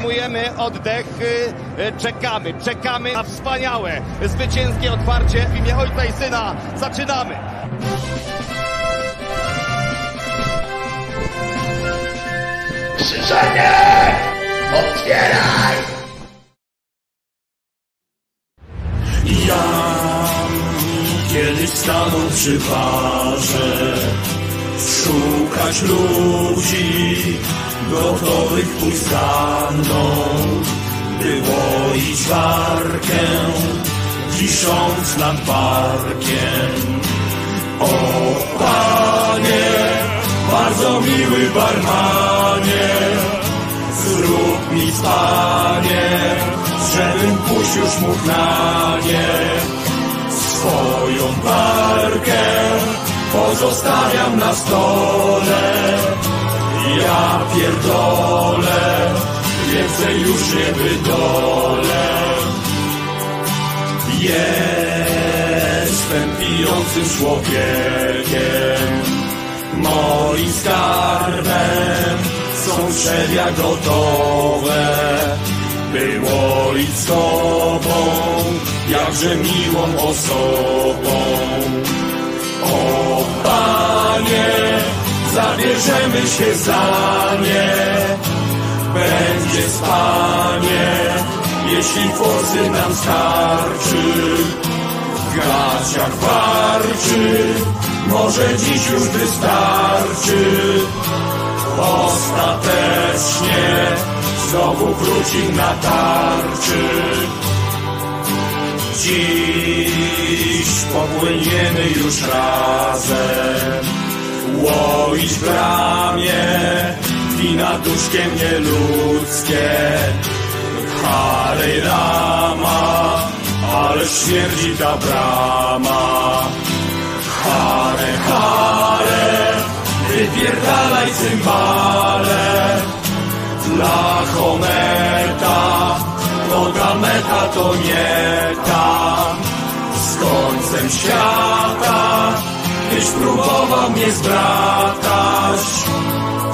Zatrzymujemy oddech, czekamy, czekamy na wspaniałe, zwycięskie otwarcie w imię Ojca i Syna. Zaczynamy! Krzyżenie! Otwieraj! Ja kiedyś stanął przy barze pójść już mógł na nie. Swoją barkę pozostawiam na stole. Ja pierdolę, więcej już nie wydolę. Jestem pijącym człowiekiem. Moim skarbem są drzewia gotowe Było i z tobą, jakże miłą osobą. O Panie, zabierzemy się za nie. Będzie spanie, jeśli forsy nam starczy. W gaciach warczy, może dziś już wystarczy. Ostatecznie znowu wróci na tarczy. Dziś popłyniemy już razem, łoić w ramię, wina duszkiem nieludzkie. Hare Rama, ale śmierdzi ta brama. Hare, hare, wypierdalaj cymbale. Dla Hometa, noga meta to nie ta. Z końcem świata, byś próbował mnie zbratać.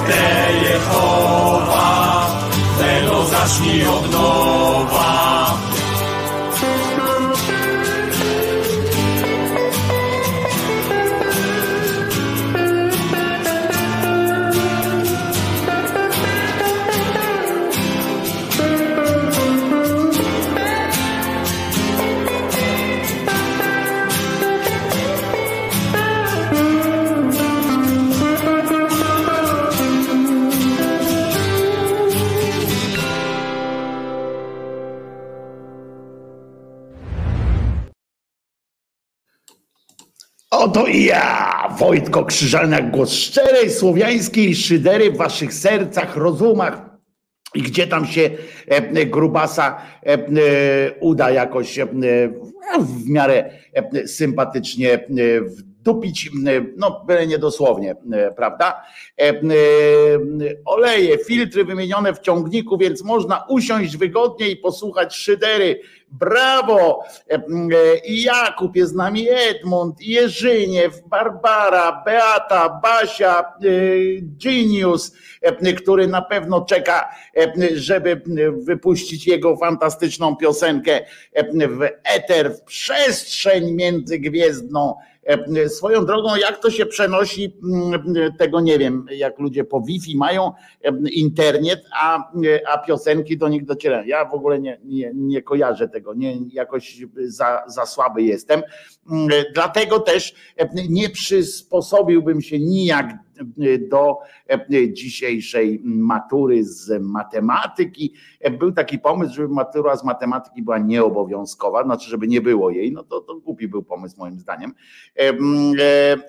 Te Jehowa, tego zacznij od nowa. Oto i ja, Wojtko Krzyżaniak, głos szczerej słowiańskiej szydery w waszych sercach, rozumach. I gdzie tam się e, grubasa e, e, uda jakoś w miarę sympatycznie wdupić, no byle niedosłownie, prawda? Oleje, filtry wymienione w ciągniku, więc można usiąść wygodnie i posłuchać szydery Brawo! I Jakub jest z nami, Edmund, Jerzyniew, Barbara, Beata, Basia, Genius, który na pewno czeka, żeby wypuścić jego fantastyczną piosenkę w eter, w przestrzeń międzygwiezdną. Swoją drogą, jak to się przenosi, tego nie wiem, jak ludzie po Wi-Fi mają internet, a, a piosenki do nich docierają. Ja w ogóle nie, nie, nie kojarzę tego, nie, jakoś za, za słaby jestem. Dlatego też nie przysposobiłbym się nijak do dzisiejszej matury z matematyki. Był taki pomysł, żeby matura z matematyki była nieobowiązkowa, znaczy, żeby nie było jej, no to, to głupi był pomysł moim zdaniem.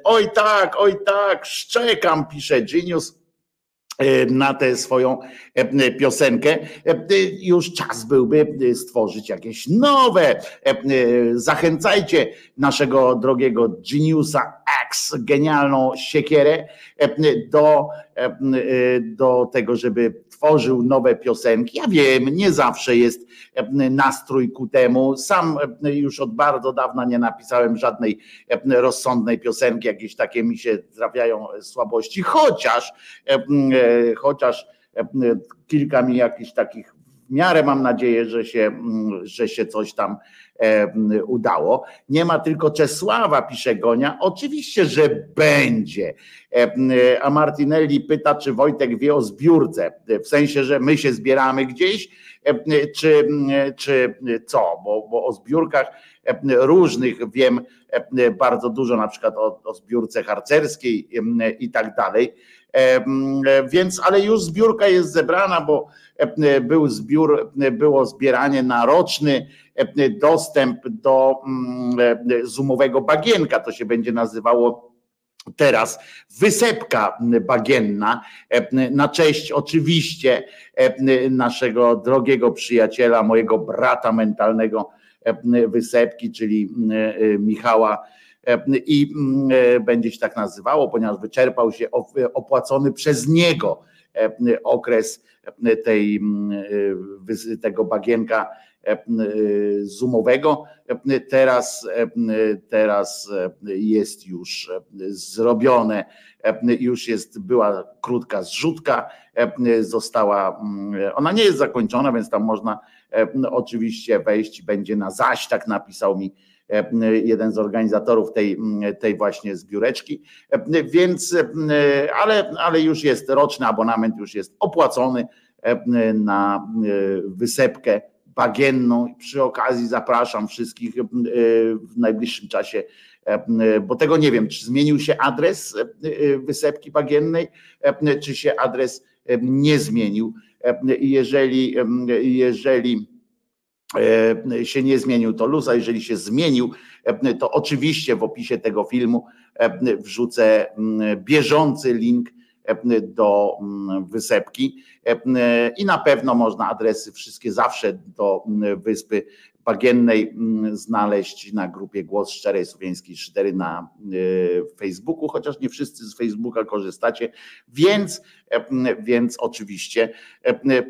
Oj tak, oj tak, szczekam, pisze Genius na tę swoją piosenkę. Już czas byłby stworzyć jakieś nowe. Zachęcajcie naszego drogiego Geniusa X, genialną siekierę, do, do tego, żeby tworzył nowe piosenki. Ja wiem, nie zawsze jest nastrój ku temu. Sam już od bardzo dawna nie napisałem żadnej rozsądnej piosenki, jakieś takie mi się trafiają słabości, chociaż, chociaż kilka mi jakichś takich w miarę mam nadzieję, że się, że się coś tam udało. Nie ma tylko Czesława, pisze Gonia. Oczywiście, że będzie. A Martinelli pyta, czy Wojtek wie o zbiórce, w sensie, że my się zbieramy gdzieś, czy, czy co, bo, bo o zbiórkach różnych wiem bardzo dużo, na przykład o, o zbiórce harcerskiej i tak dalej. Więc, ale już zbiórka jest zebrana, bo był zbiór, było zbieranie na roczny dostęp do zoomowego bagienka, to się będzie nazywało teraz wysepka bagienna na cześć oczywiście naszego drogiego przyjaciela, mojego brata mentalnego wysepki, czyli Michała. I będzie się tak nazywało, ponieważ wyczerpał się opłacony przez niego okres tej, tego bagienka zoomowego. Teraz, teraz jest już zrobione, już jest, była krótka zrzutka, została, ona nie jest zakończona, więc tam można oczywiście wejść, będzie na zaś, tak napisał mi jeden z organizatorów tej, tej właśnie zbióreczki, więc, ale, ale już jest roczny abonament, już jest opłacony na wysepkę bagienną. Przy okazji zapraszam wszystkich w najbliższym czasie, bo tego nie wiem, czy zmienił się adres wysepki bagiennej, czy się adres nie zmienił. Jeżeli, jeżeli się nie zmienił, to luz, a jeżeli się zmienił, e, to oczywiście w opisie tego filmu e, wrzucę bieżący link do wysepki i na pewno można adresy wszystkie zawsze do wyspy bagiennej znaleźć na grupie Głos Szczerej Słowiańskiej Szydery na Facebooku, chociaż nie wszyscy z Facebooka korzystacie, więc, więc oczywiście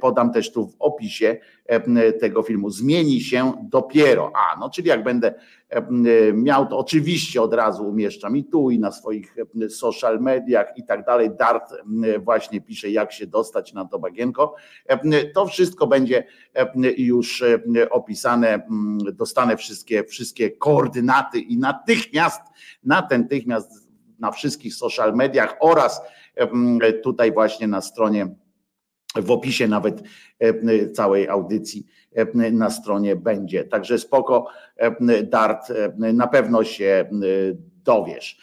podam też tu w opisie tego filmu. Zmieni się dopiero. A, no czyli jak będę miał to oczywiście od razu umieszczam i tu i na swoich social mediach i tak dalej. Dart właśnie pisze jak się dostać na to bagienko. To wszystko będzie już opisane, dostanę wszystkie, wszystkie koordynaty i natychmiast, natychmiast na wszystkich social mediach oraz tutaj właśnie na stronie w opisie nawet całej audycji na stronie będzie. Także spoko, Dart, na pewno się dowiesz.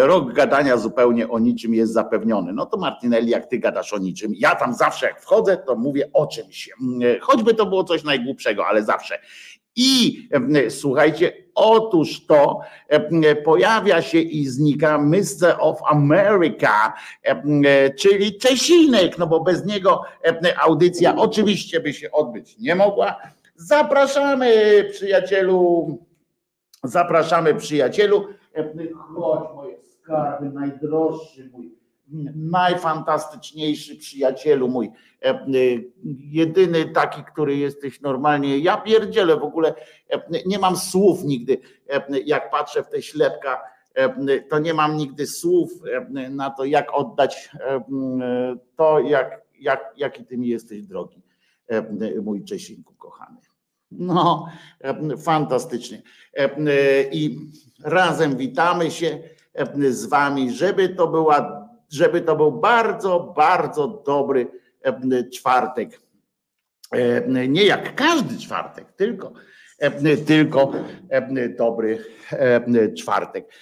Rok gadania zupełnie o niczym jest zapewniony. No to Martinelli, jak ty gadasz o niczym, ja tam zawsze jak wchodzę, to mówię o czymś. Choćby to było coś najgłupszego, ale zawsze. I słuchajcie, otóż to pojawia się i znika Mr. of America, czyli Czesinek, no bo bez niego audycja oczywiście by się odbyć nie mogła. Zapraszamy przyjacielu, zapraszamy przyjacielu. Chodź moje skarby, najdroższy mój najfantastyczniejszy przyjacielu mój, e, e, jedyny taki, który jesteś normalnie, ja pierdzielę w ogóle, e, nie mam słów nigdy, jak patrzę w te ślepka, to nie mam nigdy słów na to, jak oddać to, jak, jak, jaki ty mi jesteś drogi, mój Czesinku kochany. No, fantastycznie. I razem witamy się z wami, żeby to była żeby to był bardzo, bardzo dobry czwartek. Nie jak każdy czwartek, tylko, tylko dobry czwartek.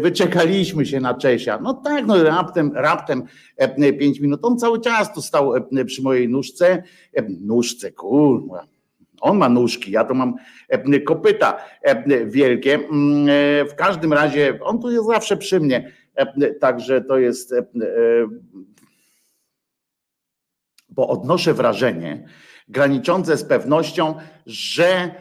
Wyczekaliśmy się na Czesia. No tak, no raptem, raptem pięć minut. On cały czas tu stał przy mojej nóżce. Nóżce, kurwa. On ma nóżki, ja to mam kopyta wielkie. W każdym razie on tu jest zawsze przy mnie E, także to jest, e, e, bo odnoszę wrażenie graniczące z pewnością, że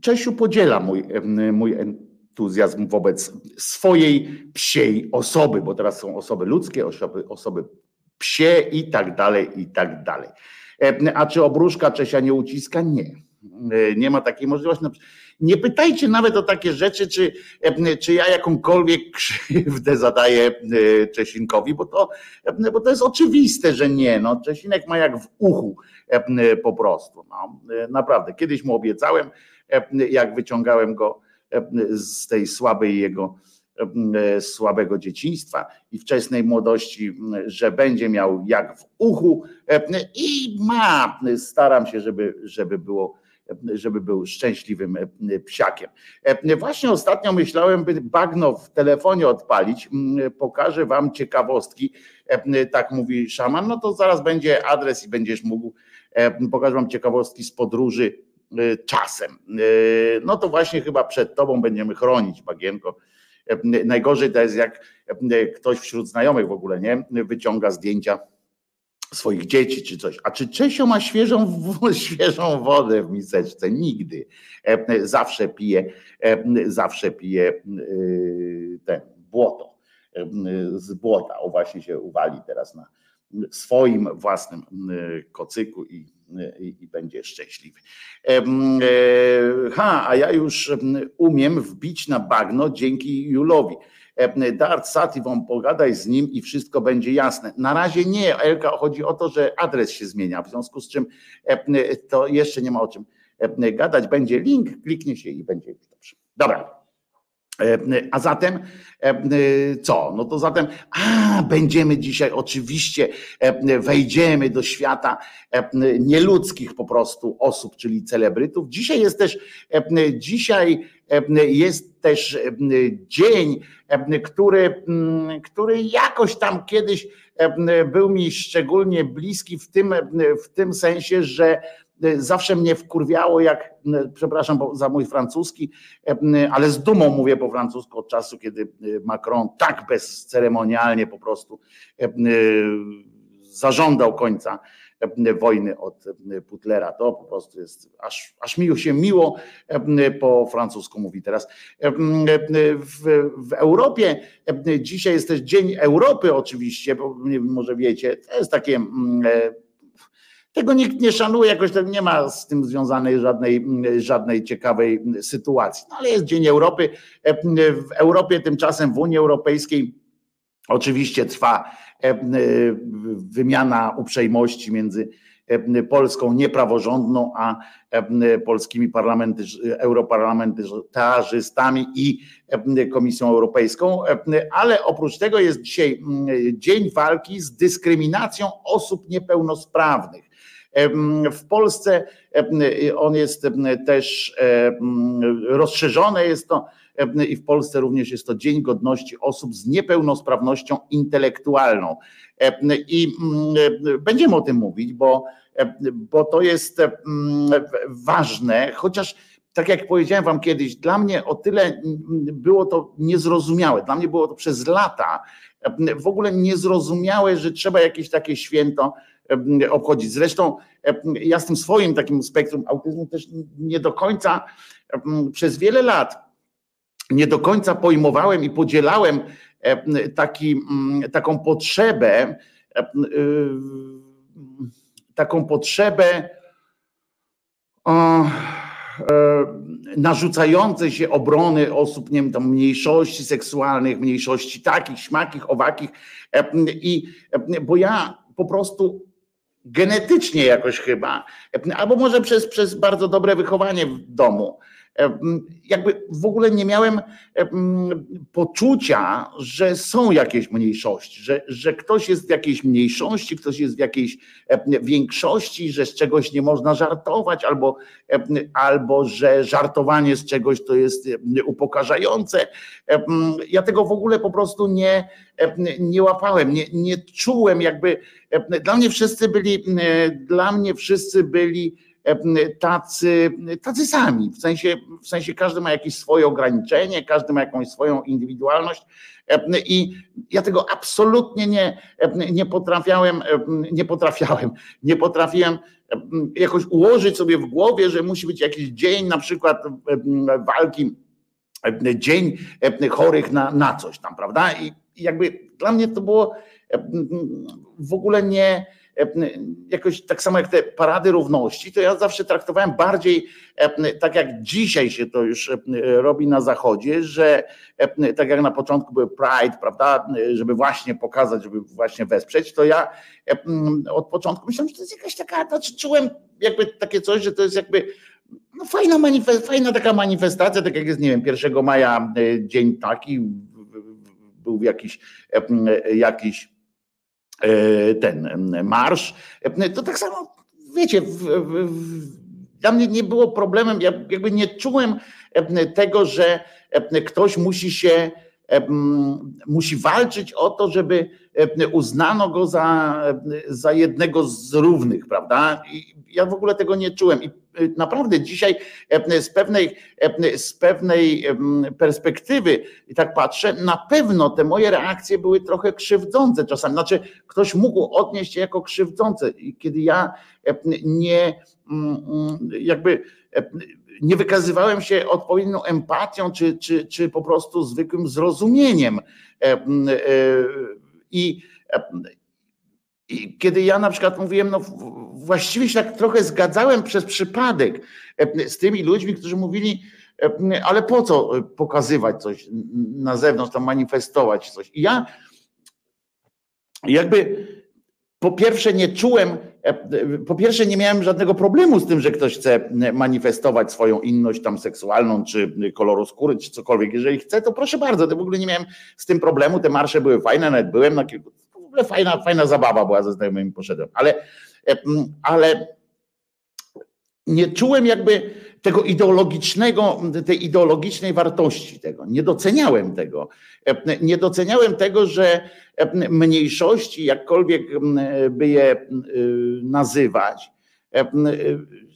Czesiu podziela mój, mój entuzjazm wobec swojej psiej osoby, bo teraz są osoby ludzkie, osoby, osoby psie i tak dalej, i tak dalej. A czy obruszka Czesia nie uciska? Nie. Nie ma takiej możliwości. Nie pytajcie nawet o takie rzeczy, czy, czy ja jakąkolwiek krzywdę zadaję Czesinkowi, bo to, bo to jest oczywiste, że nie. No, Czesinek ma jak w uchu po prostu. No, naprawdę. Kiedyś mu obiecałem, jak wyciągałem go z tej słabej jego E, słabego dzieciństwa i wczesnej młodości, że będzie miał jak w uchu e, i ma. Staram się, żeby, żeby było żeby był szczęśliwym e, psiakiem. Właśnie ostatnio myślałem, by bagno w telefonie odpalić. Pokażę wam ciekawostki. Tak mówi szaman. No to zaraz będzie adres i będziesz mógł. Pokażę wam ciekawostki z podróży czasem. No to właśnie chyba przed tobą będziemy chronić bagienko Najgorzej to jest jak ktoś wśród znajomych w ogóle nie wyciąga zdjęcia swoich dzieci czy coś. A czy Czesio ma świeżą, świeżą wodę w miseczce? Nigdy. Zawsze pije, zawsze pije ten błoto z błota. O właśnie się uwali teraz na swoim własnym kocyku i i, i będzie szczęśliwy. E, ha, a ja już umiem wbić na bagno dzięki Julowi. Dart Sativon, pogadaj z nim i wszystko będzie jasne. Na razie nie, Elka, chodzi o to, że adres się zmienia, w związku z czym to jeszcze nie ma o czym gadać. Będzie link, kliknie się i będzie dobrze. Dobra. E, a zatem e, co? No to zatem, a będziemy dzisiaj oczywiście, e, wejdziemy do świata nieludzkich po prostu osób, czyli celebrytów. Dzisiaj jest też, dzisiaj jest też dzień, który, który jakoś tam kiedyś był mi szczególnie bliski w tym, w tym sensie, że zawsze mnie wkurwiało, jak, y, przepraszam za mój francuski, y, ale z dumą mówię po francusku od czasu, kiedy Macron tak bezceremonialnie po prostu zażądał końca wojny od Putlera. To po prostu jest, aż, aż mi się miło po francusku mówi teraz. W, w Europie dzisiaj jest też Dzień Europy oczywiście, bo może wiecie, to jest takie mm, tego nikt nie szanuje, jakoś nie ma z tym związanej żadnej, żadnej ciekawej sytuacji. No ale jest Dzień Europy. W Europie tymczasem w Unii Europejskiej oczywiście trwa wymiana uprzejmości między Polską niepraworządną, a polskimi europarlamentarzystami i Komisją Europejską. Ale oprócz tego jest dzisiaj Dzień Walki z dyskryminacją osób niepełnosprawnych. W Polsce on jest też rozszerzone, jest to i w Polsce również jest to Dzień Godności Osób z Niepełnosprawnością Intelektualną. I będziemy o tym mówić, bo, bo to jest ważne, chociaż tak jak powiedziałem Wam kiedyś, dla mnie o tyle było to niezrozumiałe. Dla mnie było to przez lata w ogóle niezrozumiałe, że trzeba jakieś takie święto obchodzić. Zresztą ja z tym swoim takim spektrum autyzmu też nie do końca przez wiele lat nie do końca pojmowałem i podzielałem taki, taką potrzebę, y, taką potrzebę e, narzucającej się obrony osób, nie wiem, tam mniejszości seksualnych, mniejszości takich, śmakich, owakich. I bo ja po prostu genetycznie jakoś chyba, albo może przez, przez bardzo dobre wychowanie w domu. Jakby w ogóle nie miałem poczucia, że są jakieś mniejszości, że, że ktoś jest w jakiejś mniejszości, ktoś jest w jakiejś większości, że z czegoś nie można żartować, albo, albo że żartowanie z czegoś to jest upokarzające. Ja tego w ogóle po prostu nie, nie łapałem, nie, nie czułem jakby, dla mnie wszyscy byli, dla mnie wszyscy byli tacy, tacy sami, w sensie, w sensie każdy ma jakieś swoje ograniczenie, każdy ma jakąś swoją indywidualność i ja tego absolutnie nie, nie potrafiałem, nie potrafiałem, nie potrafiłem jakoś ułożyć sobie w głowie, że musi być jakiś dzień na przykład walki, dzień chorych na, na coś tam, prawda? I jakby dla mnie to było w ogóle nie, jakoś tak samo jak te parady równości, to ja zawsze traktowałem bardziej tak jak dzisiaj się to już robi na zachodzie, że tak jak na początku był Pride, prawda, żeby właśnie pokazać, żeby właśnie wesprzeć, to ja od początku myślałem, że to jest jakaś taka, znaczy czułem jakby takie coś, że to jest jakby no fajna, manifest, fajna taka manifestacja, tak jak jest, nie wiem, 1 maja e, dzień taki, był jakiś, e, jakiś e, ten marsz, to tak samo, wiecie, w, w, dla mnie nie było problemem, ja jakby nie czułem tego, że ktoś musi się musi walczyć o to, żeby uznano go za, za jednego z równych, prawda? I ja w ogóle tego nie czułem. I naprawdę dzisiaj z pewnej, z pewnej perspektywy, i tak patrzę, na pewno te moje reakcje były trochę krzywdzące czasami. Znaczy, ktoś mógł odnieść je jako krzywdzące, kiedy ja nie jakby nie wykazywałem się odpowiednią empatią, czy, czy, czy po prostu zwykłym zrozumieniem. E, e, I, i kiedy ja na przykład mówiłem, no właściwie się tak trochę zgadzałem przez przypadek e, z tymi ludźmi, którzy mówili, ale po co pokazywać coś na zewnątrz, tam manifestować coś. I ja jakby po pierwsze nie czułem, e, po pierwsze nie miałem żadnego problemu z tym, że ktoś chce manifestować swoją inność tam seksualną, czy koloru skóry, czy cokolwiek. Jeżeli chce, to proszę bardzo, to w ogóle nie miałem z tym problemu. Te marsze były fajne, nawet byłem na kilku, ogóle fajna, fajna zabawa była ze znajomymi, poszedłem. Ale, ale nie czułem jakby tego ideologicznego, tej ideologicznej wartości tego. Nie doceniałem tego. Nie doceniałem tego, że mniejszości, jakkolwiek by je nazywać,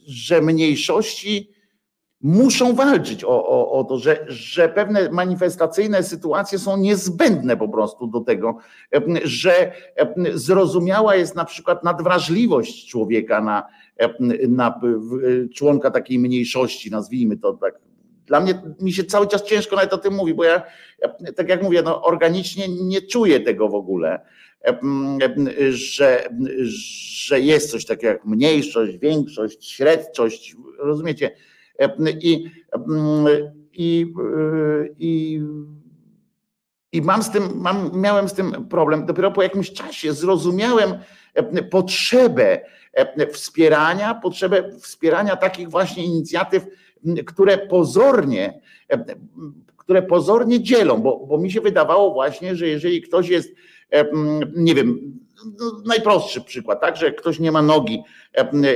że mniejszości muszą walczyć o, o, o to, że, że pewne manifestacyjne sytuacje są niezbędne po prostu do tego, że zrozumiała jest na przykład nadwrażliwość człowieka na, na członka takiej mniejszości, nazwijmy to tak. Dla mnie mi się cały czas ciężko nawet o tym mówi, bo ja, tak jak mówię, no, organicznie nie czuję tego w ogóle, że, że jest coś takiego jak mniejszość, większość, średczość, rozumiecie? I, i, i, i mam z tym, mam, miałem z tym problem. Dopiero po jakimś czasie zrozumiałem potrzebę wspierania, potrzebę wspierania takich właśnie inicjatyw, które pozornie, które pozornie dzielą, bo, bo mi się wydawało właśnie, że jeżeli ktoś jest, nie wiem, no, najprostszy przykład, tak, że ktoś nie ma nogi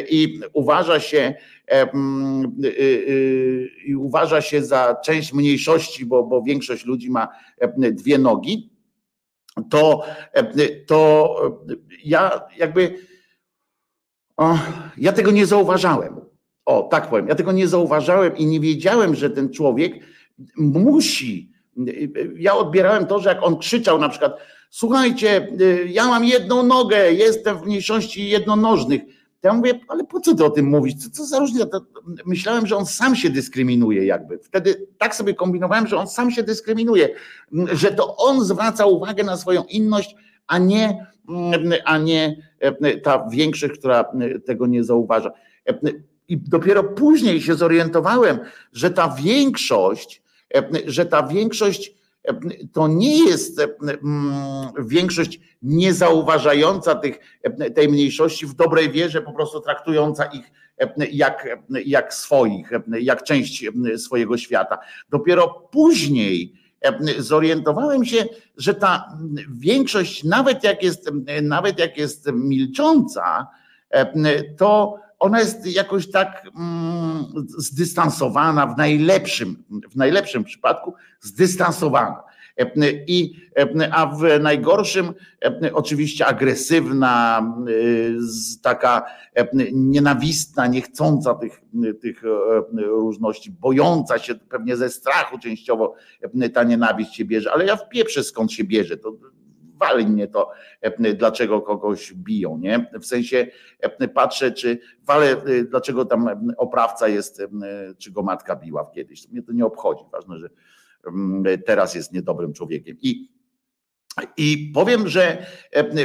i uważa się y, y, i uważa się za część mniejszości, bo, bo większość ludzi ma dwie nogi, to, to ja jakby o, ja tego nie zauważałem. O, tak powiem, ja tego nie zauważałem i nie wiedziałem, że ten człowiek musi. Ja odbierałem to, że jak on krzyczał na przykład, słuchajcie, ja mam jedną nogę, jestem w mniejszości jednonożnych. Ja mówię, ale po co ty o tym mówisz? Co, co za różnica? Myślałem, że on sam się dyskryminuje jakby. Wtedy tak sobie kombinowałem, że on sam się dyskryminuje, że to on zwraca uwagę na swoją inność, a nie, a nie ta większość, która tego nie zauważa. I dopiero później się zorientowałem, że ta większość, że ta większość to nie jest większość niezauważająca tych, tej mniejszości w dobrej wierze, po prostu traktująca ich jak, jak swoich, jak część swojego świata. Dopiero później zorientowałem się, że ta większość, nawet jak jest, nawet jak jest milcząca, to ona jest jakoś tak mm, zdystansowana w najlepszym, w najlepszym przypadku zdystansowana. I, a w najgorszym oczywiście agresywna, taka nienawistna, niechcąca tych, tych różności, bojąca się pewnie ze strachu częściowo ta nienawiść się bierze, ale ja w pieprze skąd się bierze, to wali mnie to, dlaczego kogoś biją, nie? W sensie patrzę, czy wale, dlaczego tam oprawca jest, czy go matka biła kiedyś. Mnie to nie obchodzi. Ważne, że teraz jest niedobrym człowiekiem. I, i powiem, że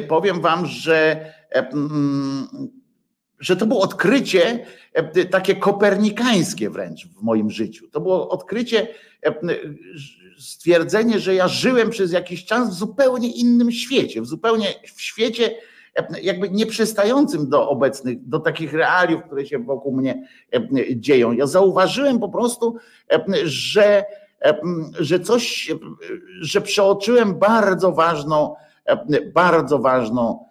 powiem wam, że że to było odkrycie takie kopernikańskie wręcz w moim życiu. To było odkrycie, stwierdzenie, że ja żyłem przez jakiś czas w zupełnie innym świecie, w zupełnie w świecie jakby nieprzystającym do obecnych, do takich realiów, które się wokół mnie dzieją. Ja zauważyłem po prostu, że, że coś, że przeoczyłem bardzo ważną, bardzo ważną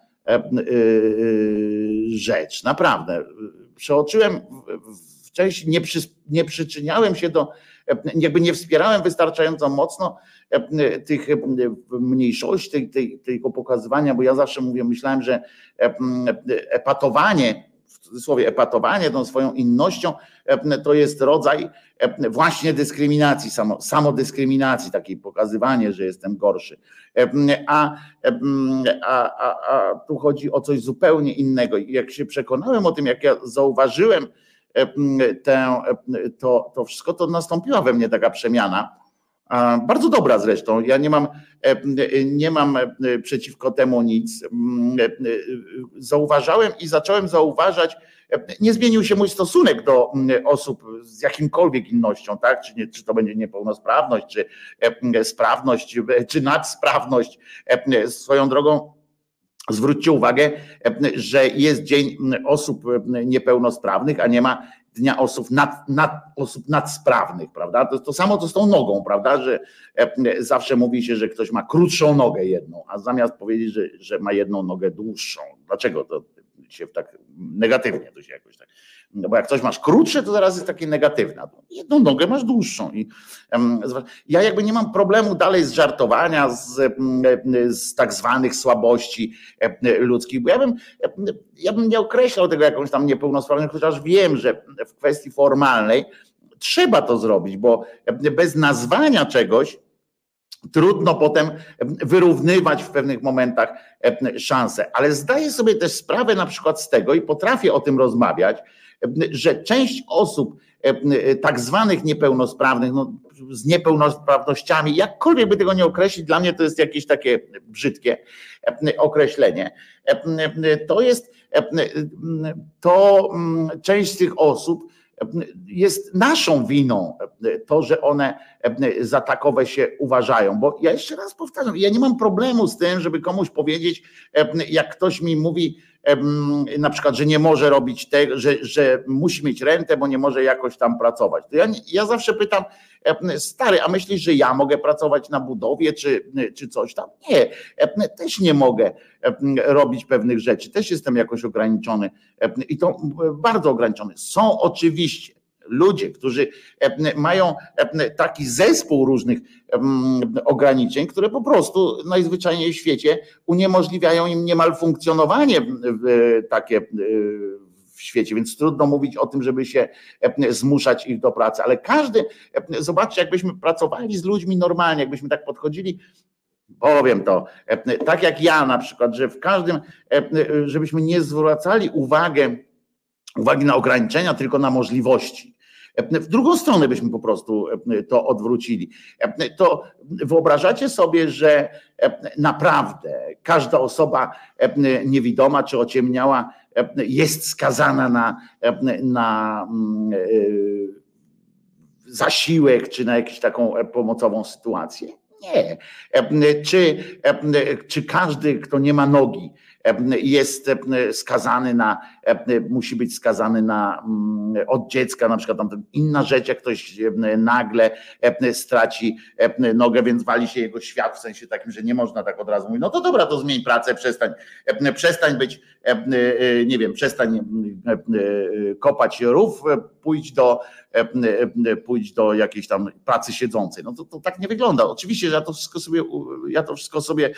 rzecz. Naprawdę. Przeoczyłem wcześniej, nie, przy, nie przyczyniałem się do, jakby nie wspierałem wystarczająco mocno E, tych e, mniejszości, tego pokazywania, bo ja zawsze mówię, myślałem, że e, epatowanie, cudzysłowie epatowanie tą swoją innością, to jest rodzaj właśnie dyskryminacji, samo, samodyskryminacji, takiej pokazywanie, że jestem gorszy. A, a, a, a tu chodzi o coś zupełnie innego. I jak się przekonałem o tym, jak ja zauważyłem tę, to, to wszystko, to nastąpiła we mnie taka przemiana bardzo dobra zresztą. Ja nie mam, e, nie mam e, przeciwko temu nic. Mm, e, zauważałem i zacząłem zauważać, nie zmienił się mój stosunek do mm, osób z jakimkolwiek innością, tak? Czy, nie, czy to będzie niepełnosprawność, czy sprawność, czy nadsprawność. Swoją drogą zwróćcie uwagę, że jest dzień osób niepełnosprawnych, a nie ma dnia osób, nad, nad, osób nadsprawnych, prawda? To, to samo to z tą nogą, prawda? Że e, zawsze mówi się, że ktoś ma krótszą nogę jedną, a zamiast powiedzieć, że, że ma jedną nogę dłuższą. Dlaczego to się tak negatywnie to się jakoś tak no bo jak coś masz krótsze, to zaraz jest takie negatywne. Jedną nogę masz dłuższą. I, ja jakby nie mam problemu dalej z żartowania, z, z tak zwanych słabości ludzkich, bo ja bym, ja bym nie określał tego jakąś tam niepełnosprawność, chociaż wiem, że w kwestii formalnej trzeba to zrobić, bo bez nazwania czegoś trudno potem wyrównywać w pewnych momentach szanse. Ale zdaję sobie też sprawę na przykład z tego i potrafię o tym rozmawiać, że część osób e, tak zwanych niepełnosprawnych, no, z niepełnosprawnościami, jakkolwiek by tego nie określić, dla mnie to jest jakieś takie brzydkie e, określenie. E, to jest to część z tych osób jest naszą winą to, że one za takowe się uważają. Bo ja jeszcze raz powtarzam, ja nie mam problemu z tym, żeby komuś powiedzieć, jak ktoś mi mówi, na przykład, że nie może robić tego, że, że musi mieć rentę, bo nie może jakoś tam pracować. To ja, ja zawsze pytam, stary, a myślisz, że ja mogę pracować na budowie czy, czy coś tam? Nie, też nie mogę robić pewnych rzeczy, też jestem jakoś ograniczony i to bardzo ograniczony. Są oczywiście ludzie, którzy e, mają e, taki zespół różnych ograniczeń, które po prostu najzwyczajniej w świecie uniemożliwiają im niemal funkcjonowanie takie w świecie, więc trudno mówić o tym, żeby się zmuszać ich do pracy, ale każdy, zobaczcie, jakbyśmy pracowali z ludźmi normalnie, jakbyśmy tak podchodzili powiem to, tak jak ja na przykład, że w każdym, żebyśmy nie zwracali uwagę, uwagi na ograniczenia, tylko na możliwości. W drugą stronę byśmy po prostu to odwrócili. To wyobrażacie sobie, że naprawdę każda osoba niewidoma czy ociemniała jest skazana na, na mm, zasiłek czy na jakąś taką pomocową sytuację? Nie. Czy, czy każdy, kto nie ma nogi, jest skazany na, musi być skazany na mm, od dziecka, na przykład tam inna rzecz, jak ktoś nagle straci nogę, więc wali się jego świat w sensie takim, że nie można tak od razu mówić, no to dobra, to zmień pracę, przestań, przestań być, nie wiem, przestań kopać rów, pójdź do, pójdź do jakiejś tam pracy siedzącej. No to, to tak nie wygląda. Oczywiście, że ja to wszystko sobie, ja to wszystko sobie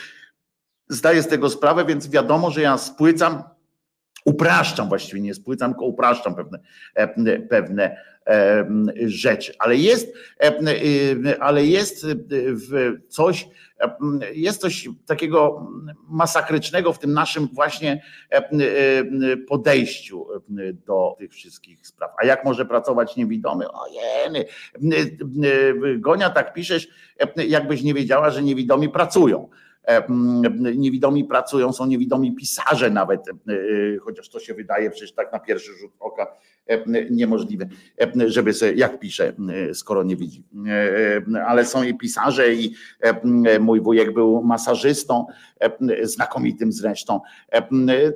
zdaję z tego sprawę, więc wiadomo, że ja spłycam, upraszczam właściwie, nie spłycam, tylko upraszczam pewne, e, pewne e, rzeczy. Ale jest, e, ale jest coś, jest coś takiego masakrycznego w tym naszym właśnie podejściu do tych wszystkich spraw. A jak może pracować niewidomy? Ojeny, Gonia tak piszesz, jakbyś nie wiedziała, że niewidomi pracują. Niewidomi pracują, są niewidomi pisarze nawet, chociaż to się wydaje przecież tak na pierwszy rzut oka niemożliwe, żeby sobie, jak pisze, skoro nie widzi. Ale są i pisarze, i mój wujek był masażystą, znakomitym zresztą.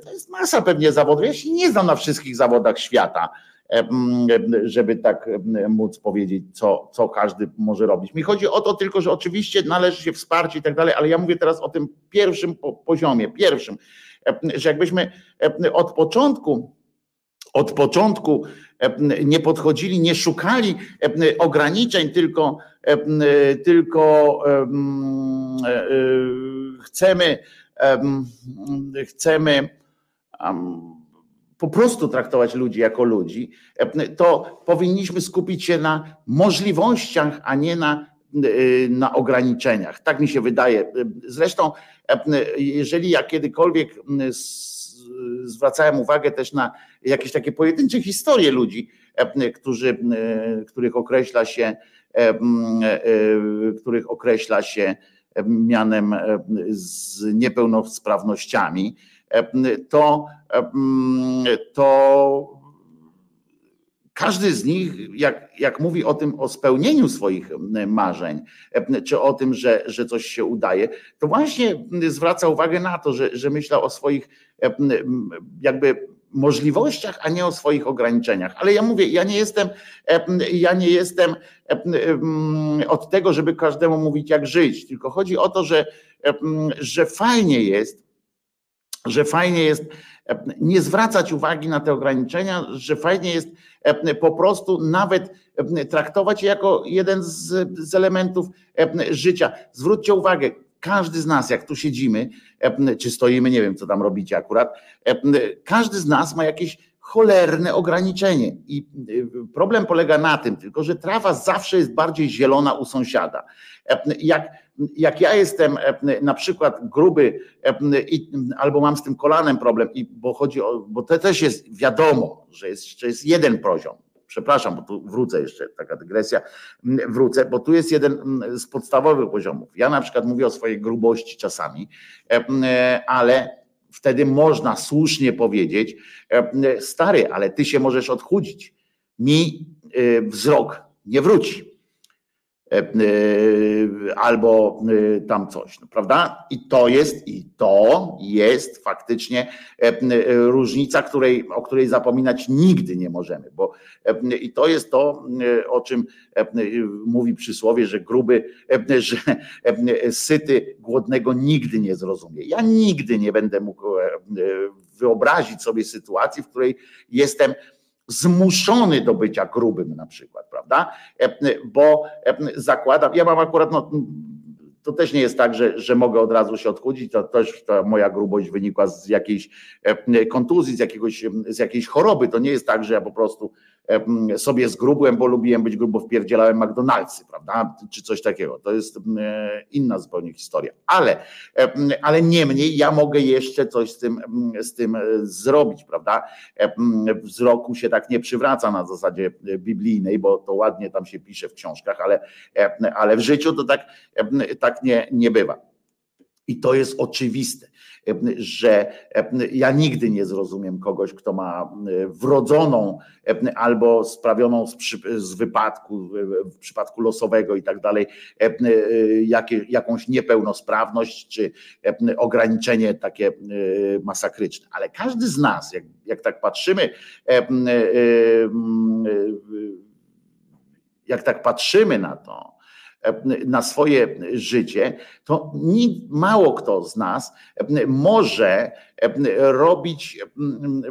To jest masa pewnie zawodów. Ja się nie znam na wszystkich zawodach świata żeby tak móc powiedzieć, co, co każdy może robić. Mi chodzi o to tylko, że oczywiście należy się wsparcie i tak dalej, ale ja mówię teraz o tym pierwszym poziomie, pierwszym, że jakbyśmy od początku, od początku nie podchodzili, nie szukali ograniczeń, tylko, tylko e, e, chcemy, chcemy po prostu traktować ludzi jako ludzi, to powinniśmy skupić się na możliwościach, a nie na, na ograniczeniach. Tak mi się wydaje. Zresztą, jeżeli ja kiedykolwiek zwracałem uwagę też na jakieś takie pojedyncze historie ludzi, którzy, których określa się, których określa się mianem z niepełnosprawnościami, to, to każdy z nich, jak, jak mówi o tym, o spełnieniu swoich marzeń, czy o tym, że, że coś się udaje, to właśnie zwraca uwagę na to, że, że myślał o swoich jakby możliwościach, a nie o swoich ograniczeniach. Ale ja mówię, ja nie jestem, ja nie jestem od tego, żeby każdemu mówić, jak żyć, tylko chodzi o to, że, że fajnie jest, że fajnie jest e, nie zwracać uwagi na te ograniczenia, że fajnie jest e, po prostu nawet e, traktować je jako jeden z, z elementów życia. Zwróćcie uwagę, każdy z nas, jak tu siedzimy, czy stoimy, nie wiem, co tam robicie akurat, każdy z nas ma jakieś cholerne ograniczenie. I problem polega na tym tylko, że trawa zawsze jest bardziej zielona u sąsiada. Jak jak ja jestem e, na przykład gruby e, albo mam z tym kolanem problem, i bo chodzi o, bo to też jest wiadomo, że jest, że jest jeden poziom. Przepraszam, bo tu wrócę jeszcze, taka dygresja, wrócę, bo tu jest jeden z podstawowych poziomów. Ja na przykład mówię o swojej grubości czasami, e, ale wtedy można słusznie powiedzieć, stary, ale ty się możesz odchudzić. Mi wzrok nie wróci albo e, tam coś, no, prawda? I to jest, i to jest faktycznie różnica, której, o której zapominać nigdy nie możemy, bo i to jest to, o czym mówi przysłowie, że gruby, że syty głodnego nigdy nie zrozumie. Ja nigdy nie będę mógł wyobrazić sobie sytuacji, w której jestem zmuszony do bycia grubym na przykład, prawda? E, bo e, zakładam, ja mam akurat, no, to też nie jest tak, że, że mogę od razu się odchudzić, to też ta moja grubość wynikła z jakiejś e, kontuzji, z, jakiegoś, z jakiejś choroby, to nie jest tak, że ja po prostu sobie zgrubłem, bo lubiłem być grubo, wpierdzielałem McDonald'sy, prawda, czy coś takiego. To jest inna zupełnie historia. Ale, ale niemniej ja mogę jeszcze coś z tym, z tym e, zrobić, prawda. Wzroku się tak nie przywraca na zasadzie e, biblijnej, bo to ładnie tam się pisze w książkach, ale, ale w życiu to tak, tak nie, nie bywa. I to jest oczywiste że ja nigdy nie zrozumiem kogoś, kto ma wrodzoną albo sprawioną z, z wypadku, w przypadku losowego i tak dalej, jakąś niepełnosprawność czy ograniczenie takie masakryczne. Ale każdy z nas, jak, jak tak patrzymy, jak tak patrzymy na to, na swoje życie, to mało kto z nas może robić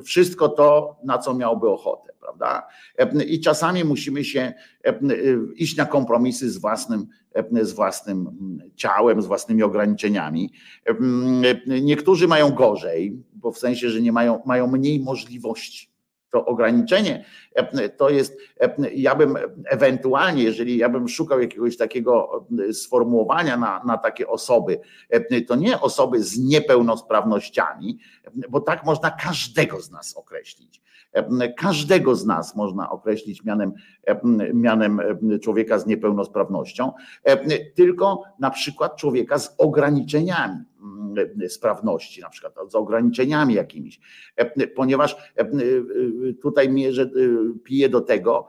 wszystko to, na co miałby ochotę, prawda? I czasami musimy się iść na kompromisy z własnym, z własnym ciałem, z własnymi ograniczeniami. Niektórzy mają gorzej, bo w sensie, że nie mają, mają mniej możliwości to ograniczenie e, to jest, e, ja bym ewentualnie, jeżeli ja bym szukał jakiegoś takiego e, sformułowania na, na takie osoby, to nie osoby z niepełnosprawnościami, bo tak można każdego z nas określić. Każdego z nas można określić mianem, mianem człowieka z niepełnosprawnością, tylko na przykład człowieka z ograniczeniami sprawności, na przykład z ograniczeniami jakimiś, ponieważ tutaj mierze, pije do tego,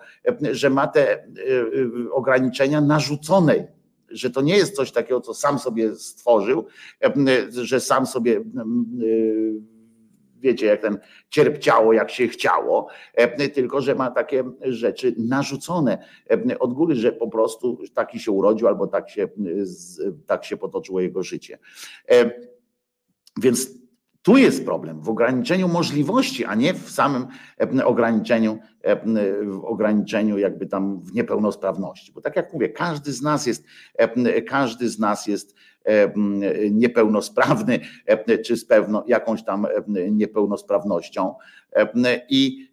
że ma te ograniczenia narzucone że to nie jest coś takiego, co sam sobie stworzył, że sam sobie wiecie, jak ten cierpciało, jak się chciało, tylko że ma takie rzeczy narzucone od góry, że po prostu taki się urodził albo tak się, tak się potoczyło jego życie. Więc tu jest problem w ograniczeniu możliwości, a nie w samym ograniczeniu, w ograniczeniu jakby tam w niepełnosprawności. Bo tak jak mówię, każdy z nas jest, każdy z nas jest niepełnosprawny, czy z pewną jakąś tam niepełnosprawnością. I,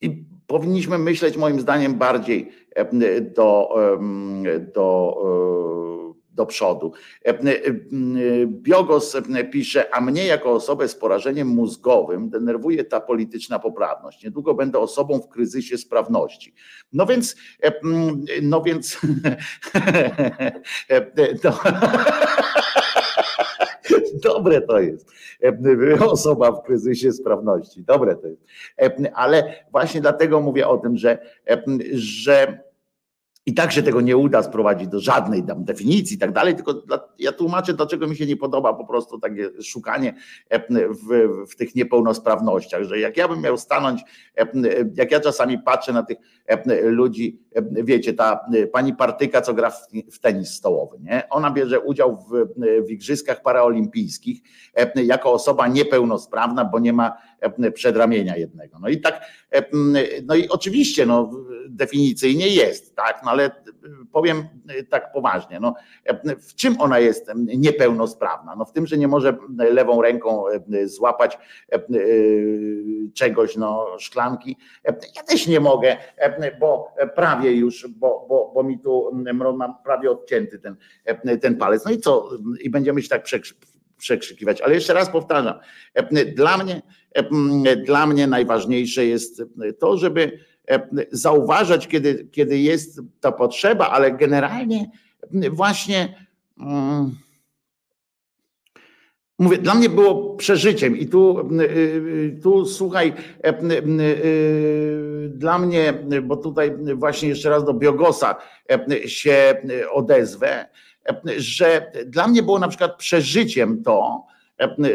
i powinniśmy myśleć moim zdaniem bardziej do, do do przodu. E, e, Biogos pisze, a mnie jako osobę z porażeniem mózgowym denerwuje ta polityczna poprawność. Niedługo będę osobą w kryzysie sprawności. No więc, e, no więc, no. Dobre to jest. Osoba w kryzysie sprawności. Dobre to jest. Ale właśnie dlatego mówię o tym, że, że i tak się tego nie uda sprowadzić do żadnej tam definicji i tak dalej, tylko dla, ja tłumaczę, dlaczego mi się nie podoba po prostu takie szukanie e, w, w, tych niepełnosprawnościach, że jak ja bym miał stanąć, e, jak ja czasami patrzę na tych e, ludzi, wiecie, ta pani Partyka, co gra w, w tenis stołowy, nie? Ona bierze udział w, w igrzyskach paraolimpijskich jako osoba niepełnosprawna, bo nie ma przedramienia jednego. No i tak, no i oczywiście, no definicyjnie jest, tak, no ale powiem tak poważnie, no w czym ona jest niepełnosprawna? No w tym, że nie może lewą ręką złapać czegoś, no szklanki. Ja też nie mogę, bo prawie już, bo, bo, bo mi tu mam prawie odcięty ten, ten palec. No i co? I będziemy się tak przekrzykiwać. Ale jeszcze raz powtarzam, dla mnie, dla mnie najważniejsze jest to, żeby zauważać, kiedy, kiedy jest ta potrzeba, ale generalnie właśnie mm, mówię, dla mnie było przeżyciem i tu, tu słuchaj, dla mnie, bo tutaj właśnie jeszcze raz do Biogosa się odezwę, że dla mnie było na przykład przeżyciem to,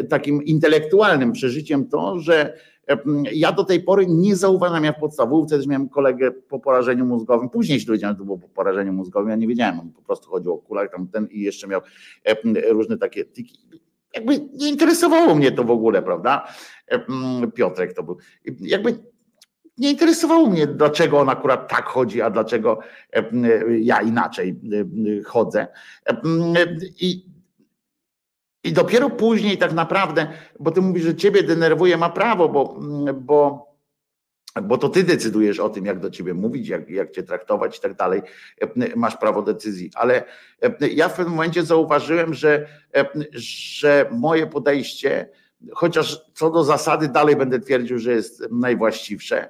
takim intelektualnym przeżyciem to, że ja do tej pory nie zauważam, ja w podstawówce też miałem kolegę po porażeniu mózgowym, później się dowiedziałem, że to było po porażeniu mózgowym, ja nie wiedziałem, on po prostu chodził o kulach tam ten i jeszcze miał różne takie tiki. Jakby nie interesowało mnie to w ogóle, prawda? Piotrek to był. Jakby nie interesowało mnie, dlaczego on akurat tak chodzi, a dlaczego ja inaczej chodzę. I, i dopiero później tak naprawdę, bo ty mówisz, że ciebie denerwuje, ma prawo, bo, bo, bo to ty decydujesz o tym, jak do ciebie mówić, jak, jak cię traktować i tak dalej. Masz prawo decyzji. Ale ja w pewnym momencie zauważyłem, że, że moje podejście, chociaż co do zasady dalej będę twierdził, że jest najwłaściwsze,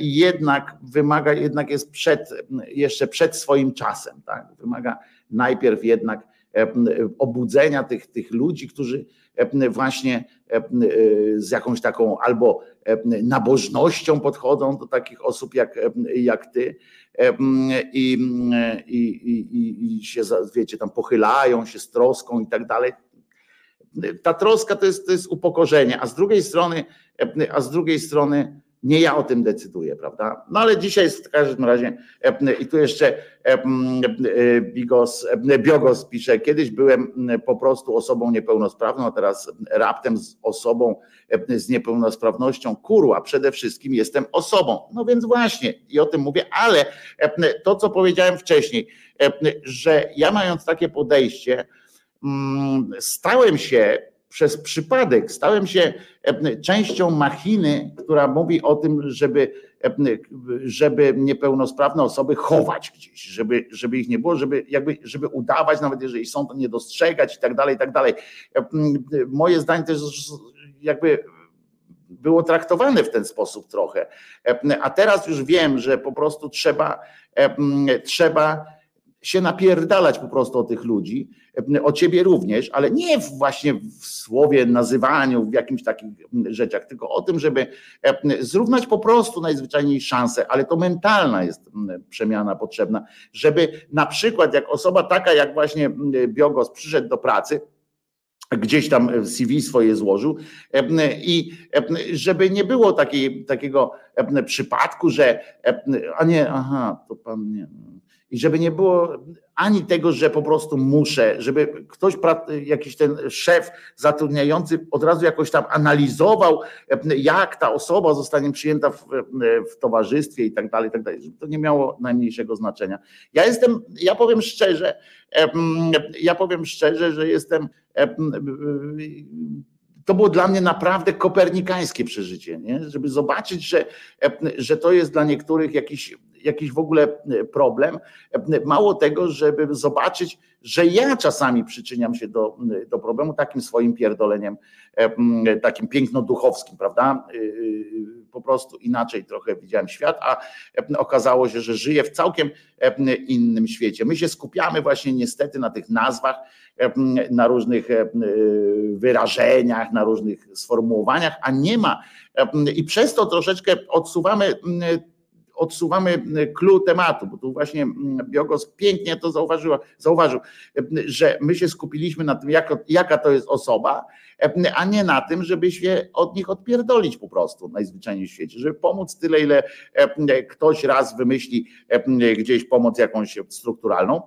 jednak wymaga, jednak jest przed, jeszcze przed swoim czasem, tak? Wymaga najpierw jednak obudzenia tych, tych ludzi, którzy właśnie z jakąś taką albo nabożnością podchodzą do takich osób jak, jak ty i, i, i, i się, wiecie, tam pochylają się z troską i tak dalej. Ta troska to jest, to jest upokorzenie, a z drugiej strony, a z drugiej strony nie ja o tym decyduję, prawda? No ale dzisiaj jest w każdym razie, i tu jeszcze Bigos, Biogos pisze, kiedyś byłem po prostu osobą niepełnosprawną, a teraz raptem z osobą z niepełnosprawnością, kurła, przede wszystkim jestem osobą. No więc właśnie, i o tym mówię, ale to, co powiedziałem wcześniej, że ja mając takie podejście, stałem się przez przypadek stałem się e, częścią machiny, która mówi o tym, żeby, e, żeby niepełnosprawne osoby chować gdzieś, żeby, żeby ich nie było, żeby, jakby, żeby udawać, nawet jeżeli są, to nie dostrzegać i tak dalej, i tak dalej. E, moje zdanie też jakby było traktowane w ten sposób trochę. A teraz już wiem, że po prostu trzeba, trzeba się napierdalać po prostu o tych ludzi, o ciebie również, ale nie właśnie w słowie, nazywaniu, w jakimś takich rzeczach, tylko o tym, żeby zrównać po prostu najzwyczajniej szansę, ale to mentalna jest przemiana potrzebna, żeby na przykład jak osoba taka jak właśnie Biogos przyszedł do pracy, gdzieś tam CV swoje złożył i żeby nie było takiej, takiego przypadku, że a nie, aha, to pan nie, i żeby nie było ani tego, że po prostu muszę, żeby ktoś, jakiś ten szef zatrudniający od razu jakoś tam analizował, jak ta osoba zostanie przyjęta w, w towarzystwie i tak dalej, i tak dalej, żeby to nie miało najmniejszego znaczenia. Ja jestem, ja powiem szczerze, ja powiem szczerze, że jestem to było dla mnie naprawdę kopernikańskie przeżycie, nie? żeby zobaczyć, że, że to jest dla niektórych jakiś jakiś w ogóle e, problem. E, mało tego, żeby zobaczyć, że ja czasami przyczyniam się do, do problemu takim swoim pierdoleniem, e, takim piękno-duchowskim, prawda? Po prostu inaczej trochę widziałem świat, a okazało się, że żyję w całkiem innym świecie. My się skupiamy właśnie niestety na tych nazwach, na różnych wyrażeniach, na różnych sformułowaniach, a nie ma. I przez to troszeczkę odsuwamy odsuwamy clue tematu, bo tu właśnie Biogos pięknie to zauważyła, zauważył, że my się skupiliśmy na tym, jak, jaka to jest osoba, a nie na tym, żeby się od nich odpierdolić po prostu najzwyczajniej w świecie, żeby pomóc tyle, ile ktoś raz wymyśli gdzieś pomoc jakąś strukturalną,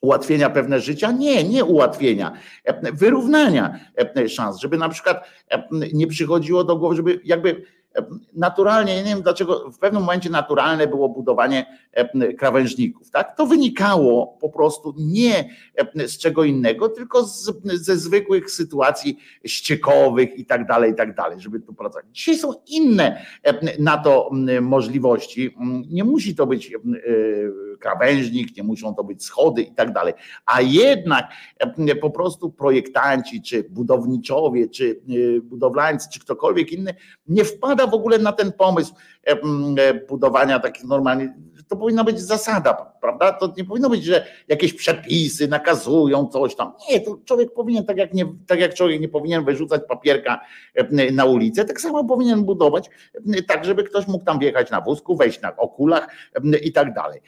ułatwienia pewne życia? Nie, nie ułatwienia, wyrównania szans, żeby na przykład nie przychodziło do głowy, żeby jakby naturalnie, nie wiem dlaczego, w pewnym momencie naturalne było budowanie e, krawężników. Tak? To wynikało po prostu nie e, z czego innego, tylko z, ze zwykłych sytuacji ściekowych i tak dalej, i tak dalej, żeby tu pracować. Dzisiaj są inne e, na to możliwości. Nie musi to być krawężnik, nie muszą to być schody i tak dalej. A jednak po prostu projektanci, czy budowniczowie, czy budowlańcy, czy ktokolwiek inny nie wpada w ogóle na ten pomysł budowania takich normalnych to powinna być zasada, prawda? To nie powinno być, że jakieś przepisy nakazują coś tam. Nie, to człowiek powinien, tak jak, nie, tak jak człowiek nie powinien wyrzucać papierka e, na ulicę, tak samo powinien budować, e, tak żeby ktoś mógł tam wjechać na wózku, wejść na okulach e, i tak dalej.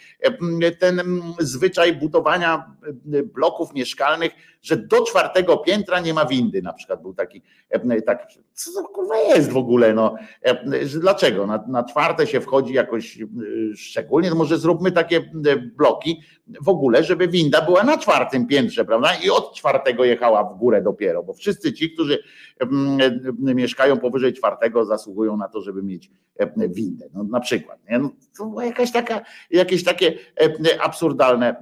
Ten zwyczaj budowania bloków mieszkalnych, że do czwartego piętra nie ma windy, na przykład był taki, taki co to kurwa jest w ogóle, no, dlaczego? Na, na czwarte się wchodzi jakoś szczególnie, to może zróbmy takie e, bloki w ogóle, żeby winda była na czwartym piętrze, prawda? I od czwartego jechała w górę dopiero, bo wszyscy ci, którzy e, mieszkają powyżej czwartego, zasługują na to, żeby mieć e, windę. No, na przykład. Nie? No, to była jakaś taka, jakieś takie absurdalne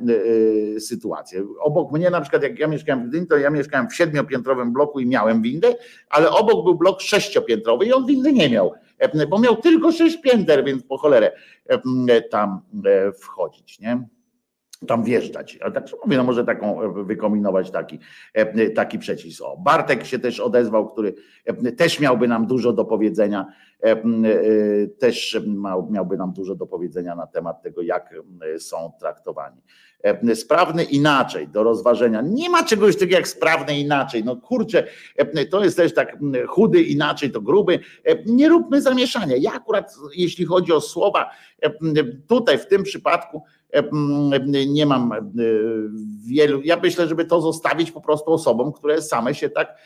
sytuacje. Obok mnie, na przykład, jak ja mieszkałem w Gdyni, to ja mieszkałem w siedmiopiętrowym bloku i miałem windę, ale obok był blok sześciopiętrowy i on windy nie miał bo miał tylko sześć pięter, więc po cholerę tam e, wchodzić, nie? tam wjeżdżać. Ale tak mówię, no może taką e, wykombinować taki, e, taki przecisk. O, Bartek się też odezwał, który też miałby nam dużo do powiedzenia, też miałby nam dużo do powiedzenia na temat tego, jak są traktowani. E, sprawny inaczej do rozważenia. Nie ma czegoś takiego jak sprawny inaczej. No kurczę, e, to jest też tak chudy inaczej, to gruby. E, nie róbmy zamieszania. Ja akurat, jeśli chodzi o słowa, tutaj w tym przypadku nie mam wielu. Ja myślę, żeby to zostawić po prostu osobom, które same się tak,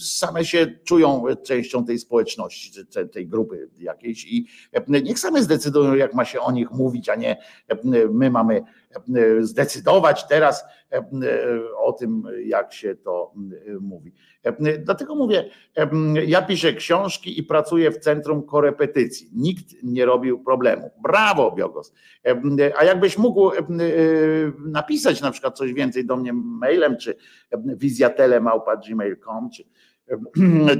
same się czują częścią tej społeczności, tej grupy jakiejś i niech same zdecydują, jak ma się o nich mówić, a nie my mamy zdecydować teraz o tym, jak się to mówi. Dlatego mówię, ja piszę książki i pracuję w centrum korepetycji. Nikt nie robił problemu. Brawo, Biogos. A jakbyś mógł napisać na przykład coś więcej do mnie mailem, czy wizjatelemałpa.gmail.com, czy,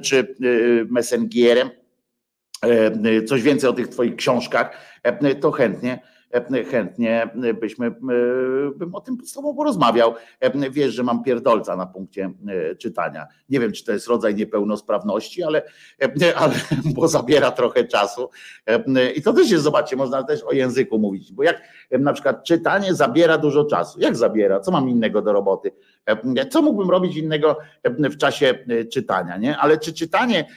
czy messengerem, coś więcej o tych twoich książkach, to chętnie chętnie byśmy, bym o tym z tobą porozmawiał. Wiesz, że mam pierdolca na punkcie czytania. Nie wiem, czy to jest rodzaj niepełnosprawności, ale, ale bo zabiera trochę czasu. I to też jest, zobaczcie, można też o języku mówić, bo jak na przykład czytanie zabiera dużo czasu. Jak zabiera? Co mam innego do roboty? Co mógłbym robić innego w czasie czytania, nie? Ale czy czytanie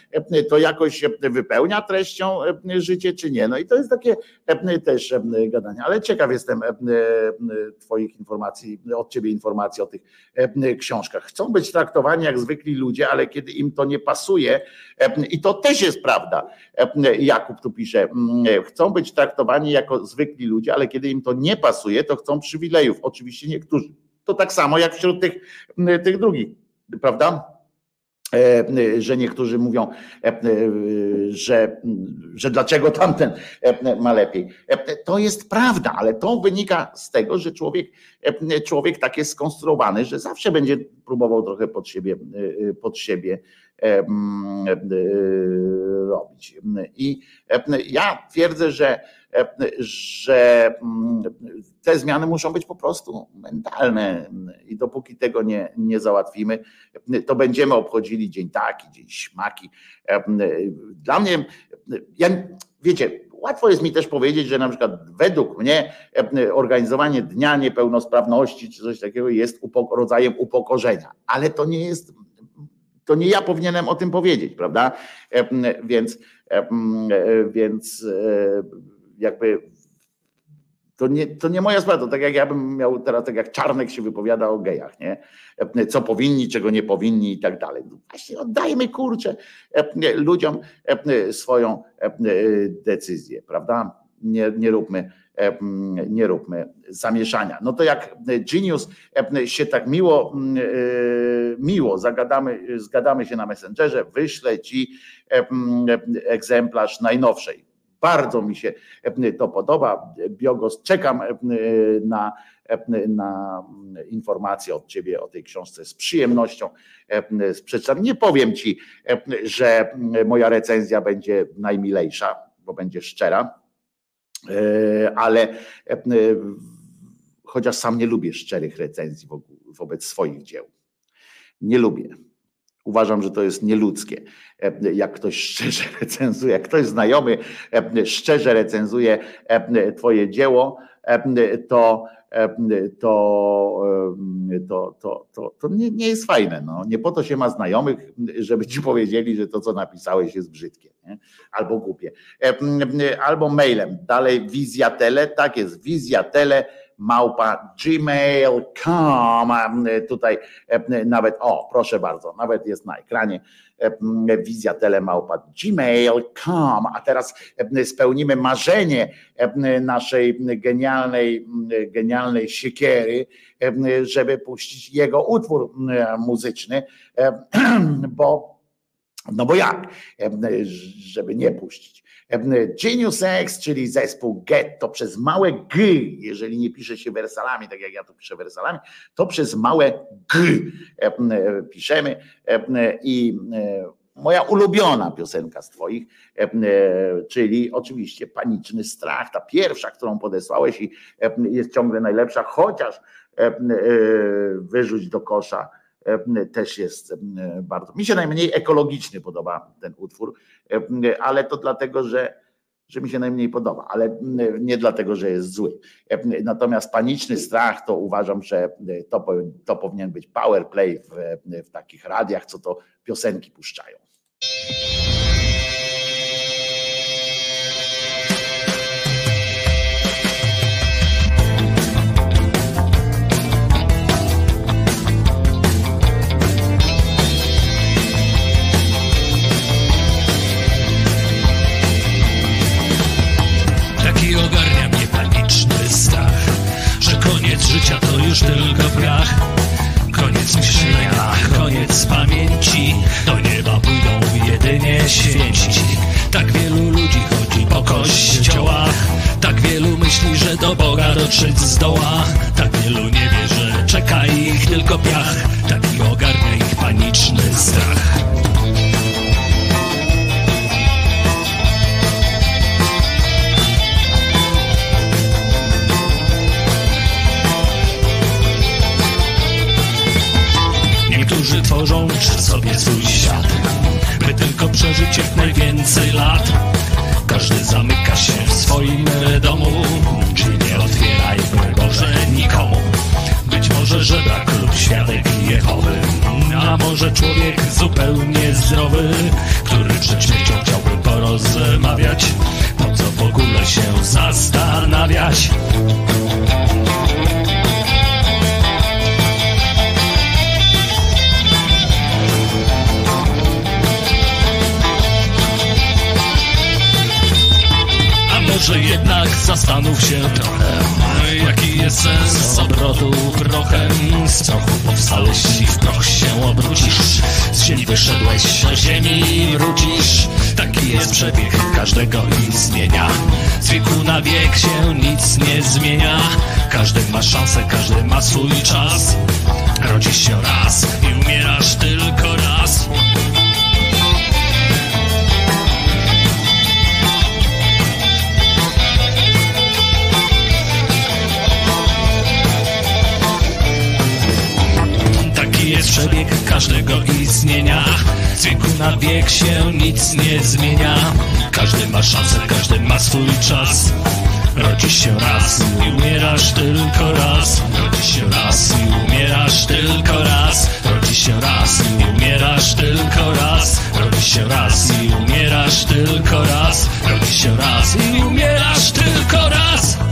to jakoś wypełnia treścią życie, czy nie? No i to jest takie też gadanie. Ale ciekaw jestem Twoich informacji, od Ciebie informacji o tych książkach. Chcą być traktowani jak zwykli ludzie, ale kiedy im to nie pasuje, i to też jest prawda, Jakub tu pisze, chcą być traktowani jako zwykli ludzie, ale kiedy im to nie pasuje, to chcą przywilejów. Oczywiście niektórzy. To tak samo jak wśród tych, tych drugich, prawda? E, że niektórzy mówią, e, że, że dlaczego tamten ma lepiej. To jest prawda, ale to wynika z tego, że człowiek, człowiek tak jest skonstruowany, że zawsze będzie próbował trochę pod siebie, pod siebie robić. I ja twierdzę, że że mm, te zmiany muszą być po prostu mentalne i dopóki tego nie, nie załatwimy, to będziemy obchodzili dzień taki, dzień śmaki. Dla mnie, ja, wiecie, łatwo jest mi też powiedzieć, że na przykład według mnie organizowanie Dnia Niepełnosprawności czy coś takiego jest rodzajem upokorzenia, ale to nie jest to nie ja powinienem o tym powiedzieć, prawda? Więc, więc jakby to nie, to nie moja sprawa, to tak jak ja bym miał teraz, tak jak Czarnek się wypowiada o gejach, nie? Co powinni, czego nie powinni i tak dalej. No właśnie oddajmy kurczę ludziom swoją decyzję, prawda? Nie, nie róbmy nie róbmy zamieszania. No to jak Genius się tak miło, miło zagadamy, zgadamy się na Messengerze, wyślę ci egzemplarz najnowszej bardzo mi się e, to podoba. Biogos, czekam e, na, e, na informacje od Ciebie o tej książce z przyjemnością. Nie powiem Ci, że moja recenzja będzie najmilejsza, bo będzie szczera, ale chociaż sam nie lubię szczerych recenzji wobec swoich dzieł. Nie lubię. Uważam, że to jest nieludzkie. E, jak ktoś szczerze recenzuje, jak ktoś znajomy e, szczerze recenzuje e, Twoje dzieło, to, to, to, to, to, to nie, nie jest fajne. No. Nie po to się ma znajomych, żeby ci powiedzieli, że to, co napisałeś, jest brzydkie nie? albo głupie. Albo mailem. Dalej wizja tele, tak jest, wizja tele małpa gmail.com. Tutaj e, nawet, o proszę bardzo, nawet jest na ekranie e, wizja telemałpa gmail.com. A teraz e, spełnimy marzenie naszej genialnej, genialnej siekiery, żeby puścić jego utwór muzyczny, bo no bo jak, żeby nie puścić. Genius X, czyli zespół Getto przez małe G, jeżeli nie pisze się wersalami, tak jak ja tu piszę wersalami, to przez małe G piszemy. I moja ulubiona piosenka z Twoich, czyli oczywiście Paniczny Strach, ta pierwsza, którą podesłałeś i jest ciągle najlepsza, chociaż wyrzuć do kosza E, też jest e, bardzo. Mi się najmniej ekologiczny podoba ten utwór, e, ale to dlatego, że, że mi się najmniej podoba, ale nie dlatego, że jest zły. Natomiast paniczny strach to uważam, że to, to powinien być power play w, w takich radiach, co to piosenki puszczają. dotrzeć zdoła Tak wielu nie wie, że czeka ich tylko piach. Taki ogarnia ich paniczny strach. Niektórzy tworzą w sobie swój świat By tylko przeżyć jak najwięcej lat. Każdy zamyka się w swoim domu. Może żebrak lub świadek Jehowy, a może człowiek zupełnie zdrowy, który przed śmiercią chciałby porozmawiać. Po co w ogóle się zastanawiać? Może jednak zastanów się trochę, jaki jest sens obrotu prochem. Z prochu powstałeś i w proch się obrócisz. Z ziemi wyszedłeś, do ziemi wrócisz. Taki jest przebieg każdego istnienia. Z wieku na wiek się nic nie zmienia. Każdy ma szansę, każdy ma swój czas. Rodzisz się raz i umierasz tylko jest przebieg każdego istnienia. Z wieku na wiek się nic nie zmienia. Każdy ma szansę, każdy ma swój czas. Rodzisz się raz i umierasz tylko raz. Rodzisz się raz i umierasz tylko raz. Rodzisz się raz i umierasz tylko raz. Rodzisz się raz i umierasz tylko raz. Rodzisz się raz i umierasz tylko raz.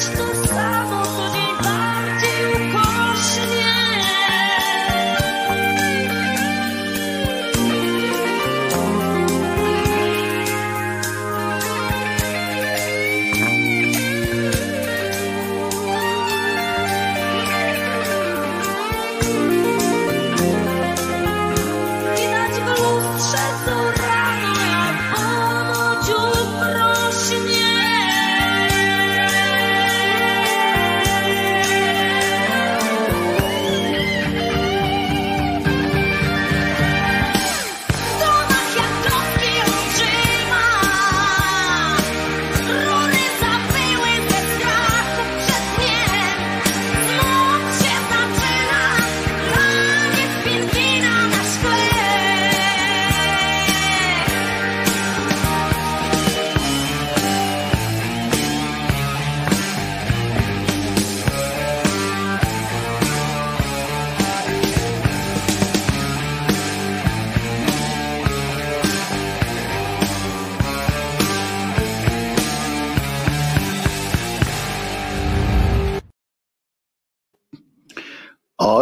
It's the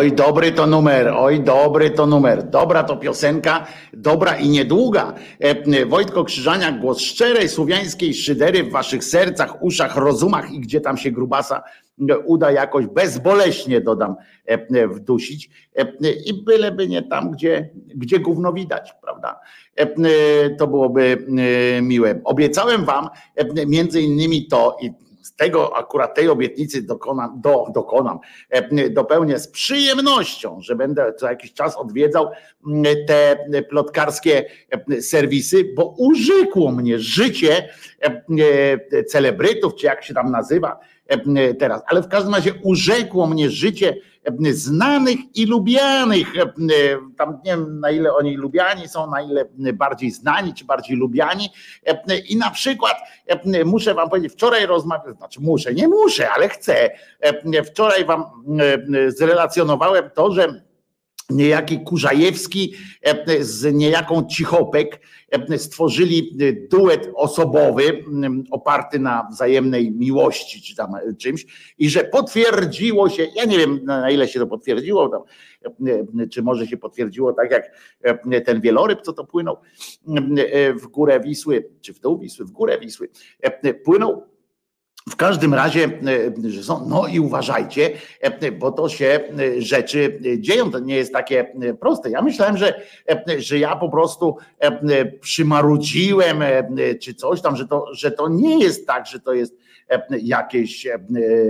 Oj, dobry to numer, oj, dobry to numer. Dobra to piosenka, dobra i niedługa. E, Wojtko Krzyżaniak, głos szczerej słowiańskiej szydery w waszych sercach, uszach, rozumach i gdzie tam się grubasa e, uda jakoś bezboleśnie, dodam, e, wdusić. I byleby nie tam, gdzie, gdzie gówno widać, prawda? To byłoby miłe. Obiecałem wam między innymi to, i z tego akurat tej obietnicy dokonam, do, dokonam, e, dopełnię z przyjemnością, że będę co jakiś czas odwiedzał te plotkarskie e, serwisy, bo urzekło mnie życie e, celebrytów, czy jak się tam nazywa teraz, ale w każdym razie urzekło mnie życie znanych i lubianych. Tam nie wiem, na ile oni lubiani są, na ile bardziej znani, czy bardziej lubiani. I na przykład muszę wam powiedzieć, wczoraj rozmawiałem, znaczy muszę, nie muszę, ale chcę. Wczoraj wam zrelacjonowałem to, że niejaki Kurzajewski z niejaką Cichopek stworzyli duet osobowy oparty na wzajemnej miłości czy tam czymś i że potwierdziło się, ja nie wiem na ile się to potwierdziło, tam, czy może się potwierdziło tak jak ten wieloryb, co to płynął w górę Wisły, czy w dół Wisły, w górę Wisły, płynął w każdym razie, e, no i uważajcie, e, bo to się e, rzeczy dzieją, to nie jest takie proste. Ja myślałem, że, że ja po prostu przymarudziłem czy coś tam, że to, że to nie jest tak, że to jest jakieś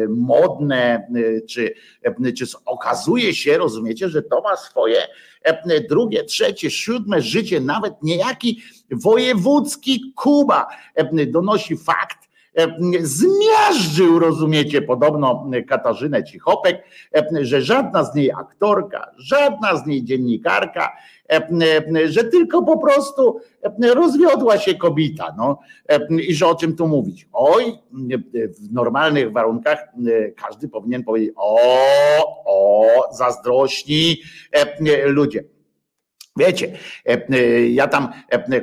modne, czy, czy okazuje się, rozumiecie, że to ma swoje drugie, trzecie, siódme życie, nawet niejaki wojewódzki Kuba donosi fakt, zmiażdżył, rozumiecie, podobno Katarzynę Cichopek, e, że żadna z niej aktorka, żadna z niej dziennikarka, e, że tylko po prostu rozwiodła się kobieta. No. I że o czym tu mówić? Oj, w normalnych warunkach każdy powinien powiedzieć: o, o, zazdrośni ludzie. Wiecie, ja tam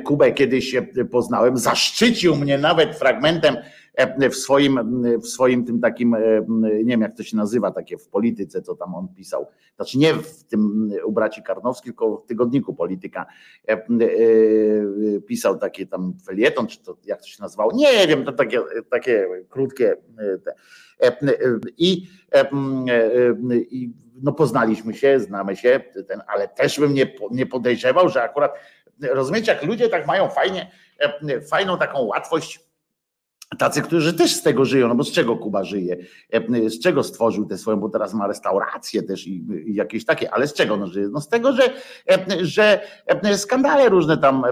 Kubę kiedyś poznałem, zaszczycił mnie nawet fragmentem E, w swoim, w swoim tym takim, e, nie wiem jak to się nazywa, takie w polityce, co tam on pisał. Znaczy nie w tym u braci Karnowskich, tylko w tygodniku polityka e, pisał takie tam felieton, czy to jak to się nazywało, nie wiem, to takie, takie krótkie te. I, i no poznaliśmy się, znamy się, ten, ale też bym nie, nie podejrzewał, że akurat rozumiecie, jak ludzie tak mają fajnie, fajną taką łatwość Tacy, którzy też z tego żyją, no bo z czego Kuba żyje? E, z czego stworzył tę swoją, bo teraz ma restaurację też i, i jakieś takie, ale z czego no żyje? No z tego, że, e, że e, skandale różne tam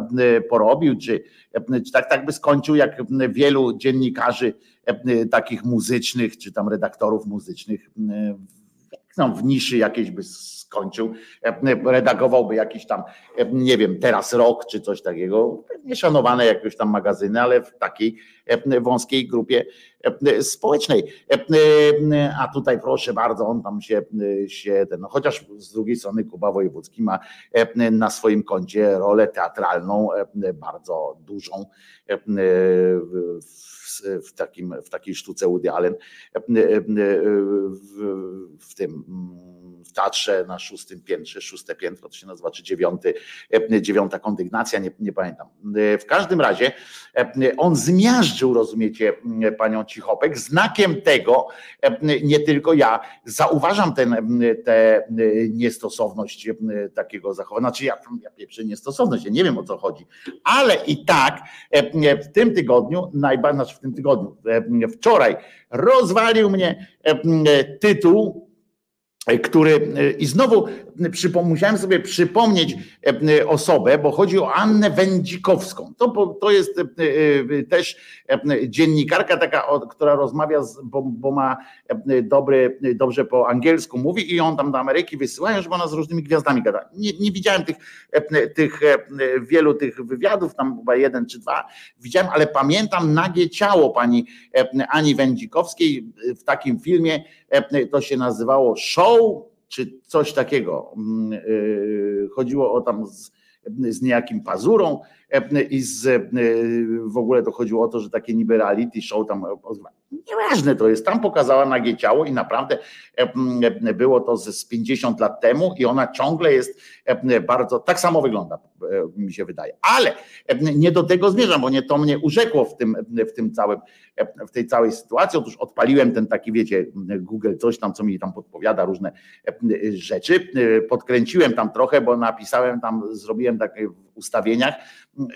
porobił, czy, czy tak, tak by skończył jak wielu dziennikarzy takich muzycznych, czy tam redaktorów muzycznych no, w niszy jakiejś by skończył, redagowałby jakiś tam, nie wiem, teraz rok czy coś takiego, nieszanowane jakieś tam magazyny, ale w takiej wąskiej grupie społecznej. A tutaj proszę bardzo, on tam się, się ten, no chociaż z drugiej strony Kuba Wojewódzki ma na swoim koncie rolę teatralną bardzo dużą w, takim, w takiej sztuce Woody Allen w, w tym w teatrze na szóstym piętrze, szóste piętro to się nazywa, czy dziewiąty, dziewiąta kondygnacja, nie, nie pamiętam. W każdym razie on zmiażdżył, rozumiecie, panią Cichopek, znakiem tego, nie tylko ja, zauważam ten, tę niestosowność takiego zachowania, znaczy ja, ja pieprzę niestosowność, ja nie wiem o co chodzi, ale i tak w tym tygodniu, najbardziej, znaczy w tym tygodniu, wczoraj rozwalił mnie tytuł E, który e, i znowu musiałem sobie przypomnieć e, osobę, bo chodzi o Annę Wędzikowską. To, to jest też dziennikarka taka, która rozmawia, z, bo, bo, ma dobry, dobrze po angielsku mówi i on tam do Ameryki wysyłają, żeby ona z różnymi gwiazdami gada. Nie, nie widziałem tych, tych wielu tych wywiadów, tam chyba jeden czy dwa widziałem, ale pamiętam nagie ciało pani Ani Wędzikowskiej w takim filmie, to się nazywało Show czy coś takiego. Mm, y, chodziło o tam z, z niejakim pazurą i z, y, w ogóle to chodziło o to, że takie niby reality show tam Nieważne to jest. Tam pokazała nagie ciało i naprawdę było to z 50 lat temu i ona ciągle jest bardzo, tak samo wygląda, mi się wydaje. Ale nie do tego zmierzam, bo nie to mnie urzekło w tym, w tym całym, w tej całej sytuacji. Otóż odpaliłem ten taki, wiecie, Google coś tam, co mi tam podpowiada różne rzeczy. Podkręciłem tam trochę, bo napisałem tam, zrobiłem takie ustawieniach,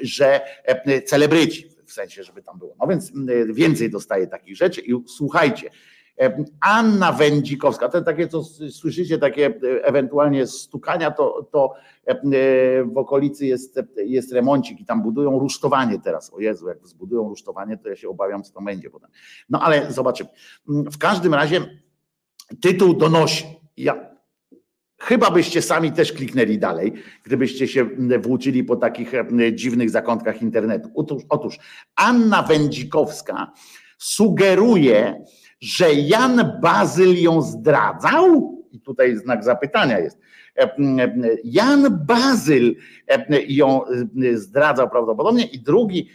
że celebryci w sensie, żeby tam było. No więc więcej dostaje takich rzeczy i słuchajcie, Anna Wędzikowska, te takie, co słyszycie, takie ewentualnie stukania, to, to w okolicy jest, jest remoncik i tam budują rusztowanie teraz. O Jezu, jak zbudują rusztowanie, to ja się obawiam, co to będzie potem. No ale zobaczymy. W każdym razie tytuł donosi. Ja, Chyba byście sami też kliknęli dalej, gdybyście się włóczyli po takich dziwnych zakątkach internetu. Otóż, otóż Anna Wędzikowska sugeruje, że Jan Bazyl ją zdradzał. I tutaj znak zapytania jest. Jan Bazyl ją zdradzał prawdopodobnie i drugi,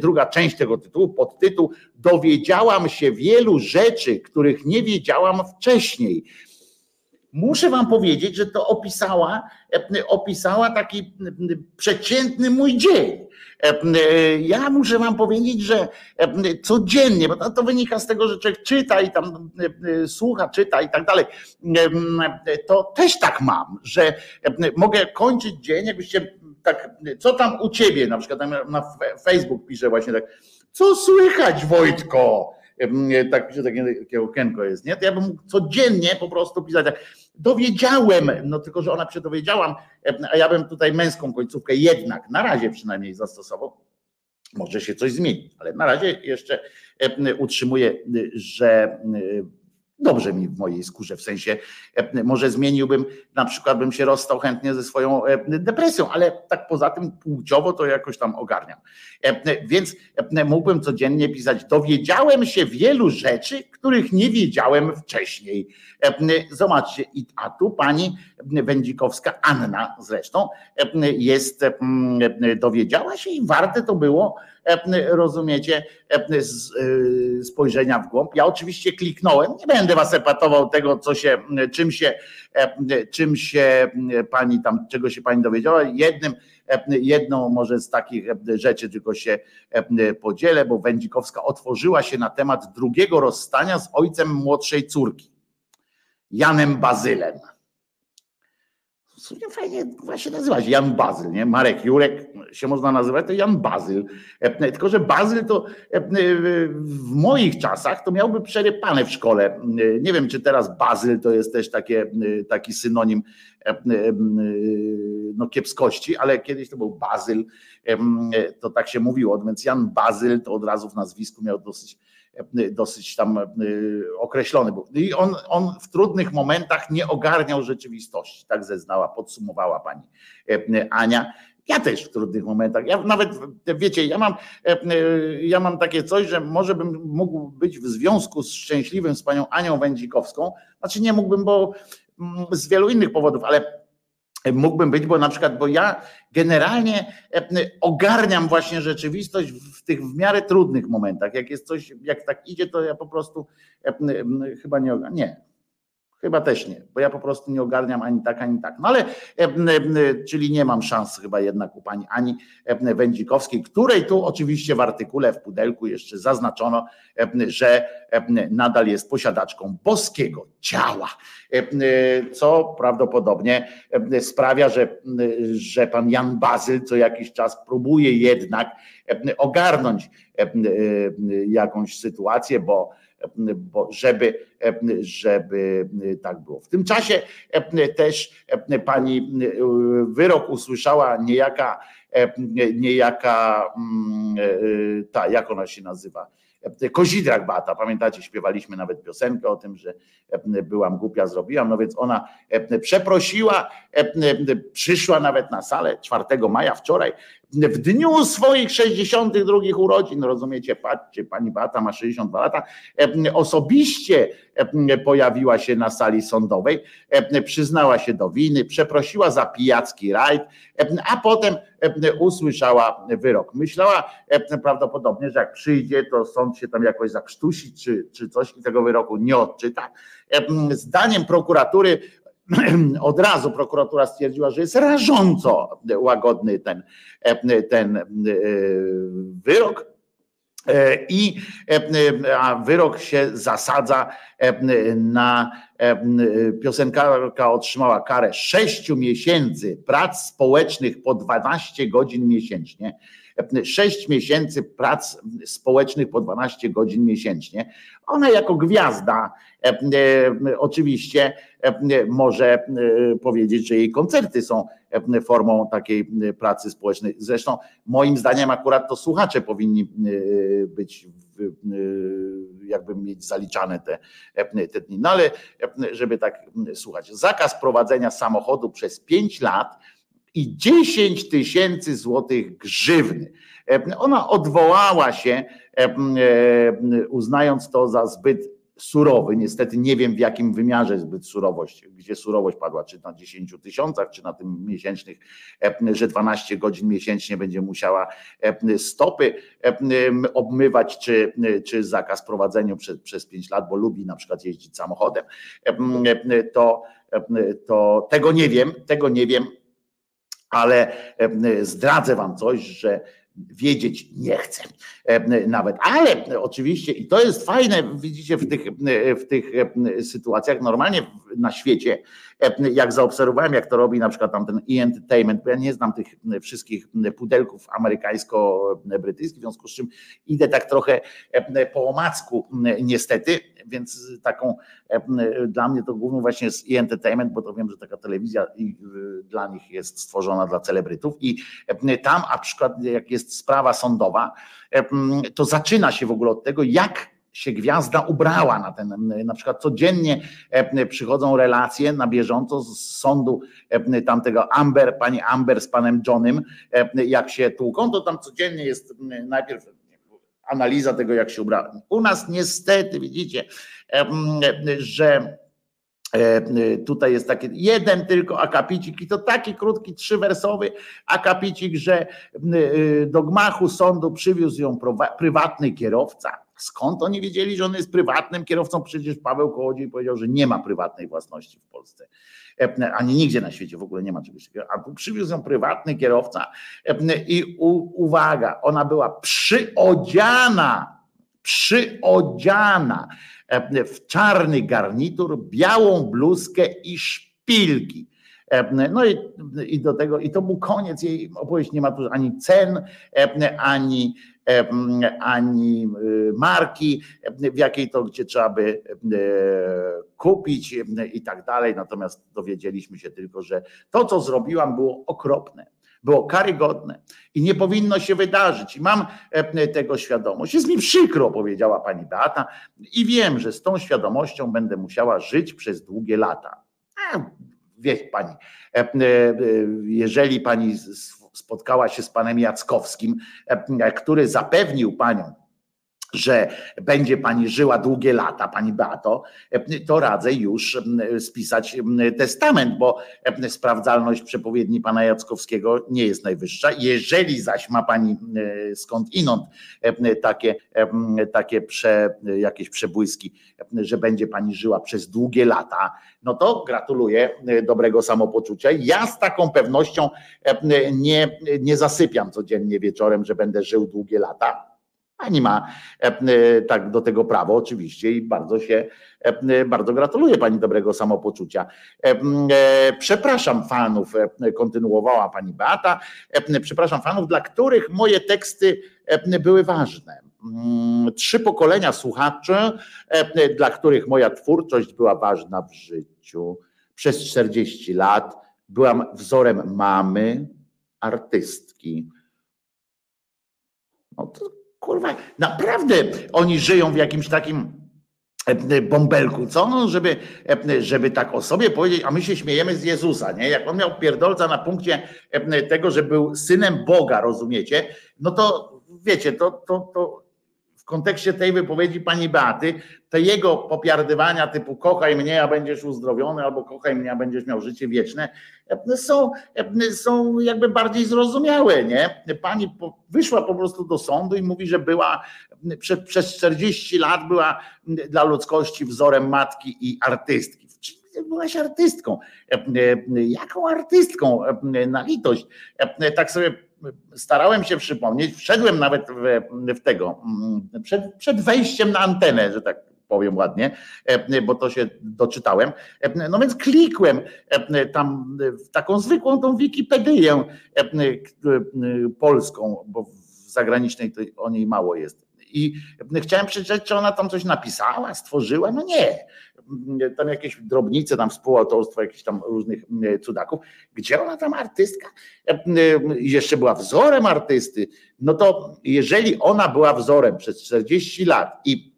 druga część tego tytułu, podtytuł Dowiedziałam się wielu rzeczy, których nie wiedziałam wcześniej muszę wam powiedzieć, że to opisała, e, opisała taki e, przeciętny mój dzień. E, ja muszę wam powiedzieć, że codziennie, bo to wynika z tego, że człowiek czyta i tam słucha, czyta i tak dalej, to też tak mam, że mogę kończyć dzień, jakbyście tak, co tam u ciebie, na przykład na Facebook pisze właśnie tak, co słychać Wojtko? Tak pisze takie, okienko jest, nie? To ja bym mógł codziennie po prostu pisać tak, dowiedziałem, no tylko, że ona się dowiedziałam, a ja bym tutaj męską końcówkę jednak, na razie przynajmniej zastosował. Może się coś zmieni, ale na razie jeszcze utrzymuję, że dobrze mi w mojej skórze, w sensie może zmieniłbym, na przykład bym się rozstał chętnie ze swoją depresją, ale tak poza tym płciowo to jakoś tam ogarniam. Więc mógłbym codziennie pisać, dowiedziałem się wielu rzeczy, których nie wiedziałem wcześniej. Zobaczcie, a tu pani Wędzikowska, Anna zresztą, jest, dowiedziała się i warte to było, rozumiecie, spojrzenia w głąb. Ja oczywiście kliknąłem, nie będę was epatował tego, co się, czym się, czym się pani tam, czego się pani dowiedziała. Jednym, jedną może z takich rzeczy tylko się podzielę, bo Wędzikowska otworzyła się na temat drugiego rozstania z ojcem młodszej córki, Janem Bazylem sumie fajnie właśnie nazywać Jan Bazyl, nie? Marek Jurek się można nazywać, to Jan Bazyl. E, tylko, że Bazyl to e, w moich czasach to miałby przerypane w szkole. E, nie wiem, czy teraz Bazyl to jest też takie, taki synonim no, kiepskości, ale kiedyś to był Bazyl, to tak się mówiło, więc Jan Bazyl to od razu w nazwisku miał dosyć dosyć tam e, określony był. I on, on w trudnych momentach nie ogarniał rzeczywistości, tak zeznała, podsumowała pani e, Ania. Ja też w trudnych momentach. Ja nawet, wiecie, ja mam, e, ja mam takie coś, że może bym mógł być w związku z szczęśliwym z panią Anią Wędzikowską. Znaczy nie mógłbym, bo mm, z wielu innych powodów, ale mógłbym być, bo na przykład, bo ja generalnie e, ogarniam właśnie rzeczywistość w tych w miarę trudnych momentach. Jak jest coś, jak tak idzie, to ja po prostu e, chyba nie ogarniam. Nie, Chyba też nie, bo ja po prostu nie ogarniam ani tak, ani tak. No ale, czyli nie mam szans chyba jednak u pani Ani Wędzikowskiej, której tu oczywiście w artykule w pudelku jeszcze zaznaczono, że nadal jest posiadaczką boskiego ciała, co prawdopodobnie sprawia, że, że pan Jan Bazyl co jakiś czas próbuje jednak ogarnąć jakąś sytuację, bo żeby, żeby tak było. W tym czasie też pani wyrok usłyszała niejaka, niejaka ta, jak ona się nazywa? Kozidrak Bata, pamiętacie, śpiewaliśmy nawet piosenkę o tym, że byłam głupia, zrobiłam, no więc ona przeprosiła, przyszła nawet na salę 4 maja, wczoraj, w dniu swoich 62 urodzin, rozumiecie, patrzcie, pani Bata ma 62 lata, osobiście pojawiła się na sali sądowej, przyznała się do winy, przeprosiła za pijacki rajd, a potem usłyszała wyrok. Myślała prawdopodobnie, że jak przyjdzie, to sąd się tam jakoś zakrztusi czy, czy coś i tego wyroku nie odczyta. Zdaniem prokuratury od razu prokuratura stwierdziła, że jest rażąco łagodny ten, ten e, wyrok. E, I e, wyrok się zasadza na piosenkarka otrzymała karę 6 miesięcy prac społecznych po 12 godzin miesięcznie 6 miesięcy prac społecznych po 12 godzin miesięcznie. Ona jako gwiazda e, e, oczywiście e, może powiedzieć, że jej koncerty są formą takiej pracy społecznej. Zresztą moim zdaniem akurat to słuchacze powinni być jakby mieć zaliczane te, te dni. No ale żeby tak słuchać. Zakaz prowadzenia samochodu przez 5 lat i 10 tysięcy złotych grzywny. E, ona odwołała się, e, e, uznając to za zbyt surowy. Niestety nie wiem w jakim wymiarze zbyt surowość, gdzie surowość padła, czy na 10 tysiącach, czy na tym miesięcznych, że 12 godzin miesięcznie będzie musiała stopy obmywać, czy, czy zakaz prowadzenia przez, przez 5 lat, bo lubi na przykład jeździć samochodem. To, to tego nie wiem, tego nie wiem ale zdradzę wam coś, że wiedzieć nie chcę nawet. Ale oczywiście, i to jest fajne, widzicie, w tych, w tych sytuacjach, normalnie na świecie, jak zaobserwowałem, jak to robi na przykład tam ten e-entertainment, bo ja nie znam tych wszystkich pudelków amerykańsko-brytyjskich, w związku z czym idę tak trochę po omacku niestety, więc taką dla mnie to głównie właśnie jest e-entertainment, bo to wiem, że taka telewizja dla nich jest stworzona dla celebrytów i tam na przykład jak jest sprawa sądowa, to zaczyna się w ogóle od tego, jak się gwiazda ubrała na ten, na przykład codziennie przychodzą relacje na bieżąco z sądu tamtego Amber, pani Amber z panem Johnem, jak się tłuką, to tam codziennie jest najpierw analiza tego, jak się ubrała. U nas niestety widzicie, że Tutaj jest taki jeden tylko akapicik i to taki krótki, trzywersowy akapicik, że do gmachu sądu przywiózł ją prywatny kierowca Skąd oni wiedzieli, że on jest prywatnym kierowcą? Przecież Paweł Kołodziej powiedział, że nie ma prywatnej własności w Polsce. Ani nigdzie na świecie w ogóle nie ma czegoś takiego. A przywiózł ją prywatny kierowca i uwaga, ona była przyodziana, przyodziana w czarny garnitur, białą bluzkę i szpilki. No i, i do tego, i to był koniec jej opowieści. Nie ma tu ani cen, ani ani y, marki, w jakiej to gdzie trzeba by kupić i tak dalej. Natomiast dowiedzieliśmy się tylko, że to, co zrobiłam, było okropne było karygodne i nie powinno się wydarzyć. I mam tego świadomość. Jest mi przykro, powiedziała pani Beata, i wiem, że z tą świadomością będę musiała żyć przez długie lata. Wie pani, jeżeli pani spotkała się z panem Jackowskim, e, który zapewnił panią, że będzie pani żyła długie lata, pani Beato, to radzę już spisać testament, bo sprawdzalność przepowiedni pana Jackowskiego nie jest najwyższa. Jeżeli zaś ma pani skąd inąd takie, takie prze, jakieś przebłyski, że będzie pani żyła przez długie lata, no to gratuluję dobrego samopoczucia. Ja z taką pewnością nie, nie zasypiam codziennie wieczorem, że będę żył długie lata Pani ma e, e, tak do tego prawo oczywiście i bardzo się, e, bardzo gratuluję Pani dobrego samopoczucia. Przepraszam fanów, kontynuowała Pani Beata, przepraszam fanów, dla których moje teksty były ważne. Mm, trzy pokolenia słuchaczy, dla których moja twórczość była ważna w życiu. Przez 40 lat byłam wzorem mamy, artystki. No to kurwa, naprawdę oni żyją w jakimś takim bąbelku, co? No, żeby, żeby tak o sobie powiedzieć, a my się śmiejemy z Jezusa, nie? Jak on miał pierdolca na punkcie tego, że był synem Boga, rozumiecie? No to wiecie, to, to, to kontekście tej wypowiedzi pani Beaty, te jego popiardywania typu kochaj mnie, a będziesz uzdrowiony, albo kochaj mnie, a będziesz miał życie wieczne, są, są jakby bardziej zrozumiałe, nie? Pani wyszła po prostu do sądu i mówi, że była przez 40 lat była dla ludzkości wzorem matki i artystki. Byłaś artystką. Jaką artystką? Na litość. Tak sobie starałem się przypomnieć, wszedłem nawet w, w tego, mm, przed, przed wejściem na antenę, że tak powiem ładnie, e, bo to się doczytałem. E, no więc klikłem e, tam w taką zwykłą tą Wikipedię polską, bo w zagranicznej to o niej mało jest. I chciałem przeczytać, czy ona tam coś napisała, stworzyła. No nie tam jakieś drobnice, tam współautorstwo jakichś tam różnych cudaków. Gdzie ona tam artystka? E, e, jeszcze była wzorem artysty. No to jeżeli ona była wzorem przez 40 lat i,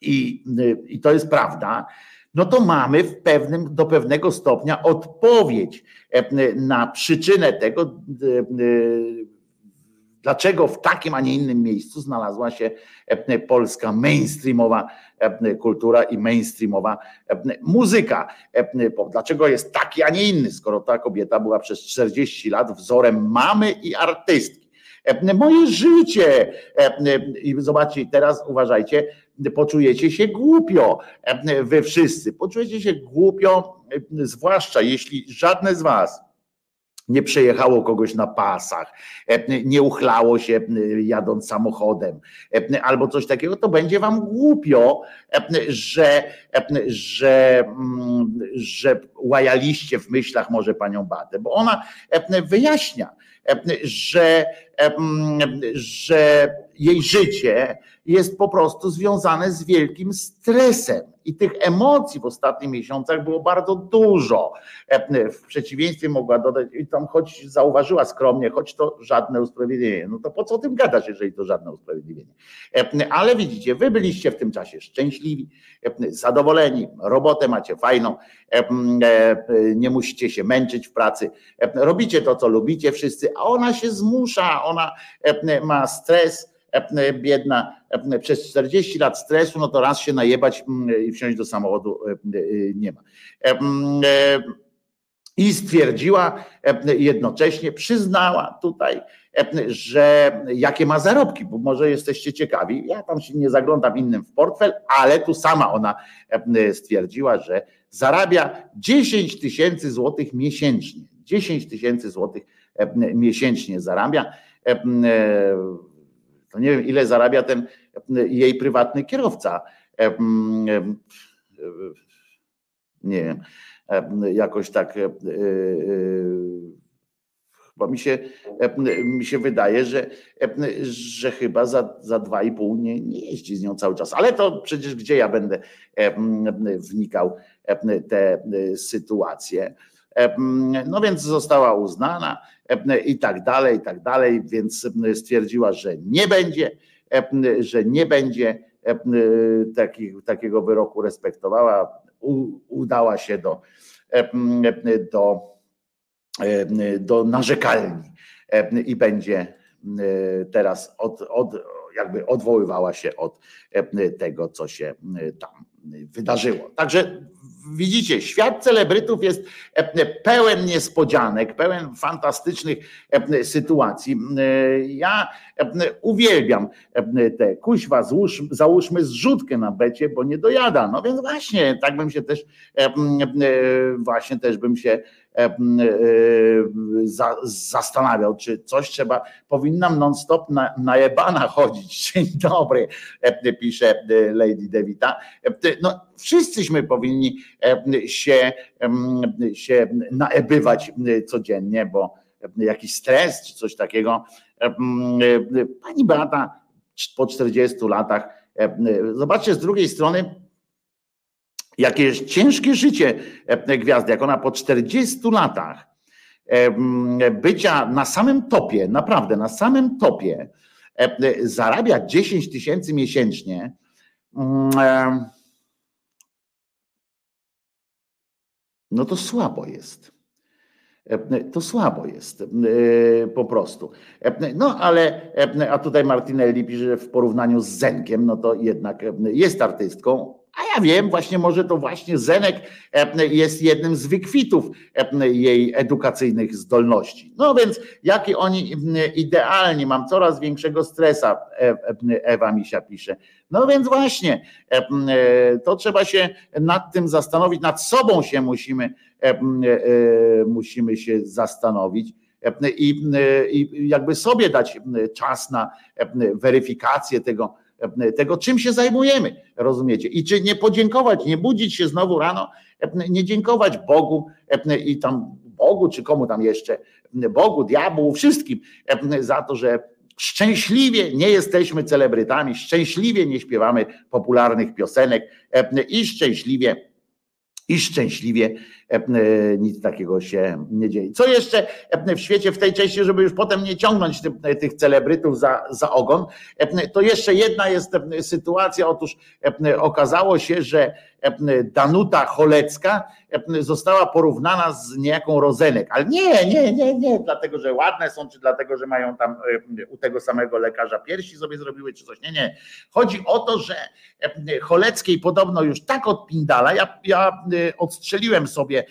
i, i to jest prawda, no to mamy w pewnym, do pewnego stopnia odpowiedź e, na przyczynę tego, Dlaczego w takim, a nie innym miejscu znalazła się e, polska mainstreamowa e, kultura i mainstreamowa e, muzyka? Dlaczego jest taki, a nie inny, skoro ta kobieta była przez 40 lat wzorem mamy i artystki? Moje życie. I zobaczcie, teraz uważajcie, poczujecie się głupio, wy wszyscy. Poczujecie się głupio, zwłaszcza jeśli żadne z was nie przejechało kogoś na pasach, e, nie uchlało się e, jadąc samochodem, e, albo coś takiego, to będzie wam głupio, że, że, mm, że łajaliście w myślach może panią Batę, bo ona wyjaśnia, że, że jej życie jest po prostu związane z wielkim stresem i tych emocji w ostatnich miesiącach było bardzo dużo. E, w przeciwieństwie mogła dodać, i tam choć zauważyła skromnie, choć to żadne usprawiedliwienie. No to po co o tym gadać, jeżeli to żadne usprawiedliwienie? E, ale widzicie, wy byliście w tym czasie szczęśliwi, e, zadowoleni, robotę macie fajną, nie musicie się męczyć w pracy, robicie to, co lubicie wszyscy, a ona się zmusza, ona ma stres, biedna e, przez 40 lat stresu, no to raz się najebać mm, i wsiąść do samochodu e, nie ma. I stwierdziła jednocześnie, przyznała tutaj, że jakie ma zarobki, bo może jesteście ciekawi. Ja tam się nie zaglądam innym w portfel, ale tu sama ona stwierdziła, że zarabia 10 tysięcy złotych miesięcznie. 10 tysięcy złotych miesięcznie zarabia to nie wiem, ile zarabia ten jej prywatny kierowca. E, e, nie wiem, jakoś tak bo mi się, mi się wydaje, że, że chyba za, za dwa i pół nie, nie jeździ z nią cały czas. Ale to przecież gdzie ja będę wnikał te sytuacje. No więc została uznana i tak dalej, i tak dalej, więc stwierdziła, że nie będzie, że nie będzie takiego wyroku respektowała, udała się do, do, do narzekalni i będzie teraz od, od, jakby odwoływała się od tego, co się tam wydarzyło. Także widzicie, świat celebrytów jest e, pełen niespodzianek, pełen fantastycznych e, sytuacji. E, ja uwielbiam te kuźwa, złóż, załóżmy zrzutkę na becie, bo nie dojada. No więc właśnie, tak bym się też, właśnie też bym się zastanawiał, czy coś trzeba, powinnam non-stop na, na ebana chodzić. Dzień dobry, pisze Lady Devita. No, wszyscyśmy powinni się, się naebywać codziennie, bo jakiś stres czy coś takiego. Pani Beata po 40 latach, zobaczcie z drugiej strony, Jakie jest ciężkie życie e, e, gwiazdy, jak ona po 40 latach e, bycia na samym topie, naprawdę na samym topie, zarabia 10 tysięcy miesięcznie. Mm, no to słabo jest. To słabo jest po prostu. No ale, a tutaj Martinelli pisze, że w porównaniu z Zenkiem, no to jednak jest artystką, a ja wiem, właśnie może to właśnie Zenek jest jednym z wykwitów jej edukacyjnych zdolności. No więc jakie oni idealni, mam coraz większego stresa, Ewa Misia pisze. No więc właśnie, to trzeba się nad tym zastanowić, nad sobą się musimy, musimy się zastanowić. I jakby sobie dać czas na weryfikację tego, tego, czym się zajmujemy, rozumiecie? I czy nie podziękować, nie budzić się znowu rano, nie dziękować Bogu i tam Bogu, czy komu tam jeszcze, Bogu, diabłu, wszystkim za to, że szczęśliwie nie jesteśmy celebrytami, szczęśliwie nie śpiewamy popularnych piosenek i szczęśliwie i szczęśliwie nic takiego się nie dzieje. Co jeszcze w świecie, w tej części, żeby już potem nie ciągnąć tych celebrytów za, za ogon, to jeszcze jedna jest sytuacja. Otóż okazało się, że Danuta Cholecka została porównana z niejaką Rozenek. Ale nie, nie, nie, nie, dlatego, że ładne są, czy dlatego, że mają tam u tego samego lekarza piersi sobie zrobiły, czy coś. Nie, nie. Chodzi o to, że Choleckiej podobno już tak odpindala. Ja, ja odstrzeliłem sobie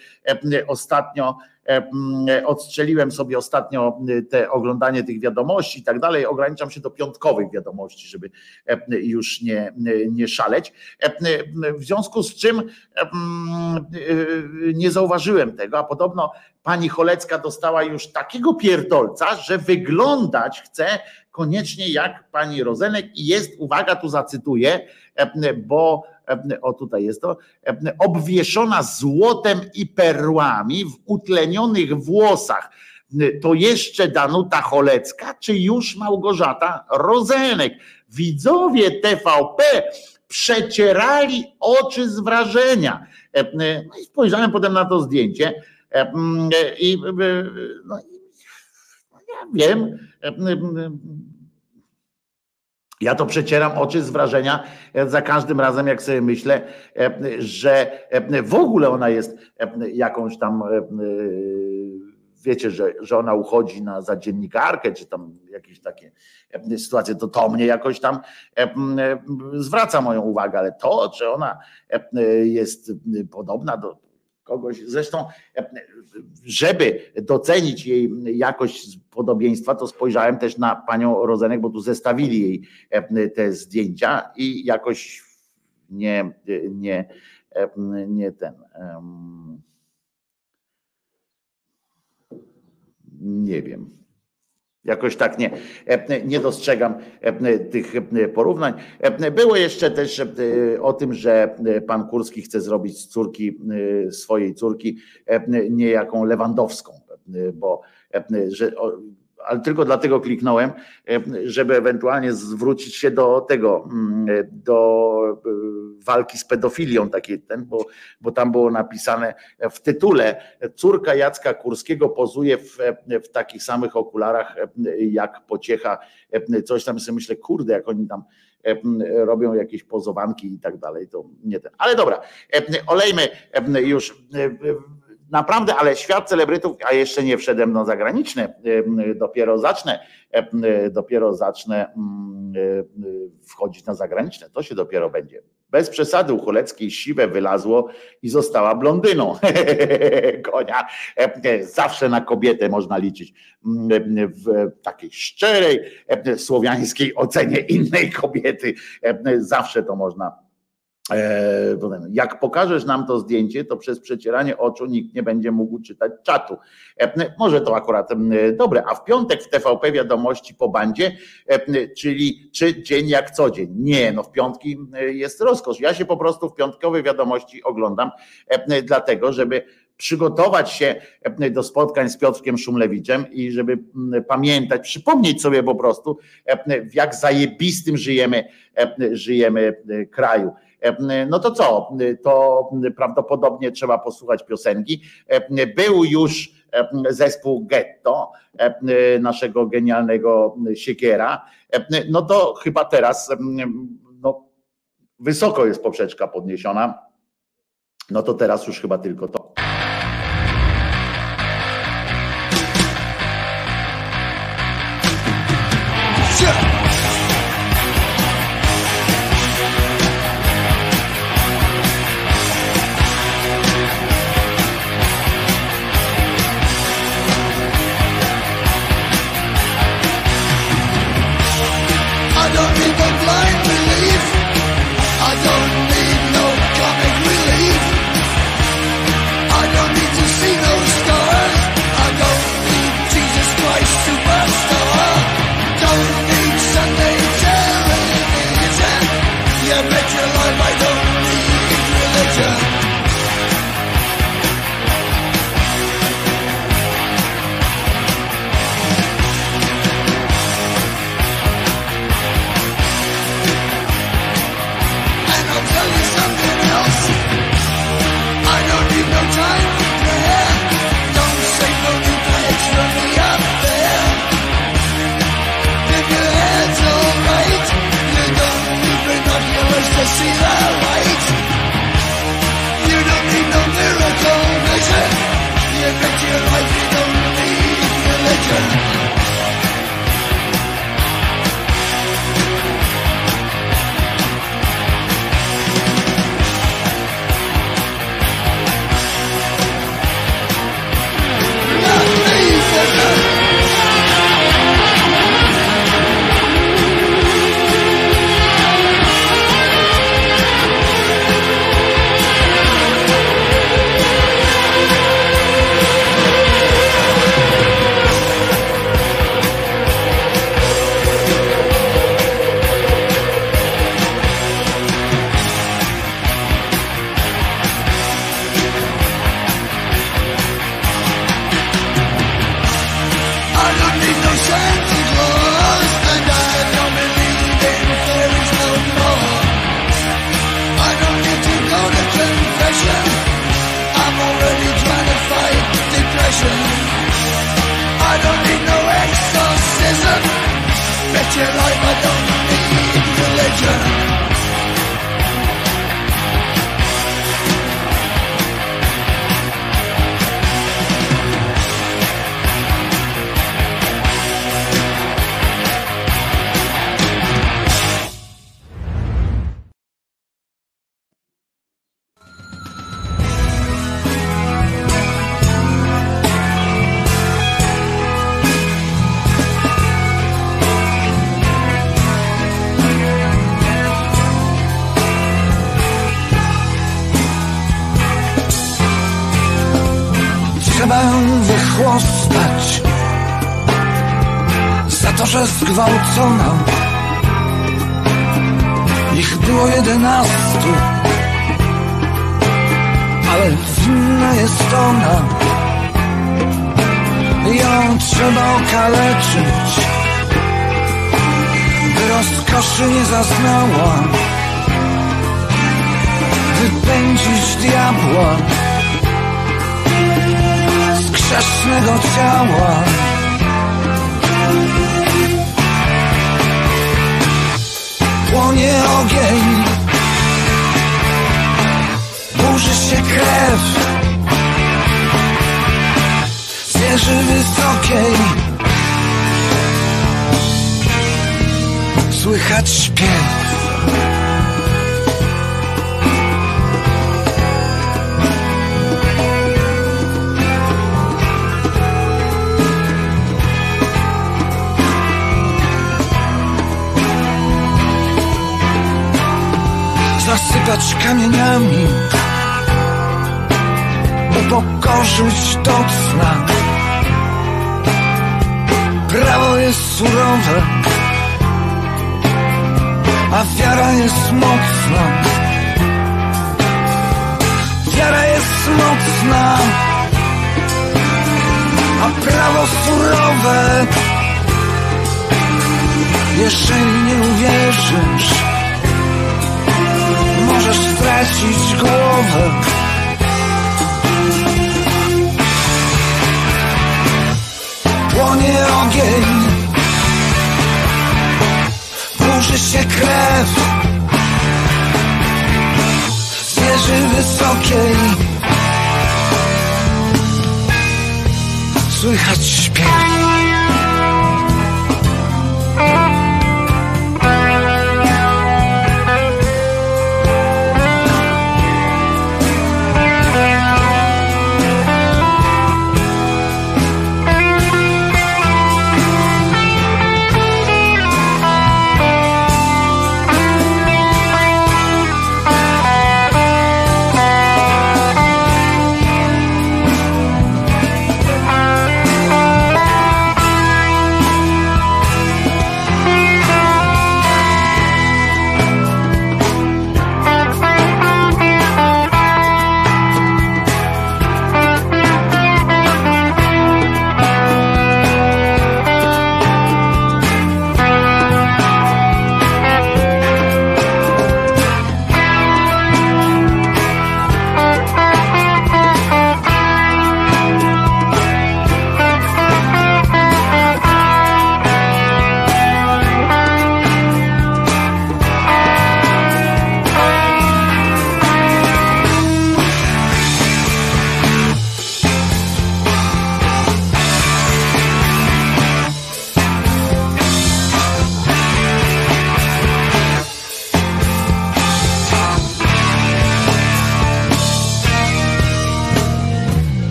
ostatnio odstrzeliłem sobie ostatnio te oglądanie tych wiadomości i tak dalej. Ograniczam się do piątkowych wiadomości, żeby już nie, nie szaleć. W związku z czym nie zauważyłem tego, a podobno pani Cholecka dostała już takiego pierdolca, że wyglądać chce koniecznie jak pani Rozenek i jest, uwaga, tu zacytuję, bo o tutaj jest to, obwieszona złotem i perłami w utlenionych włosach. To jeszcze Danuta Cholecka, czy już Małgorzata Rozenek? Widzowie TVP przecierali oczy z wrażenia. No i spojrzałem potem na to zdjęcie i no, ja wiem, ja to przecieram oczy z wrażenia za każdym razem, jak sobie myślę, że w ogóle ona jest jakąś tam, wiecie, że, że ona uchodzi na, za dziennikarkę, czy tam jakieś takie sytuacje, to to mnie jakoś tam zwraca moją uwagę, ale to, czy ona jest podobna do kogoś. Zresztą, żeby docenić jej jakość podobieństwa, to spojrzałem też na panią Rozenek, bo tu zestawili jej te zdjęcia i jakoś nie, nie, nie ten. Nie wiem. Jakoś tak nie, nie dostrzegam tych porównań. Było jeszcze też o tym, że pan Kurski chce zrobić z córki, swojej córki, niejaką Lewandowską, bo że ale tylko dlatego kliknąłem, żeby ewentualnie zwrócić się do tego, do walki z pedofilią, taki ten, bo, bo tam było napisane w tytule córka Jacka Kurskiego pozuje w, w takich samych okularach jak pociecha, coś tam sobie myślę, kurde, jak oni tam robią jakieś pozowanki i tak dalej, to nie ten. Ale dobra, olejmy już naprawdę, ale świat celebrytów, a jeszcze nie wszedłem na zagraniczne, dopiero zacznę, dopiero zacznę mm, wchodzić na zagraniczne, to się dopiero będzie. Bez przesady u Choleckiej siwe wylazło i została blondyną. Konia. Zawsze na kobietę można liczyć w takiej szczerej, słowiańskiej ocenie innej kobiety. Zawsze to można E, jak pokażesz nam to zdjęcie, to przez przecieranie oczu nikt nie będzie mógł czytać czatu. E, może to akurat dobre. A w piątek w TVP wiadomości po bandzie, e, czyli czy dzień jak co dzień. Nie, no w piątki jest rozkosz. Ja się po prostu w piątkowe wiadomości oglądam, dlatego żeby przygotować się do spotkań z Piotrkiem Szumlewiczem i żeby pamiętać, przypomnieć sobie po prostu, w jak zajebistym żyjemy, żyjemy kraju. No to co? To prawdopodobnie trzeba posłuchać piosenki. Był już zespół Getto, naszego genialnego siekiera. No to chyba teraz no, wysoko jest poprzeczka podniesiona. No to teraz już chyba tylko to.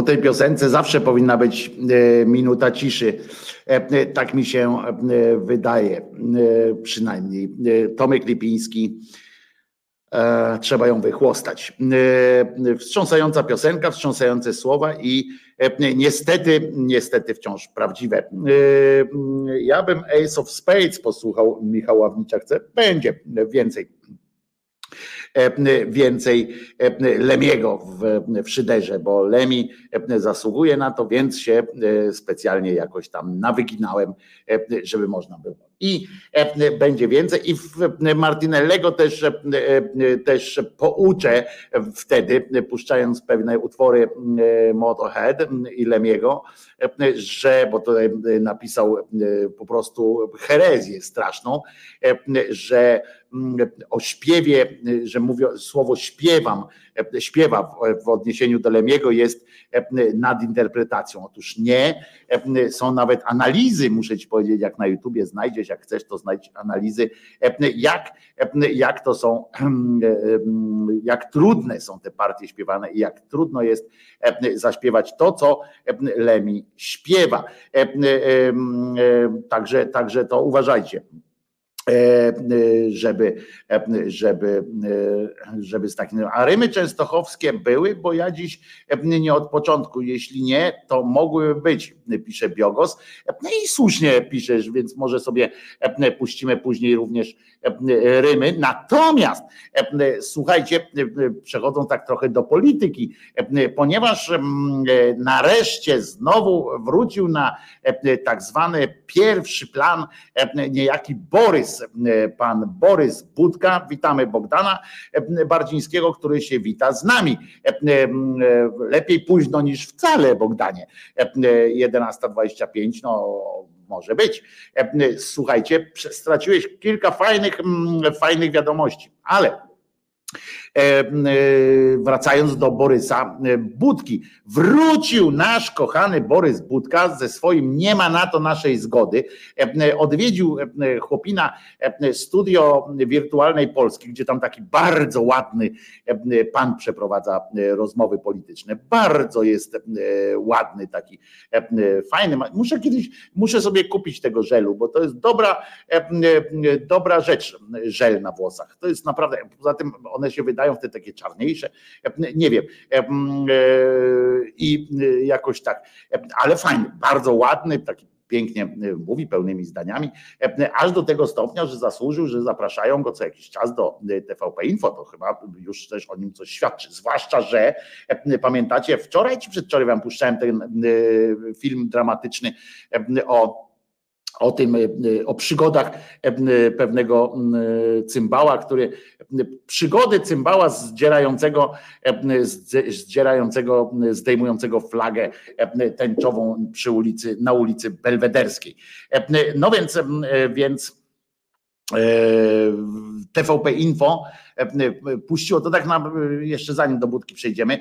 Po tej piosence zawsze powinna być e, minuta ciszy. E, tak mi się wydaje, przynajmniej. Tomek Lipiński, trzeba ją wychłostać. Wstrząsająca piosenka, wstrząsające słowa i niestety, niestety wciąż prawdziwe. Ja bym Ace of Spades posłuchał, Michał Ławnicza chce, będzie więcej E, więcej e, Lemiego w, w szyderze, bo Lemi e, zasługuje na to, więc się specjalnie jakoś tam nawyginałem, żeby można było. I będzie więcej. I Martinellego też, też pouczę wtedy, puszczając pewne utwory Motorhead i Lemiego, że, bo tutaj napisał po prostu herezję straszną, że o śpiewie, że mówię słowo śpiewam, śpiewa w odniesieniu do Lemiego jest nadinterpretacją. Otóż nie, są nawet analizy, muszę ci powiedzieć, jak na YouTubie znajdziesz, jak chcesz, to znajdź analizy, jak, jak to są, jak trudne są te partie śpiewane i jak trudno jest zaśpiewać to, co Lemi śpiewa. Także, także to uważajcie. E, e, żeby, e, żeby, żeby z takim. A rymy częstochowskie były, bo ja dziś nie od początku, jeśli nie, to mogłyby być, pisze Biogos. No i słusznie piszesz, więc może sobie puścimy później również rymy. Natomiast słuchajcie, przechodzą tak trochę do polityki, ponieważ nareszcie znowu wrócił na tak zwany pierwszy plan niejaki Borys, pan Borys Budka. Witamy Bogdana Bardzińskiego, który się wita z nami. Lepiej późno niż wcale, Bogdanie. 11.25, no może być. Słuchajcie, straciłeś kilka fajnych, fajnych wiadomości, ale E, e, wracając do Borysa e, Budki. Wrócił nasz kochany Borys Budka ze swoim nie ma na to naszej zgody. Odwiedził chłopina studio wirtualnej Polski, gdzie tam taki bardzo ładny pan przeprowadza rozmowy polityczne. Bardzo jest ładny, taki fajny. Muszę kiedyś, muszę sobie kupić tego żelu, bo to jest dobra, dobra rzecz, żel na włosach. To jest naprawdę, poza tym one się wydają wtedy takie czarniejsze, nie wiem. E, I jakoś tak, ale fajny, bardzo ładny, taki pięknie mówi, pełnymi zdaniami, aż do tego stopnia, że zasłużył, że zapraszają go co jakiś czas do TVP Info, to chyba już też o nim coś świadczy. Zwłaszcza, że pamiętacie, wczoraj czy przedwczoraj wam puszczałem ten film dramatyczny o o tym, e, o przygodach e, pewnego cymbała, który przygody cymbała zdzierającego, zdzierającego, zdejmującego flagę tęczową przy ulicy, na ulicy Belwederskiej. No więc, więc TVP Info puściło, to tak na, jeszcze zanim do budki przejdziemy,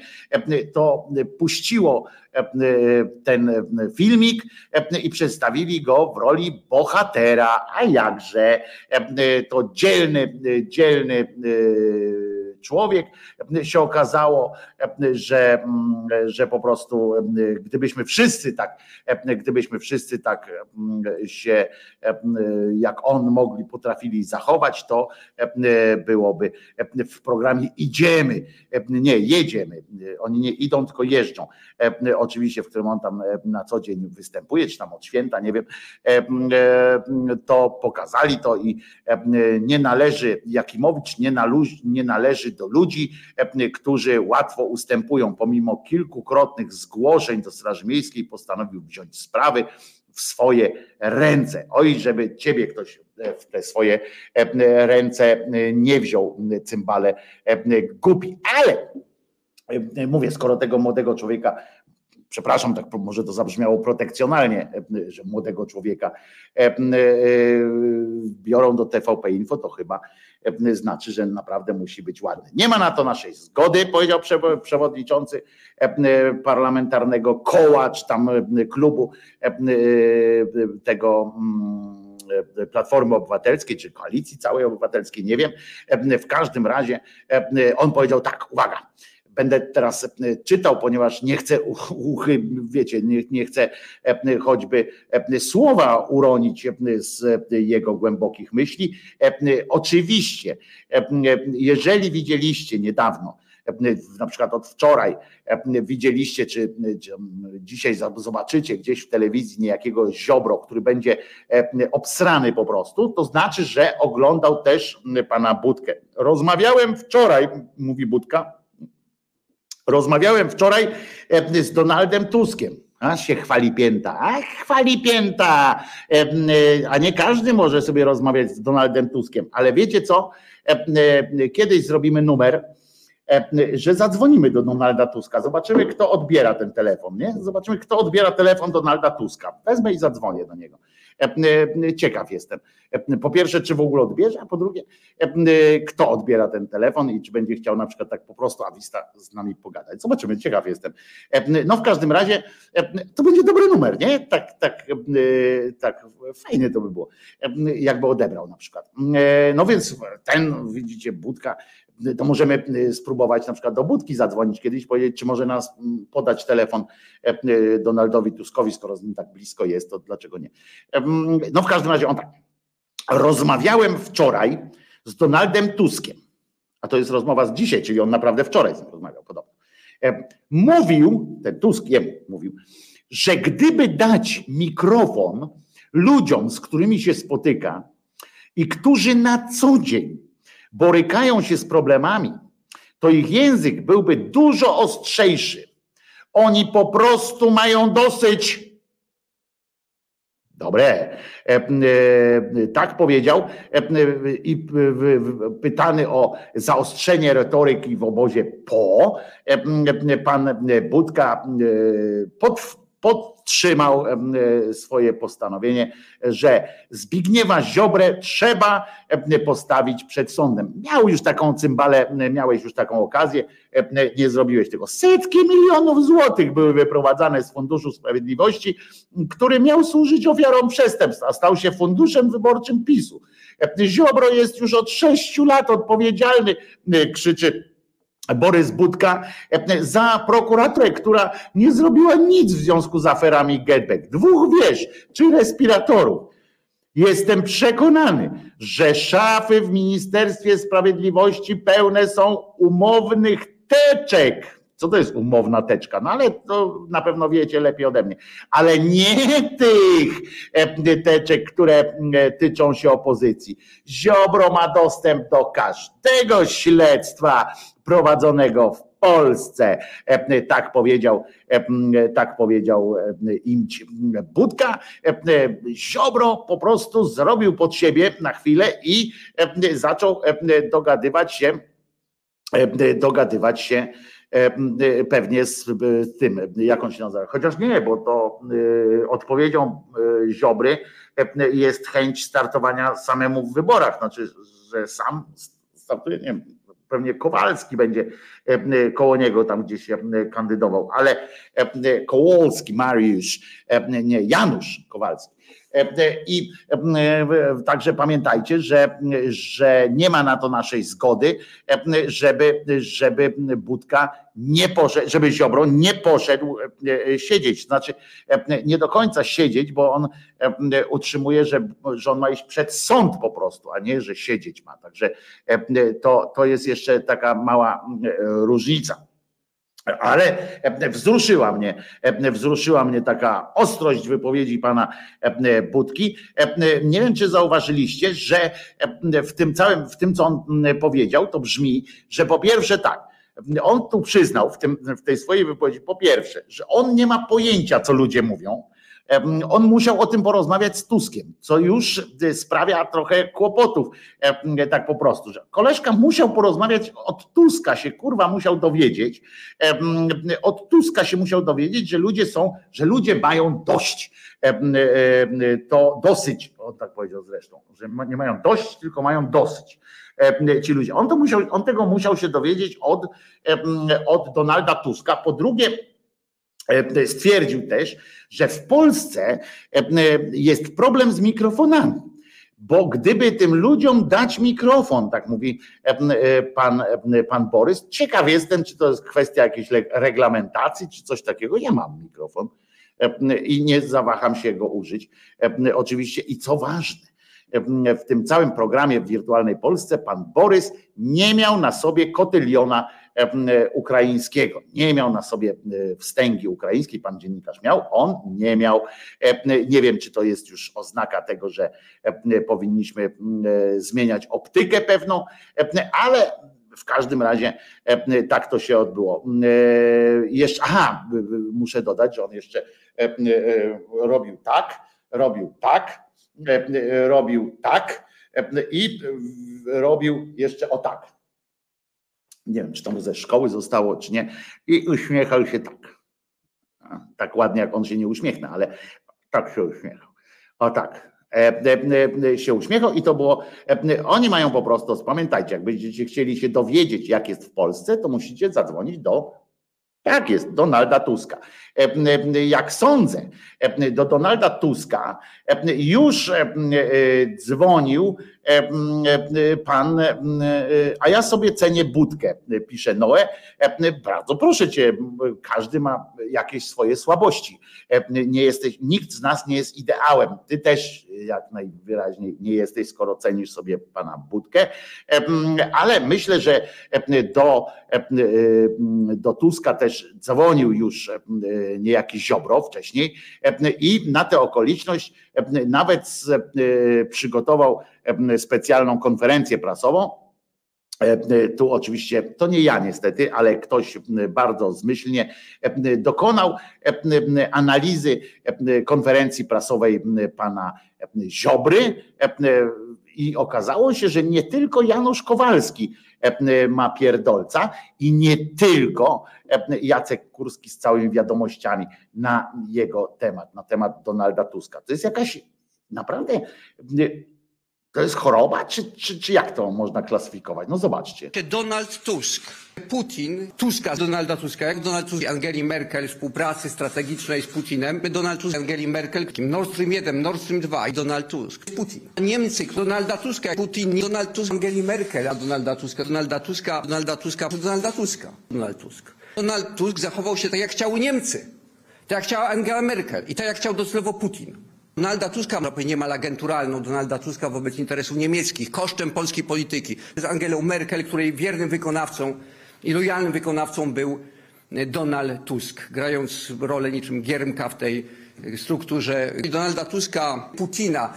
to puściło ten filmik i przedstawili go w roli bohatera, a jakże to dzielny, dzielny człowiek. Się okazało, że, że po prostu gdybyśmy wszyscy tak, gdybyśmy wszyscy tak się jak on mogli, potrafili zachować, to byłoby w programie idziemy, nie jedziemy. Oni nie idą, tylko jeżdżą. Oczywiście, w którym on tam na co dzień występuje, czy tam od święta, nie wiem, to pokazali to i nie należy, Jakimowicz nie, nie należy do ludzi, którzy łatwo ustępują, pomimo kilkukrotnych zgłoszeń do Straży Miejskiej, postanowił wziąć sprawy w swoje ręce. Oj, żeby ciebie ktoś w te swoje ręce nie wziął cymbale głupi. Ale mówię, skoro tego młodego człowieka przepraszam, tak może to zabrzmiało protekcjonalnie, że młodego człowieka biorą do TVP Info, to chyba znaczy, że naprawdę musi być ładny. Nie ma na to naszej zgody, powiedział przewodniczący parlamentarnego koła, czy tam klubu tego Platformy Obywatelskiej, czy koalicji całej obywatelskiej, nie wiem. W każdym razie on powiedział tak, uwaga, będę teraz czytał, ponieważ nie chcę uchy, wiecie, nie, nie chcę choćby słowa uronić z jego głębokich myśli. Oczywiście, jeżeli widzieliście niedawno, na przykład od wczoraj widzieliście, czy, czy dzisiaj zobaczycie gdzieś w telewizji niejakiego ziobro, który będzie obsrany po prostu, to znaczy, że oglądał też pana Budkę. Rozmawiałem wczoraj, mówi Budka, rozmawiałem wczoraj z Donaldem Tuskiem. A się chwali pięta, a chwali pięta, a nie każdy może sobie rozmawiać z Donaldem Tuskiem, ale wiecie co, kiedyś zrobimy numer, E, że zadzwonimy do Donalda Tuska, zobaczymy, kto odbiera ten telefon, nie? Zobaczymy, kto odbiera telefon Donalda Tuska. Wezmę i zadzwonię do niego. E, e, ciekaw jestem. Po pierwsze, czy w ogóle odbierze, a po drugie, kto odbiera ten telefon i czy będzie chciał na przykład tak po prostu awista z nami pogadać. Zobaczymy, ciekaw jestem. No w każdym razie to będzie dobry numer, nie? Tak, tak, tak, fajnie to by było, jakby odebrał na przykład. No więc ten, widzicie, budka to możemy y, spróbować na przykład do budki zadzwonić kiedyś, powiedzieć, czy może nas mm, podać telefon e, y, Donaldowi Tuskowi, skoro z nim tak blisko jest, to dlaczego nie? No w każdym razie on tak. Rozmawiałem wczoraj z Donaldem Tuskiem, a to jest rozmowa z dzisiaj, czyli on naprawdę wczoraj z nim rozmawiał podobno. E, mówił, ten Tusk mówił, że gdyby dać mikrofon ludziom, z którymi się spotyka i którzy na co dzień borykają się z problemami, to ich język byłby dużo ostrzejszy. Oni po prostu mają dosyć. Dobre. E, e, tak powiedział e, i pytany o zaostrzenie retoryki w obozie po, pan Budka pod, podtrzymał e, swoje postanowienie, że Zbigniewa Ziobrę trzeba postawić przed sądem. Miał już taką cymbalę, miałeś już taką okazję, nie zrobiłeś tego. Setki milionów złotych były wyprowadzane z Funduszu Sprawiedliwości, który miał służyć ofiarom przestępstw, a stał się funduszem wyborczym PiSu. Ziobro jest już od sześciu lat odpowiedzialny, krzyczy Borys Budka e, za prokuraturę, która nie zrobiła nic w związku z aferami Getback. Dwóch wież czy respiratorów. Jestem przekonany, że szafy w Ministerstwie Sprawiedliwości pełne są umownych teczek. Co to jest umowna teczka? No ale to na pewno wiecie lepiej ode mnie. Ale nie tych e, teczek, które e, tyczą się opozycji. Ziobro ma dostęp do każdego śledztwa, prowadzonego w Polsce. E, tak powiedział, e, tak powiedział e, Imć Budka. Ziobro po prostu zrobił pod siebie na chwilę i zaczął dogadywać się, dogadywać się pewnie z tym, jak on się nazywa. Chociaż nie, bo to odpowiedzią Ziobry jest chęć startowania samemu w wyborach. Znaczy, że sam startuje, nie wiem, pewnie Kowalski będzie e, koło niego tam gdzieś kandydował, ale e, Kołolski, Mariusz, e, nie, Janusz Kowalski. I także pamiętajcie, że, że nie ma na to naszej zgody, żeby, żeby Budka nie poszedł, żeby Ziobro nie poszedł siedzieć. Znaczy nie do końca siedzieć, bo on utrzymuje, że, że on ma iść przed sąd po prostu, a nie, że siedzieć ma. Także to, to jest jeszcze taka mała różnica. Ale wzruszyła mnie, wzruszyła mnie taka ostrość wypowiedzi pana Budki. Nie wiem, czy zauważyliście, że w tym całym, w tym, co on powiedział, to brzmi, że po pierwsze tak, on tu przyznał w, tym, w tej swojej wypowiedzi, po pierwsze, że on nie ma pojęcia, co ludzie mówią, on musiał o tym porozmawiać z Tuskiem, co już y, sprawia trochę kłopotów, tak po prostu, że koleżka musiał porozmawiać od Tuska się kurwa musiał dowiedzieć, od Tuska się musiał dowiedzieć, że ludzie są, że ludzie mają dość, to dosyć, on tak powiedział zresztą, że nie mają dość, tylko mają dosyć ci ludzie. On, to musiał, on tego musiał się dowiedzieć od, od Donalda Tuska. Po drugie, stwierdził też, że w Polsce jest problem z mikrofonami bo gdyby tym ludziom dać mikrofon, tak mówi pan, pan Borys, ciekaw jestem, czy to jest kwestia jakiejś reglamentacji, czy coś takiego. Ja mam mikrofon i nie zawaham się go użyć. Oczywiście, i co ważne, w tym całym programie w Wirtualnej Polsce pan Borys nie miał na sobie kotyliona ukraińskiego. Nie miał na sobie wstęgi ukraińskiej, pan dziennikarz miał, on nie miał. Nie wiem, czy to jest już oznaka tego, że powinniśmy zmieniać optykę pewną, ale w każdym razie tak to się odbyło. Jeszcze, aha, muszę dodać, że on jeszcze robił tak, robił tak, robił tak i robił jeszcze o tak nie wiem, czy to mu ze szkoły zostało, czy nie, i uśmiechał się tak. Tak ładnie, jak on się nie uśmiechna, ale tak się uśmiechał. O tak. E, e, e, się uśmiechał i to było. Oni mają po prostu, pamiętajcie, jak będziecie chcieli się dowiedzieć, jak jest w Polsce, to musicie zadzwonić do tak jest, Donalda Tuska. Jak sądzę, do Donalda Tuska już dzwonił pan, a ja sobie cenię budkę, pisze Noe. Bardzo proszę cię, każdy ma jakieś swoje słabości. Nie jesteś, nikt z nas nie jest ideałem. Ty też jak najwyraźniej nie jesteś, skoro cenisz sobie pana budkę. Ale myślę, że do, do Tuska też dzwonił już niejaki Ziobro wcześniej i na tę okoliczność nawet przygotował specjalną konferencję prasową. Tu oczywiście to nie ja niestety, ale ktoś bardzo zmyślnie dokonał analizy konferencji prasowej pana Ziobry i okazało się, że nie tylko Janusz Kowalski ma pierdolca i nie tylko Jacek Kurski z całymi wiadomościami na jego temat, na temat Donalda Tuska. To jest jakaś naprawdę to jest choroba, czy, czy, czy jak to można klasyfikować? No zobaczcie. Donald Tusk, Putin, Tuska, Donalda Tuska, jak Donald Tusk, Angeli Merkel, współpracy strategicznej z Putinem, Donald Tusk, Angeli Merkel, Nord Stream 1, Nord Stream 2 i Donald Tusk, Putin. Niemcy, Donalda Tuska, Putin, Donald Tusk, Angeli Merkel, a Donalda Tuska, Donalda Tuska, Donalda Tuska, Donalda Tuska, Donald Tusk. Donald Tusk zachował się tak, jak chciały Niemcy, tak jak chciała Angela Merkel i tak jak chciał docelowo Putin. Donalda Tuska, niemal agenturalną Donalda Tuska wobec interesów niemieckich, kosztem polskiej polityki. Z Angelą Merkel, której wiernym wykonawcą i lojalnym wykonawcą był Donald Tusk, grając rolę niczym giermka w tej strukturze. Donalda Tuska, Putina,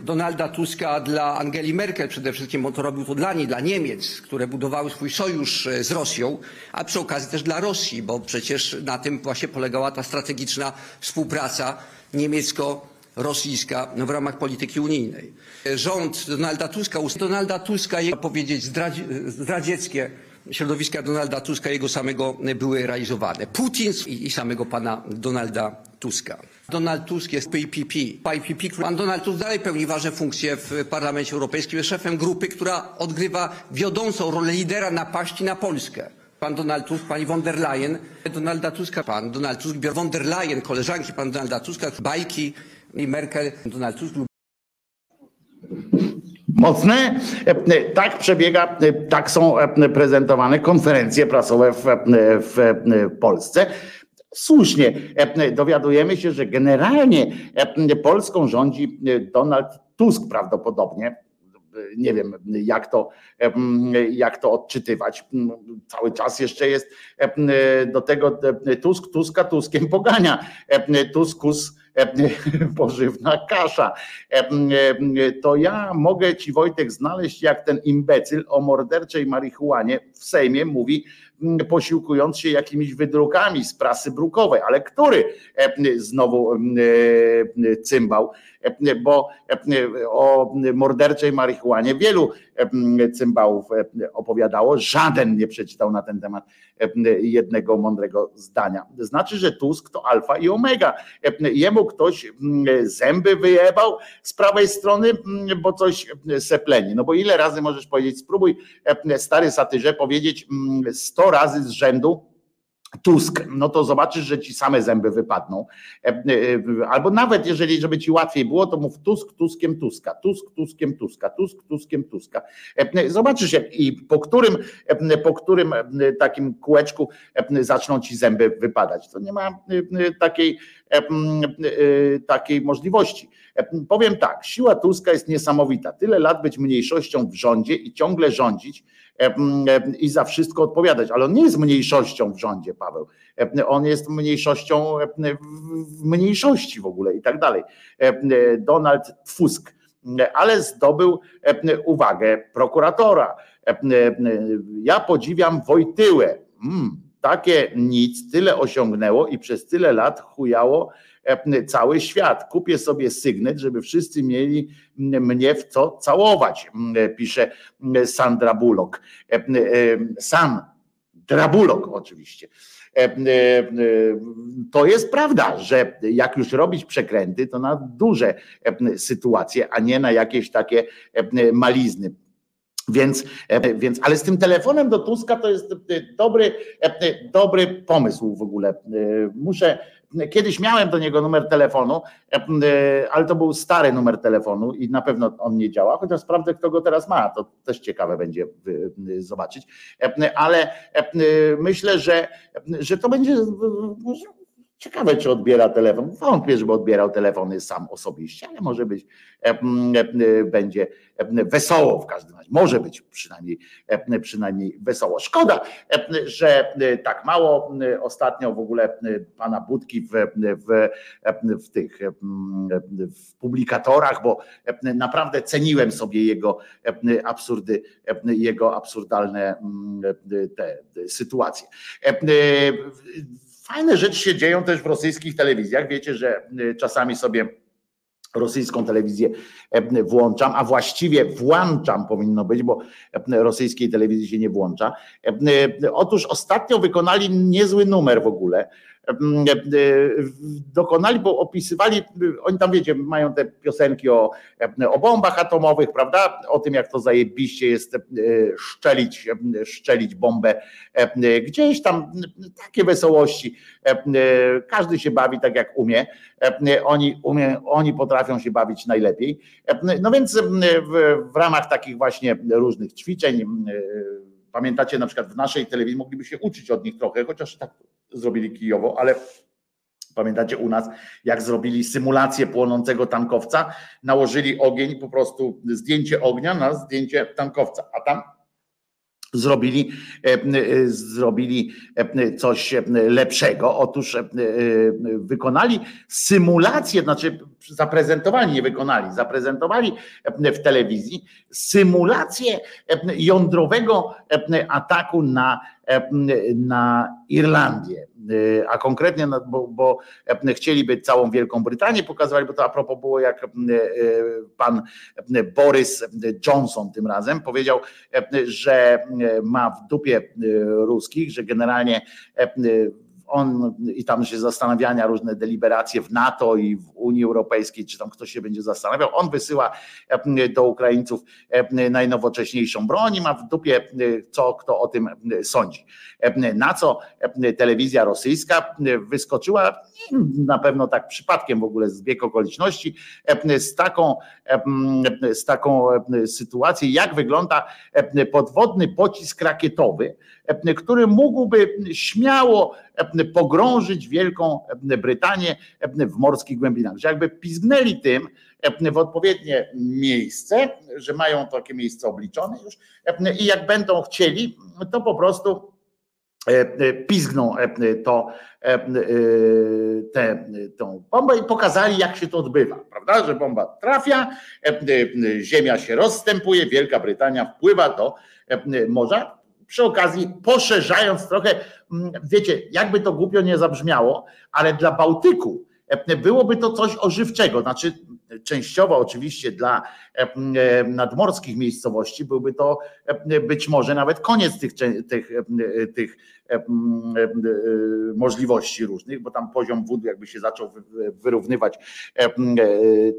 Donalda Tuska dla Angeli Merkel przede wszystkim, on to robił to dla niej, dla Niemiec, które budowały swój sojusz z Rosją, a przy okazji też dla Rosji, bo przecież na tym właśnie polegała ta strategiczna współpraca niemiecko rosyjska w ramach polityki unijnej. Rząd Donalda Tuska, Donalda Tuska, powiedzieć zdradzieckie środowiska Donalda Tuska jego samego były realizowane. Putin i, i samego pana Donalda Tuska. Donald Tusk jest PPP. PPP, pan Donald Tusk dalej pełni ważne funkcje w Parlamencie Europejskim. Jest szefem grupy, która odgrywa wiodącą rolę lidera napaści na Polskę. Pan Donald Tusk, pani von der Leyen, Donalda Tuska, pan Donald Tusk, von der Leyen, koleżanki pana Donalda Tuska, bajki i Merkel, Donald Tusk Mocne. Tak przebiega, tak są prezentowane konferencje prasowe w, w Polsce. Słusznie dowiadujemy się, że generalnie Polską rządzi Donald Tusk prawdopodobnie. Nie wiem, jak to, jak to odczytywać. Cały czas jeszcze jest do tego Tusk, Tuska, Tuskiem pogania. Tuskus pożywna kasza. To ja mogę ci Wojtek znaleźć, jak ten imbecyl o morderczej marihuanie w Sejmie mówi, posiłkując się jakimiś wydrukami z prasy brukowej, ale który znowu cymbał, bo o morderczej marihuanie wielu cymbałów opowiadało, żaden nie przeczytał na ten temat jednego mądrego zdania. Znaczy, że Tusk to alfa i omega. Jemu ktoś zęby wyjebał z prawej strony, bo coś sepleni. No bo ile razy możesz powiedzieć, spróbuj stary satyrze powiedzieć 100 razy z rzędu, Tusk, no to zobaczysz, że ci same zęby wypadną. E, e, Albo nawet jeżeli, żeby ci łatwiej było, to mów Tusk, Tuskiem Tuska, Tusk, Tuskiem Tuska, Tusk, Tuskiem Tuska. E, Zobaczysz, jak i po którym, po którym takim kółeczku zaczną ci zęby wypadać. To nie ma takiej, takiej możliwości. Powiem tak, siła Tuska jest niesamowita. Tyle lat być mniejszością w rządzie i ciągle rządzić i za wszystko odpowiadać, ale on nie jest mniejszością w rządzie, Paweł. On jest mniejszością w mniejszości w ogóle i tak dalej. Donald Tusk, ale zdobył uwagę prokuratora. Ja podziwiam Wojtyłę. Mm, takie nic, tyle osiągnęło i przez tyle lat chujało cały świat. Kupię sobie sygnet, żeby wszyscy mieli mnie w co całować, pisze Sandra Bullock. Sam Drabulok oczywiście. To jest prawda, że jak już robić przekręty, to na duże sytuacje, a nie na jakieś takie malizny. Więc, więc, ale z tym telefonem do Tuska to jest dobry, dobry pomysł w ogóle. Muszę, Kiedyś miałem do niego numer telefonu, e, e, ale to był stary numer telefonu i na pewno on nie działa, chociaż sprawdzę, kto go teraz ma. To też ciekawe będzie zobaczyć. E, ale myślę, że, że to będzie Ciekawe, czy odbiera telefon. Wątpię, żeby odbierał telefony sam osobiście, ale może być, będzie wesoło w każdym razie. Może być przynajmniej, przynajmniej wesoło. Szkoda, że tak mało ostatnio w ogóle pana Budki w, w, w tych w publikatorach, bo naprawdę ceniłem sobie jego absurdy, jego absurdalne te sytuacje Fajne rzeczy się dzieją też w rosyjskich telewizjach. Wiecie, że y, czasami sobie rosyjską telewizję e, włączam, a właściwie włączam powinno być, bo e, rosyjskiej telewizji się nie włącza. E, otóż ostatnio wykonali niezły numer w ogóle dokonali, bo opisywali, oni tam wiecie, mają te piosenki o, o bombach atomowych, prawda? O tym, jak to zajebiście jest szczelić, szczelić bombę gdzieś tam, takie wesołości. Każdy się bawi tak, jak umie. Oni, umie, oni potrafią się bawić najlepiej. No więc w, w ramach takich właśnie różnych ćwiczeń, pamiętacie na przykład w naszej telewizji, mogliby się uczyć od nich trochę, chociaż tak zrobili kijowo, ale Pamiętacie u nas, jak zrobili symulację płonącego tankowca, nałożyli ogień, po prostu zdjęcie ognia na zdjęcie tankowca, a tam zrobili, e, e, zrobili e, coś lepszego. Otóż wykonali symulację, znaczy zaprezentowali, nie wykonali, zaprezentowali w telewizji symulację jądrowego ataku na, na Irlandię. A konkretnie, no, bo, bo e, chcieliby całą Wielką Brytanię pokazywali, bo to a propos było jak e, pan Boris Johnson tym razem powiedział, e, że ma w dupie ruskich, że generalnie on i tam się zastanawiania, różne deliberacje w NATO i w Unii Europejskiej, czy tam ktoś się będzie zastanawiał. On wysyła e, do Ukraińców e, najnowocześniejszą broń i ma w dupie, e, co kto o tym sądzi. Na co telewizja rosyjska wyskoczyła, na pewno tak przypadkiem w ogóle zbieg okoliczności, z taką, z taką sytuacją, jak wygląda podwodny pocisk rakietowy, który mógłby śmiało pogrążyć Wielką Brytanię w morskich głębinach. Że jakby pizgnęli tym w odpowiednie miejsce, że mają takie miejsce obliczone już i jak będą chcieli, to po prostu pizgną to, tę bombę i pokazali, jak się to odbywa, prawda? Że bomba trafia, ziemia się rozstępuje, Wielka Brytania wpływa do morza przy okazji poszerzając trochę, mm, wiecie, jakby to głupio nie zabrzmiało, ale dla Bałtyku e, byłoby to coś ożywczego, znaczy częściowo oczywiście dla e, e, nadmorskich miejscowości byłby to być może nawet koniec tych, tych, tych możliwości różnych, bo tam poziom wód jakby się zaczął wyrównywać,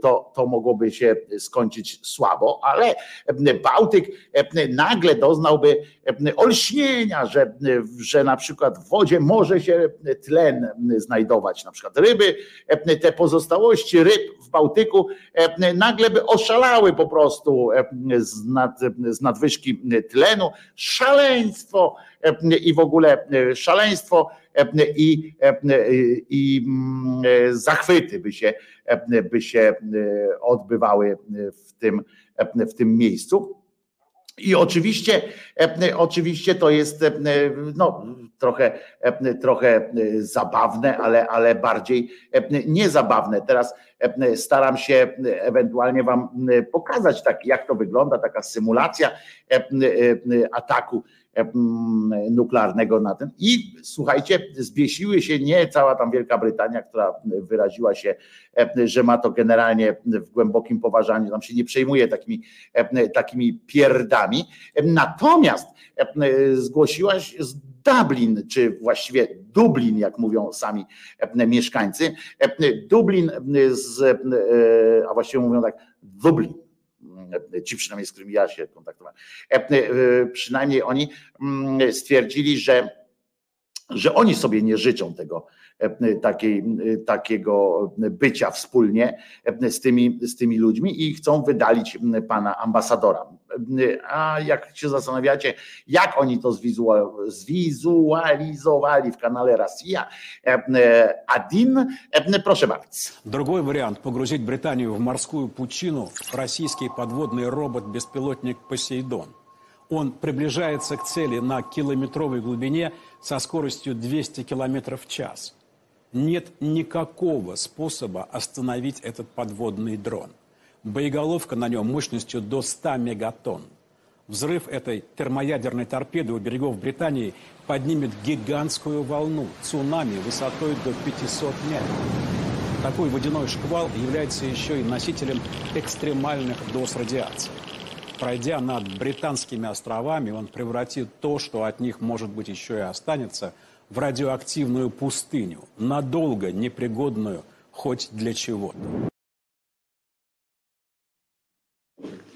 to, to mogłoby się skończyć słabo, ale Bałtyk nagle doznałby olśnienia, że, że na przykład w wodzie może się tlen znajdować, na przykład ryby, te pozostałości ryb w Bałtyku nagle by oszalały po prostu z, nad, z nadwyżki tlenu. Szaleństwo i w ogóle szaleństwo i, i mm, zachwyty by się, by się odbywały w tym, w tym miejscu. I oczywiście, oczywiście to jest no, trochę, trochę zabawne, ale, ale bardziej niezabawne. Teraz staram się ewentualnie Wam pokazać, tak, jak to wygląda, taka symulacja ataku nuklearnego na ten. I słuchajcie, zbiesiły się nie cała tam Wielka Brytania, która wyraziła się, że ma to generalnie w głębokim poważaniu, tam się nie przejmuje takimi, takimi pierdami. Natomiast zgłosiła się z Dublin, czy właściwie Dublin, jak mówią sami mieszkańcy. Dublin z, a właściwie mówią tak, Dublin ci przynajmniej z którymi ja się kontaktowałem, e, e, przynajmniej oni mm, stwierdzili, że, że oni sobie nie życzą tego, e, takiej, takiego bycia wspólnie z tymi, z tymi ludźmi i chcą wydalić pana ambasadora. A jak się zastanawiacie, jak oni to zwizualizowali w kanale Rosja, Adin, proszę bardzo. Другой вариант – погрузить Британию в морскую пучину российский подводный робот-беспилотник «Посейдон». Он приближается к цели на километровой глубине со скоростью 200 км в час. Нет никакого способа остановить этот подводный дрон – Боеголовка на нем мощностью до 100 мегатонн. Взрыв этой термоядерной торпеды у берегов Британии поднимет гигантскую волну, цунами высотой до 500 метров. Такой водяной шквал является еще и носителем экстремальных доз радиации. Пройдя над британскими островами, он превратит то, что от них, может быть, еще и останется, в радиоактивную пустыню, надолго непригодную хоть для чего-то.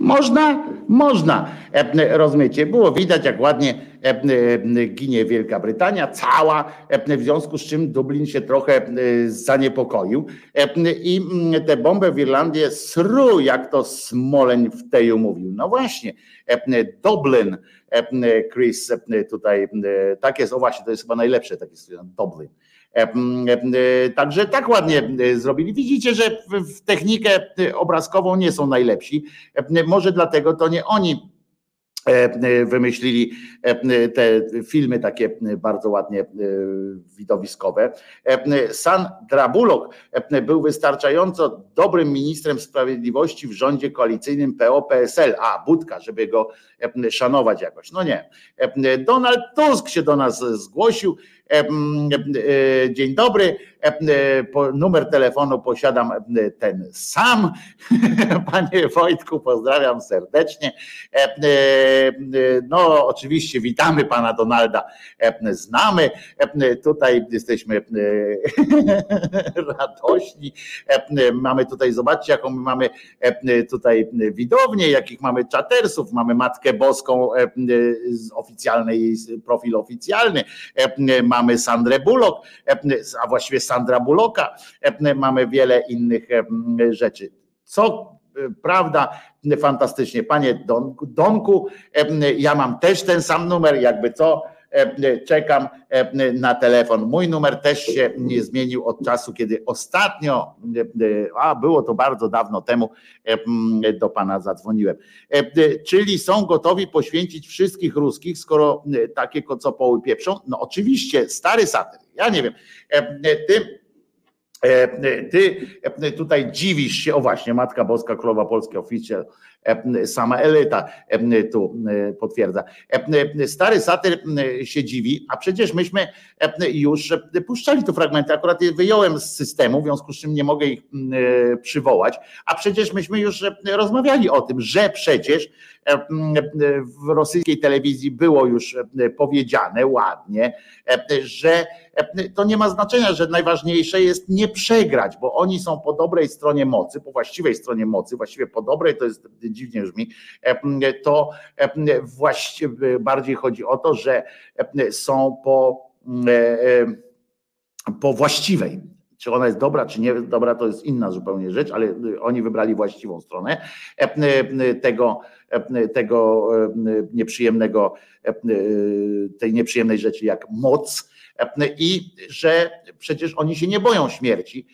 Można, można, e, rozumiecie, było widać jak ładnie e, e, ginie Wielka Brytania, cała, w związku z czym Dublin się trochę zaniepokoił i mm, tę bombę w Irlandię sru, jak to Smoleń w Teju mówił. No właśnie, Dublin, Chris tutaj, tak jest, o właśnie, to jest chyba najlepsze takie Dublin. E, e, także tak ładnie e, zrobili. Widzicie, że w technikę obrazkową nie są najlepsi. Może dlatego to nie oni wymyślili te filmy takie bardzo ładnie widowiskowe. Sandra Bullock był wystarczająco dobrym ministrem sprawiedliwości w rządzie koalicyjnym PO-PSL. A, Budka, żeby go szanować jakoś. No nie. Donald Tusk się do nas zgłosił E, dzień dobry, numer telefonu posiadam ten sam. Panie Wojtku, pozdrawiam serdecznie. No, oczywiście witamy pana Donalda, znamy. Tutaj jesteśmy radośni. Mamy tutaj, zobaczcie, jaką mamy tutaj widownię, jakich mamy czatersów, mamy Matkę Boską, oficjalny jej profil oficjalny, mamy Sandrę Bullock, a właściwie Sandra Bullocka, mamy wiele innych rzeczy. Co prawda, fantastycznie. Panie Donku, ja mam też ten sam numer, jakby co czekam na telefon. Mój numer też się nie zmienił od czasu, kiedy ostatnio, a było to bardzo dawno temu, do pana zadzwoniłem. Czyli są gotowi poświęcić wszystkich ruskich, skoro takie kocopoły pieprzą? No oczywiście, stary satyr, ja nie wiem. Ty ty tutaj dziwisz się, o właśnie, Matka Boska, Królowa Polska, oficjal, sama elita tu potwierdza. Stary satyr się dziwi, a przecież myśmy już puszczali tu fragmenty, akurat je wyjąłem z systemu, w związku z czym nie mogę ich przywołać, a przecież myśmy już rozmawiali o tym, że przecież w rosyjskiej telewizji było już powiedziane ładnie, że to nie ma znaczenia, że najważniejsze jest nie przegrać, bo oni są po dobrej stronie mocy, po właściwej stronie mocy, właściwie po dobrej, to jest dziwnie brzmi, to właściwie bardziej chodzi o to, że są po, po właściwej. Czy ona jest dobra, czy nie dobra, to jest inna zupełnie rzecz, ale oni wybrali właściwą stronę tego, tego nieprzyjemnego, tej nieprzyjemnej rzeczy jak moc i że przecież oni się nie boją śmierci,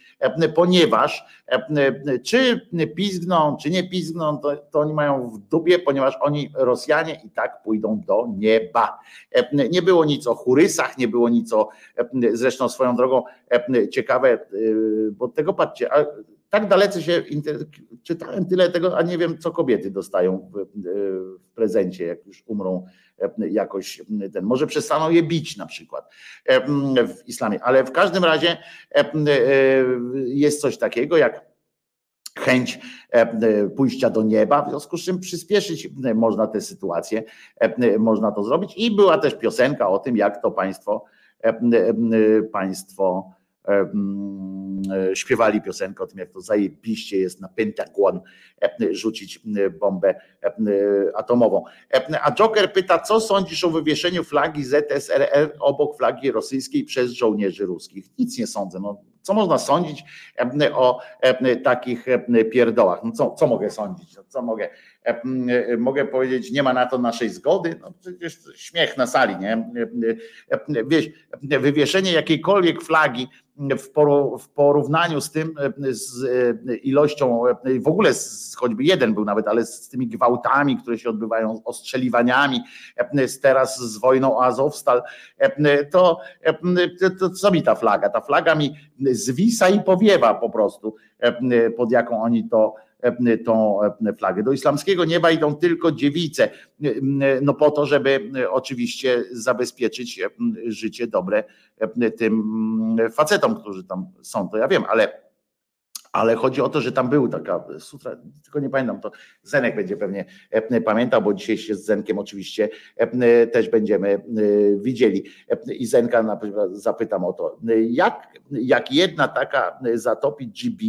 ponieważ czy pizgną, czy nie pizgną, to, to oni mają w dubie, ponieważ oni, Rosjanie, i tak pójdą do nieba. Nie było nic o churysach, nie było nic o, zresztą swoją drogą ciekawe, bo tego patrzcie, tak dalece się czytałem tyle tego, a nie wiem, co kobiety dostają w, w prezencie, jak już umrą jakoś ten, może przestaną je bić na przykład w islamie, ale w każdym razie jest coś takiego jak chęć pójścia do nieba, w związku z czym przyspieszyć można tę sytuację, można to zrobić. I była też piosenka o tym, jak to państwo państwo E, śpiewali piosenkę o tym, jak to zajebiście jest na Pentagon rzucić bombę atomową. A Joker pyta, co sądzisz o wywieszeniu flagi ZSRR obok flagi rosyjskiej przez żołnierzy ruskich? Nic nie sądzę. No, co można sądzić o takich pierdołach? No co, co mogę sądzić? No co mogę? Mogę powiedzieć, nie ma na to naszej zgody? No przecież śmiech na sali, nie? Wieś, wywieszenie jakiejkolwiek flagi w porównaniu z tym, z ilością, w ogóle z, choćby jeden był nawet, ale z tymi gwałtami, które się odbywają, ostrzeliwaniami, teraz z wojną Azowstal, to, to co mi ta flaga? Ta flaga mi zwisa i powiewa po prostu, pod jaką oni to tą flagę. Do islamskiego nieba idą tylko dziewice, no po to, żeby oczywiście zabezpieczyć życie dobre tym facetom, którzy tam są, to ja wiem, ale ale chodzi o to, że tam był taka sutra, tylko nie pamiętam, to Zenek będzie pewnie e, pamiętał, bo dzisiaj się z Zenkiem oczywiście e, też będziemy e, widzieli. I Zenka na zapytam o to, jak, jak jedna taka zatopi GB,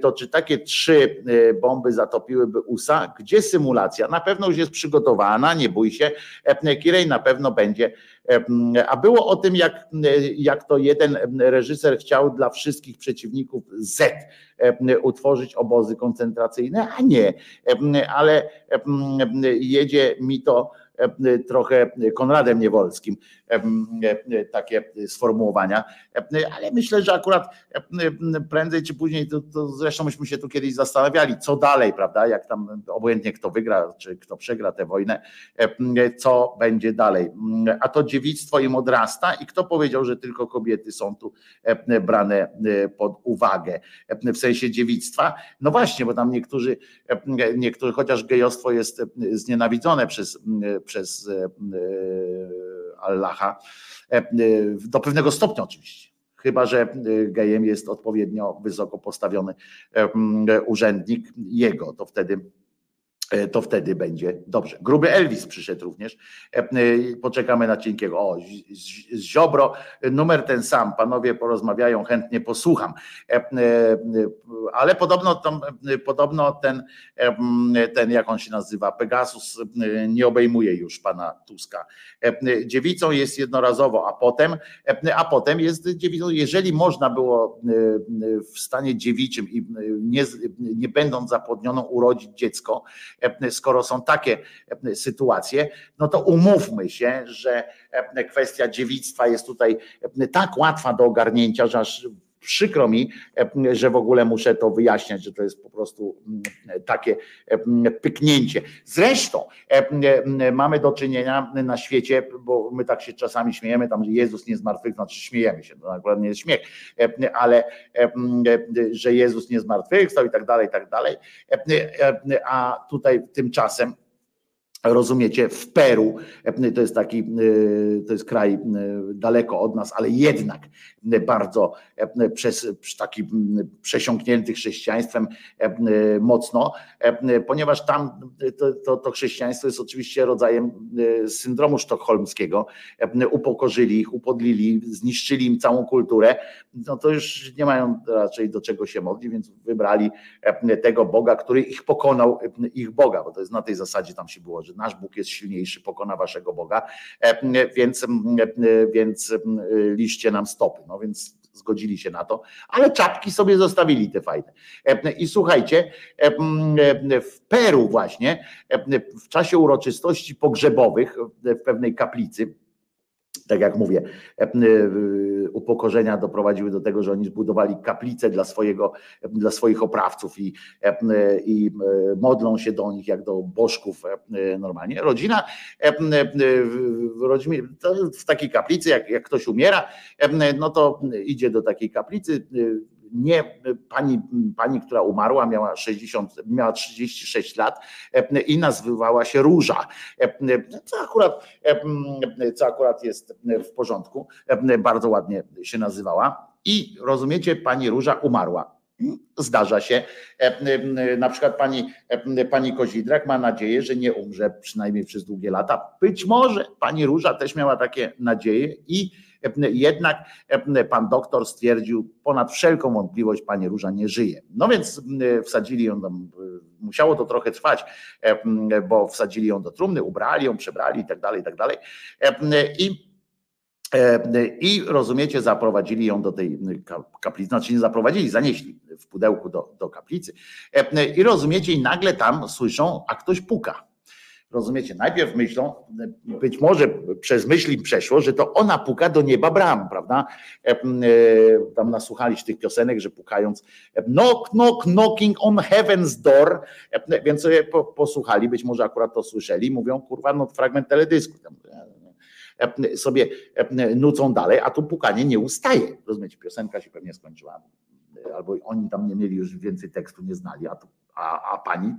to czy takie trzy bomby zatopiłyby USA? Gdzie symulacja? Na pewno już jest przygotowana, nie bój się. Kirej na pewno będzie a było o tym, jak, jak to jeden reżyser chciał dla wszystkich przeciwników Z utworzyć obozy koncentracyjne, a nie, ale jedzie mi to trochę Konradem Niewolskim takie sformułowania, ale myślę, że akurat prędzej czy później, to, to zresztą myśmy się tu kiedyś zastanawiali, co dalej, prawda, jak tam obojętnie kto wygra, czy kto przegra tę wojnę, co będzie dalej. A to dziewictwo im odrasta i kto powiedział, że tylko kobiety są tu brane pod uwagę w sensie dziewictwa? No właśnie, bo tam niektórzy, niektórzy chociaż gejostwo jest znienawidzone przez, przez Allaha, e, do pewnego stopnia oczywiście. Chyba, że gejem jest odpowiednio wysoko postawiony urzędnik jego, to wtedy E, to wtedy będzie dobrze. Gruby Elvis przyszedł również. E, e, poczekamy na cienkiego. O, z Ziobro, numer ten sam. Panowie porozmawiają, chętnie posłucham. Ale podobno, tam, podobno ten, ten, jak on się nazywa, Pegasus, nie obejmuje już pana Tuska. Dziewicą jest jednorazowo, a potem, a potem jest dziewicą, jeżeli można było w stanie dziewiczym i nie, nie będąc zapłodnioną urodzić dziecko, E, skoro są takie e, sytuacje, no to umówmy się, że e, kwestia dziewictwa jest tutaj tak łatwa do ogarnięcia, że aż przykro mi, że w ogóle muszę to wyjaśniać, że to jest po prostu takie pyknięcie. Zresztą mamy do czynienia na świecie, bo my tak się czasami śmiejemy, tam że Jezus nie zmartwychwstał, znaczy śmiejemy się, to akurat nie jest śmiech, ale że Jezus nie zmartwychwstał i tak dalej, i tak dalej, a tutaj tymczasem Rozumiecie, w Peru, to jest taki, to jest kraj daleko od nas, ale jednak bardzo przez, taki przesiąknięty chrześcijaństwem mocno, ponieważ tam to, to, to chrześcijaństwo jest oczywiście rodzajem syndromu sztokholmskiego. Upokorzyli ich, upodlili, zniszczyli im całą kulturę, no to już nie mają raczej do czego się modlić, więc wybrali tego Boga, który ich pokonał, ich Boga, bo to jest na tej zasadzie tam się było, że nasz Bóg jest silniejszy, pokona waszego Boga, e, więc, e, więc liście nam stopy. No więc zgodzili się na to, ale czapki sobie zostawili te fajne. E, I słuchajcie, w Peru właśnie, w czasie uroczystości pogrzebowych w pewnej kaplicy, tak jak mówię, e, upokorzenia doprowadziły do tego, że oni zbudowali kaplice dla, swojego, dla swoich oprawców i, i modlą się do nich jak do bożków normalnie. Rodzina w takiej kaplicy, jak, jak ktoś umiera, no to idzie do takiej kaplicy, nie pani, pani, która umarła, miała 60, miała 36 lat e, i nazywała się Róża. E, co akurat, e, co akurat jest w porządku, bardzo ładnie się nazywała. I rozumiecie, pani Róża umarła. Zdarza się. Na przykład pani, pani Kozidrak ma nadzieję, że nie umrze przynajmniej przez długie lata. Być może pani Róża też miała takie nadzieje i jednak pan doktor stwierdził ponad wszelką wątpliwość, pani Róża nie żyje. No więc wsadzili ją tam, musiało to trochę trwać, bo wsadzili ją do trumny, ubrali ją, przebrali i tak dalej, i tak dalej. I i rozumiecie, zaprowadzili ją do tej kaplicy, znaczy nie zaprowadzili, zanieśli w pudełku do, do kaplicy. I rozumiecie, i nagle tam słyszą, a ktoś puka. Rozumiecie? Najpierw myślą, być może przez myśli przeszło, że to ona puka do nieba bram, prawda? E, e, tam nasłuchaliście tych piosenek, że pukając e, knock, knock, knocking on heaven's door, więc sobie posłuchali, być może akurat to słyszeli, mówią, kurwa, no fragment teledysku. Sobie nucą dalej, a tu pukanie nie ustaje. Rozumiecie, piosenka się pewnie skończyła, albo oni tam nie mieli już więcej tekstu, nie znali, a tu a, a pani,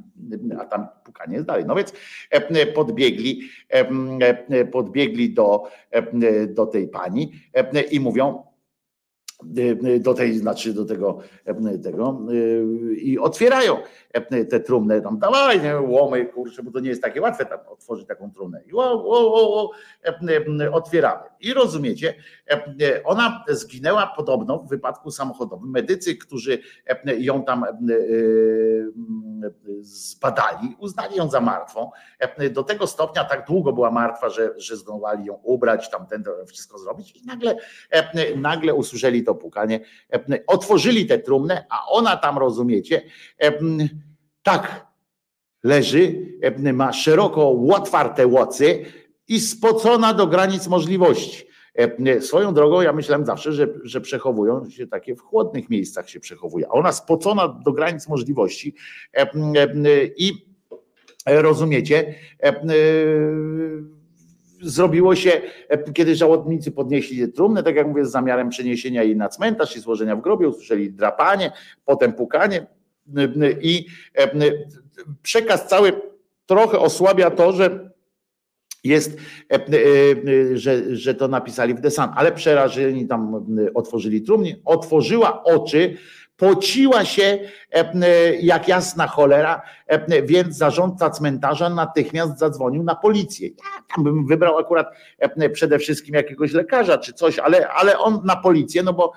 a tam pukanie jest dalej. No więc e, podbiegli, e, podbiegli do, e, do tej pani i mówią, do tej, znaczy do tego, tego i otwierają te trumny, tam dawaj, nie, łomy, kurczę, bo to nie jest takie łatwe tam otworzyć taką trumnę. I o, o, o, otwieramy. I rozumiecie, ona zginęła podobno w wypadku samochodowym. Medycy, którzy ją tam zbadali, uznali ją za martwą. Do tego stopnia tak długo była martwa, że, że zdołali ją ubrać, tam ten wszystko zrobić i nagle, nagle usłyszeli to pukanie, otworzyli tę trumnę, a ona tam, rozumiecie, tak leży, ma szeroko otwarte łocy i spocona do granic możliwości. Swoją drogą, ja myślałem zawsze, że, że przechowują się takie w chłodnych miejscach się przechowuje, a ona spocona do granic możliwości i rozumiecie, zrobiło się, kiedy żałobnicy podnieśli trumnę, tak jak mówię, z zamiarem przeniesienia jej na cmentarz i złożenia w grobie, usłyszeli drapanie, potem pukanie. I przekaz cały trochę osłabia to, że jest, że, że to napisali w desant, ale przerażeni tam otworzyli trumnie, otworzyła oczy, pociła się jak jasna cholera, więc zarządca cmentarza natychmiast zadzwonił na policję. Ja tam bym wybrał akurat przede wszystkim jakiegoś lekarza czy coś, ale, ale on na policję, no bo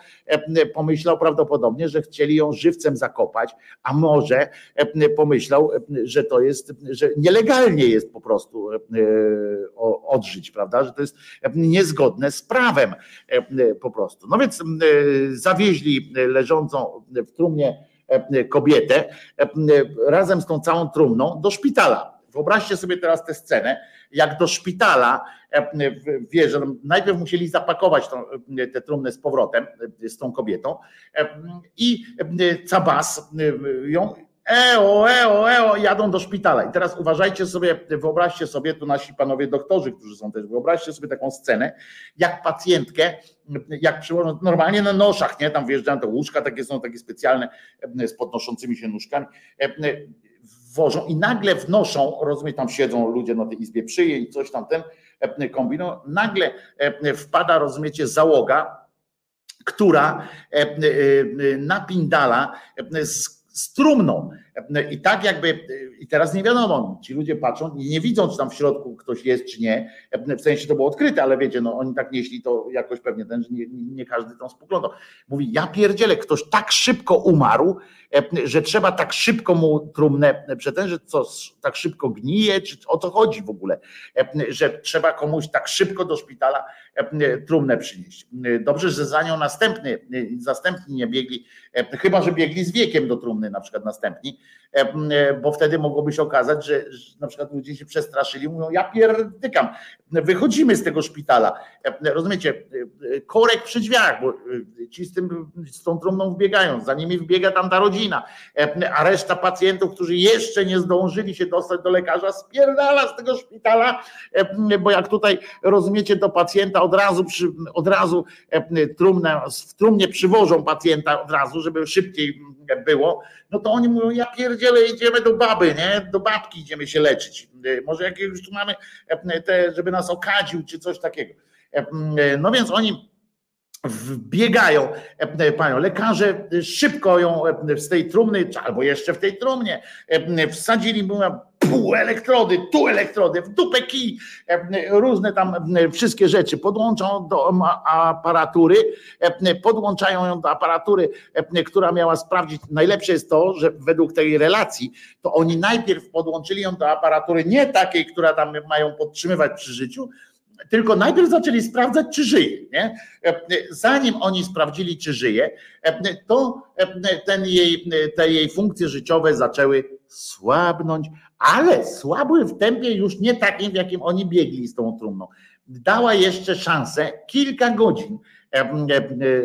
pomyślał prawdopodobnie, że chcieli ją żywcem zakopać, a może pomyślał, że to jest, że nielegalnie jest po prostu odżyć, prawda, że to jest niezgodne z prawem po prostu. No więc zawieźli leżącą w trumnie kobietę razem z tą całą trumną do szpitala. Wyobraźcie sobie teraz tę scenę, jak do szpitala, wiesz, że najpierw musieli zapakować tą, tę trumnę z powrotem z tą kobietą i cabas ją eo, eo, eo, jadą do szpitala. I teraz uważajcie sobie, wyobraźcie sobie, tu nasi panowie doktorzy, którzy są też, wyobraźcie sobie taką scenę, jak pacjentkę, jak przyłożą, normalnie na noszach, nie, tam wjeżdżają te łóżka, takie są takie specjalne, z podnoszącymi się nóżkami, wożą i nagle wnoszą, rozumiem, tam siedzą ludzie na tej izbie przyje i coś tam ten kombinują, nagle wpada, rozumiecie, załoga, która napindala z z trumną. I tak jakby, i teraz nie wiadomo, ci ludzie patrzą i nie widzą, czy tam w środku ktoś jest, czy nie. W sensie to było odkryte, ale wiecie, no oni tak nieśli to jakoś pewnie ten, że nie, nie każdy tam spoglądał. Mówi, ja pierdzielę, ktoś tak szybko umarł, że trzeba tak szybko mu trumnę przetężyć, co, tak szybko gnije, czy o co chodzi w ogóle, że trzeba komuś tak szybko do szpitala trumnę przynieść. Dobrze, że za nią następny, następni nie biegli, chyba, że biegli z wiekiem do trumny na przykład następni, bo wtedy mogłoby się okazać, że na przykład ludzie się przestraszyli, mówią, ja pierdykam, wychodzimy z tego szpitala. Rozumiecie, korek przy drzwiach, bo ci z, tym, z tą trumną wbiegają, za nimi wbiega tam ta rodzina, a reszta pacjentów, którzy jeszcze nie zdążyli się dostać do lekarza, spierdala z tego szpitala, bo jak tutaj rozumiecie, do pacjenta od razu, przy, od razu trumnę, w trumnie przywożą pacjenta od razu, żeby szybciej było, no to oni mówią, ja pierdzielę, idziemy do baby, nie? Do babki idziemy się leczyć. Może jakiegoś tu mamy, te, żeby nas okadził, czy coś takiego. No więc oni wbiegają panią lekarze, szybko ją z tej trumny, albo jeszcze w tej trumnie wsadzili, mówią, pół elektrody, tu elektrody, w dupę kij, różne tam wszystkie rzeczy podłączą do aparatury, podłączają ją do aparatury, która miała sprawdzić, najlepsze jest to, że według tej relacji, to oni najpierw podłączyli ją do aparatury nie takiej, która tam mają podtrzymywać przy życiu, tylko najpierw zaczęli sprawdzać, czy żyje. Nie? Zanim oni sprawdzili, czy żyje, to ten jej, te jej funkcje życiowe zaczęły słabnąć, ale słabły w tempie już nie takim, w jakim oni biegli z tą trumną. Dała jeszcze szansę kilka godzin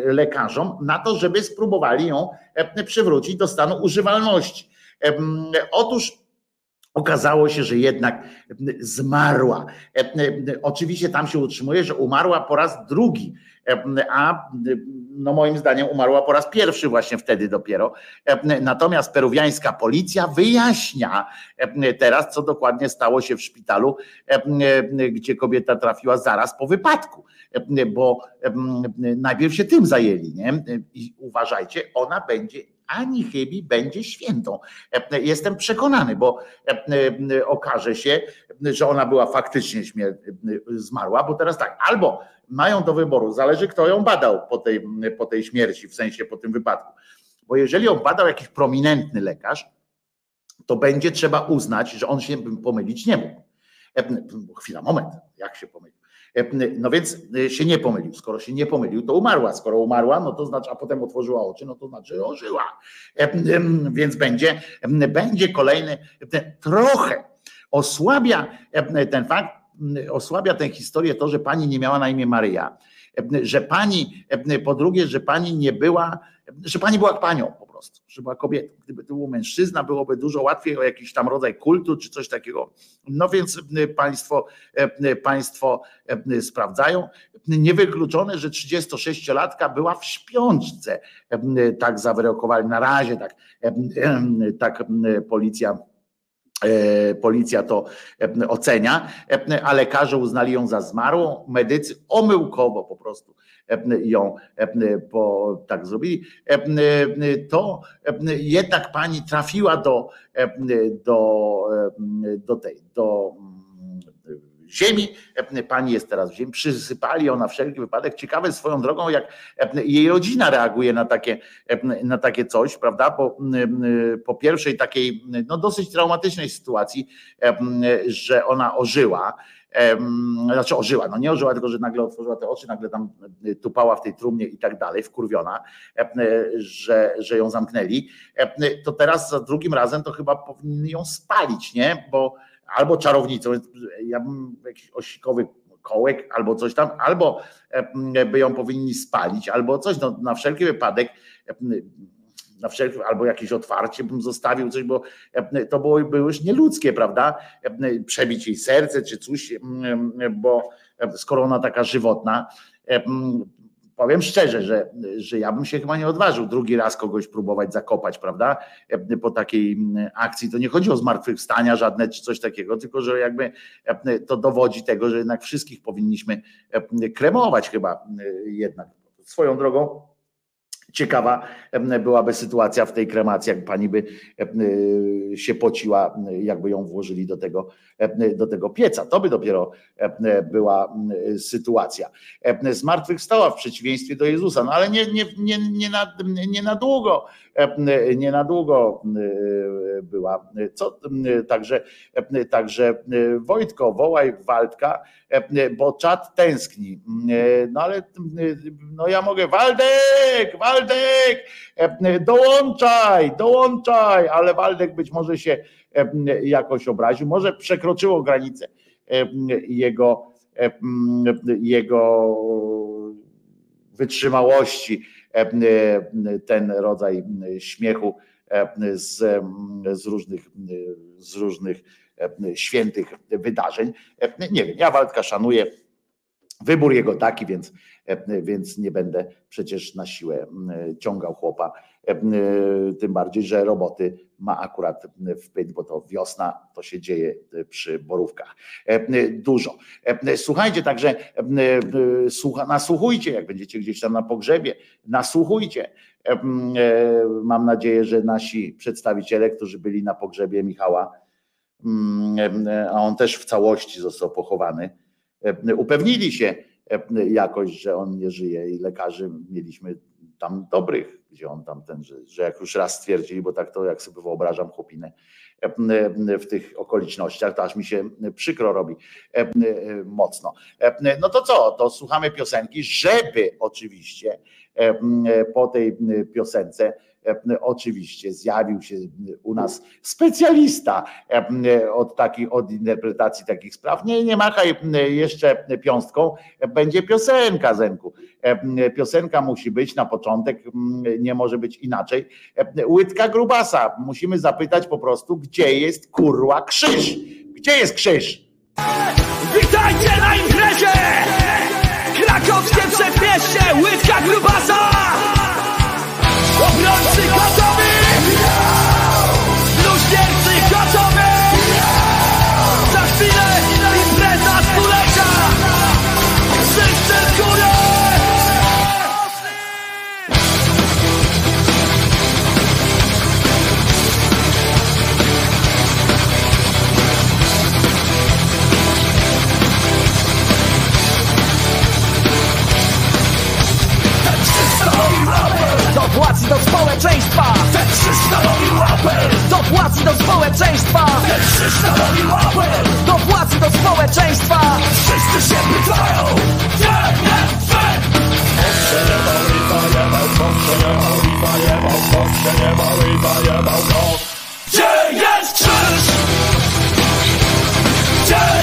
lekarzom na to, żeby spróbowali ją przywrócić do stanu używalności. Otóż Okazało się, że jednak zmarła. Oczywiście tam się utrzymuje, że umarła po raz drugi, a no moim zdaniem umarła po raz pierwszy właśnie wtedy dopiero. Natomiast peruwiańska policja wyjaśnia teraz, co dokładnie stało się w szpitalu, gdzie kobieta trafiła zaraz po wypadku, bo najpierw się tym zajęli. Nie? I uważajcie, ona będzie ani chybi będzie świętą. Jestem przekonany, bo okaże się, że ona była faktycznie zmarła, bo teraz tak, albo mają do wyboru, zależy kto ją badał po tej, po tej śmierci, w sensie po tym wypadku. Bo jeżeli ją badał jakiś prominentny lekarz, to będzie trzeba uznać, że on się pomylić nie mógł. Chwila, moment, jak się pomylił? No więc się nie pomylił. Skoro się nie pomylił, to umarła. Skoro umarła, no to znaczy, a potem otworzyła oczy, no to znaczy, że ożyła. Więc będzie, będzie kolejny, trochę osłabia ten fakt, osłabia tę historię to, że pani nie miała na imię Maryja, że pani, po drugie, że pani nie była, że pani była panią prostu, że była kobietą. Gdyby to był mężczyzna, byłoby dużo łatwiej o jakiś tam rodzaj kultu czy coś takiego. No więc państwo, państwo sprawdzają. Niewykluczone, że 36-latka była w śpiączce, tak zawyrokowali na razie, tak, tak policja E, policja to e, ocenia, e, a lekarze uznali ją za zmarłą, medycy omyłkowo po prostu ją tak zrobili, to jednak pani trafiła do, do, do tej, do ziemi. Pani jest teraz w ziemi, przysypali ją na wszelki wypadek. Ciekawe swoją drogą, jak jej rodzina reaguje na takie, na takie coś, prawda? Po, po pierwszej takiej no dosyć traumatycznej sytuacji, że ona ożyła. Znaczy ożyła, no nie ożyła, tylko że nagle otworzyła te oczy, nagle tam tupała w tej trumnie i tak dalej, wkurwiona, że, że ją zamknęli. To teraz za drugim razem to chyba powinni ją spalić, nie? Bo albo czarownicą, ja bym jakiś osikowy kołek albo coś tam, albo by ją powinni spalić, albo coś, no, na wszelki wypadek na wszelki, albo jakieś otwarcie bym zostawił coś, bo to było, było już nieludzkie, prawda? Przebić jej serce czy coś, bo skoro ona taka żywotna, powiem szczerze, że, że ja bym się chyba nie odważył drugi raz kogoś próbować zakopać, prawda? Po takiej akcji to nie chodzi o zmartwychwstania żadne czy coś takiego, tylko że jakby to dowodzi tego, że jednak wszystkich powinniśmy kremować chyba jednak. Swoją drogą Ciekawa byłaby sytuacja w tej kremacji, jak pani by się pociła, jakby ją włożyli do tego, do tego pieca. To by dopiero była sytuacja. Zmartwychwstała w przeciwieństwie do Jezusa, no ale nie, nie, nie, nie, na, nie na długo, nie na długo była. Co, także, także Wojtko, wołaj Waldka, bo czat tęskni. No ale no ja mogę, Waldek, Waldek, dołączaj, dołączaj, ale Waldek być może się jakoś obraził, może przekroczyło granicę jego, jego wytrzymałości ten rodzaj śmiechu z, z, różnych, z różnych świętych wydarzeń. Nie wiem, ja Waldka szanuję. Wybór jego taki, więc, więc nie będę przecież na siłę ciągał chłopa. Tym bardziej, że roboty ma akurat w pyt, bo to wiosna, to się dzieje przy borówkach. Dużo. Słuchajcie, także nasłuchujcie, jak będziecie gdzieś tam na pogrzebie, nasłuchujcie. Mam nadzieję, że nasi przedstawiciele, którzy byli na pogrzebie Michała, a on też w całości został pochowany, upewnili się jakoś, że on nie żyje i lekarzy mieliśmy tam dobrych, gdzie on tam ten, że, że jak już raz stwierdzili, bo tak to jak sobie wyobrażam chłopinę w tych okolicznościach, to aż mi się przykro robi mocno. No to co, to słuchamy piosenki, żeby oczywiście po tej piosence oczywiście zjawił się u nas specjalista od takich, od interpretacji takich spraw. Nie, nie machaj jeszcze piąstką, będzie piosenka, Zenku. Piosenka musi być na początek, nie może być inaczej. Łydka grubasa. Musimy zapytać po prostu, gdzie jest kurła krzyż? Gdzie jest krzyż? Witajcie na imprezie! Krakowskie przedmieście, łydka grubasa! Obrońcy gotowi! Bluźniercy gotowi! Do płacy do społeczeństwa Ten krzyż stanowi łapę! Do płacy do społeczeństwa Ten krzyż stanowi łapę! Do płacy do społeczeństwa Wszyscy się pytają! Gdzie jest wy? Gdzie jest krzyż? Gdzie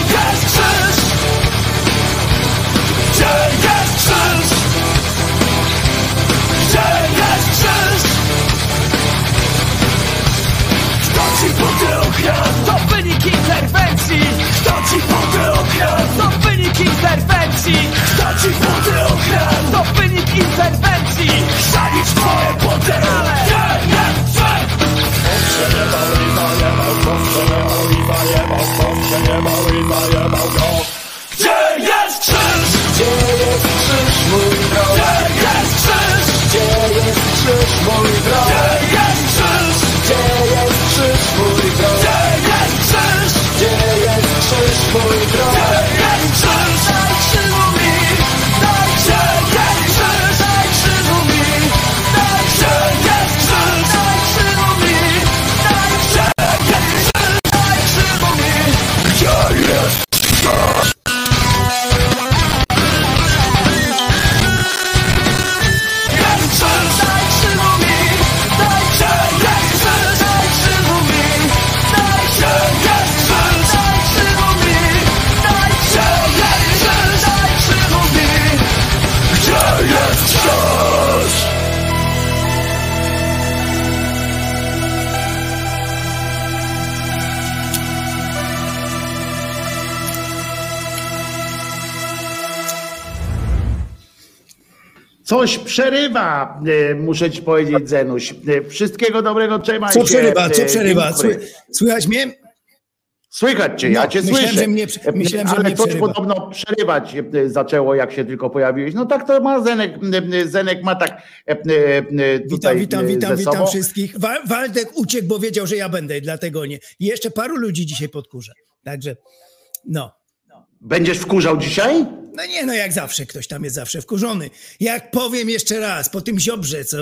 przerywa, e, muszę ci powiedzieć, Zenuś. E, Wszystkiego dobrego, trzymaj Co się. przerywa, co e, przerywa? Słychać mnie? Słychać cię, ja No, cię myślałem, słyszę. że mnie- myślałem, że Ale mnie coś przerywa. podobno przerywać zaczęło, jak się tylko pojawiłeś. No tak to ma Zenek. Zenek ma tak Witam, witam, witam, witam wszystkich. Wa- Waldek uciekł, bo wiedział, że ja będę, dlatego nie. I jeszcze paru ludzi dzisiaj podkurzę. Także, no. Będziesz wkurzał dzisiaj? No nie, no jak zawsze, ktoś tam jest zawsze wkurzony. Jak powiem jeszcze raz, po tym ziobrze, co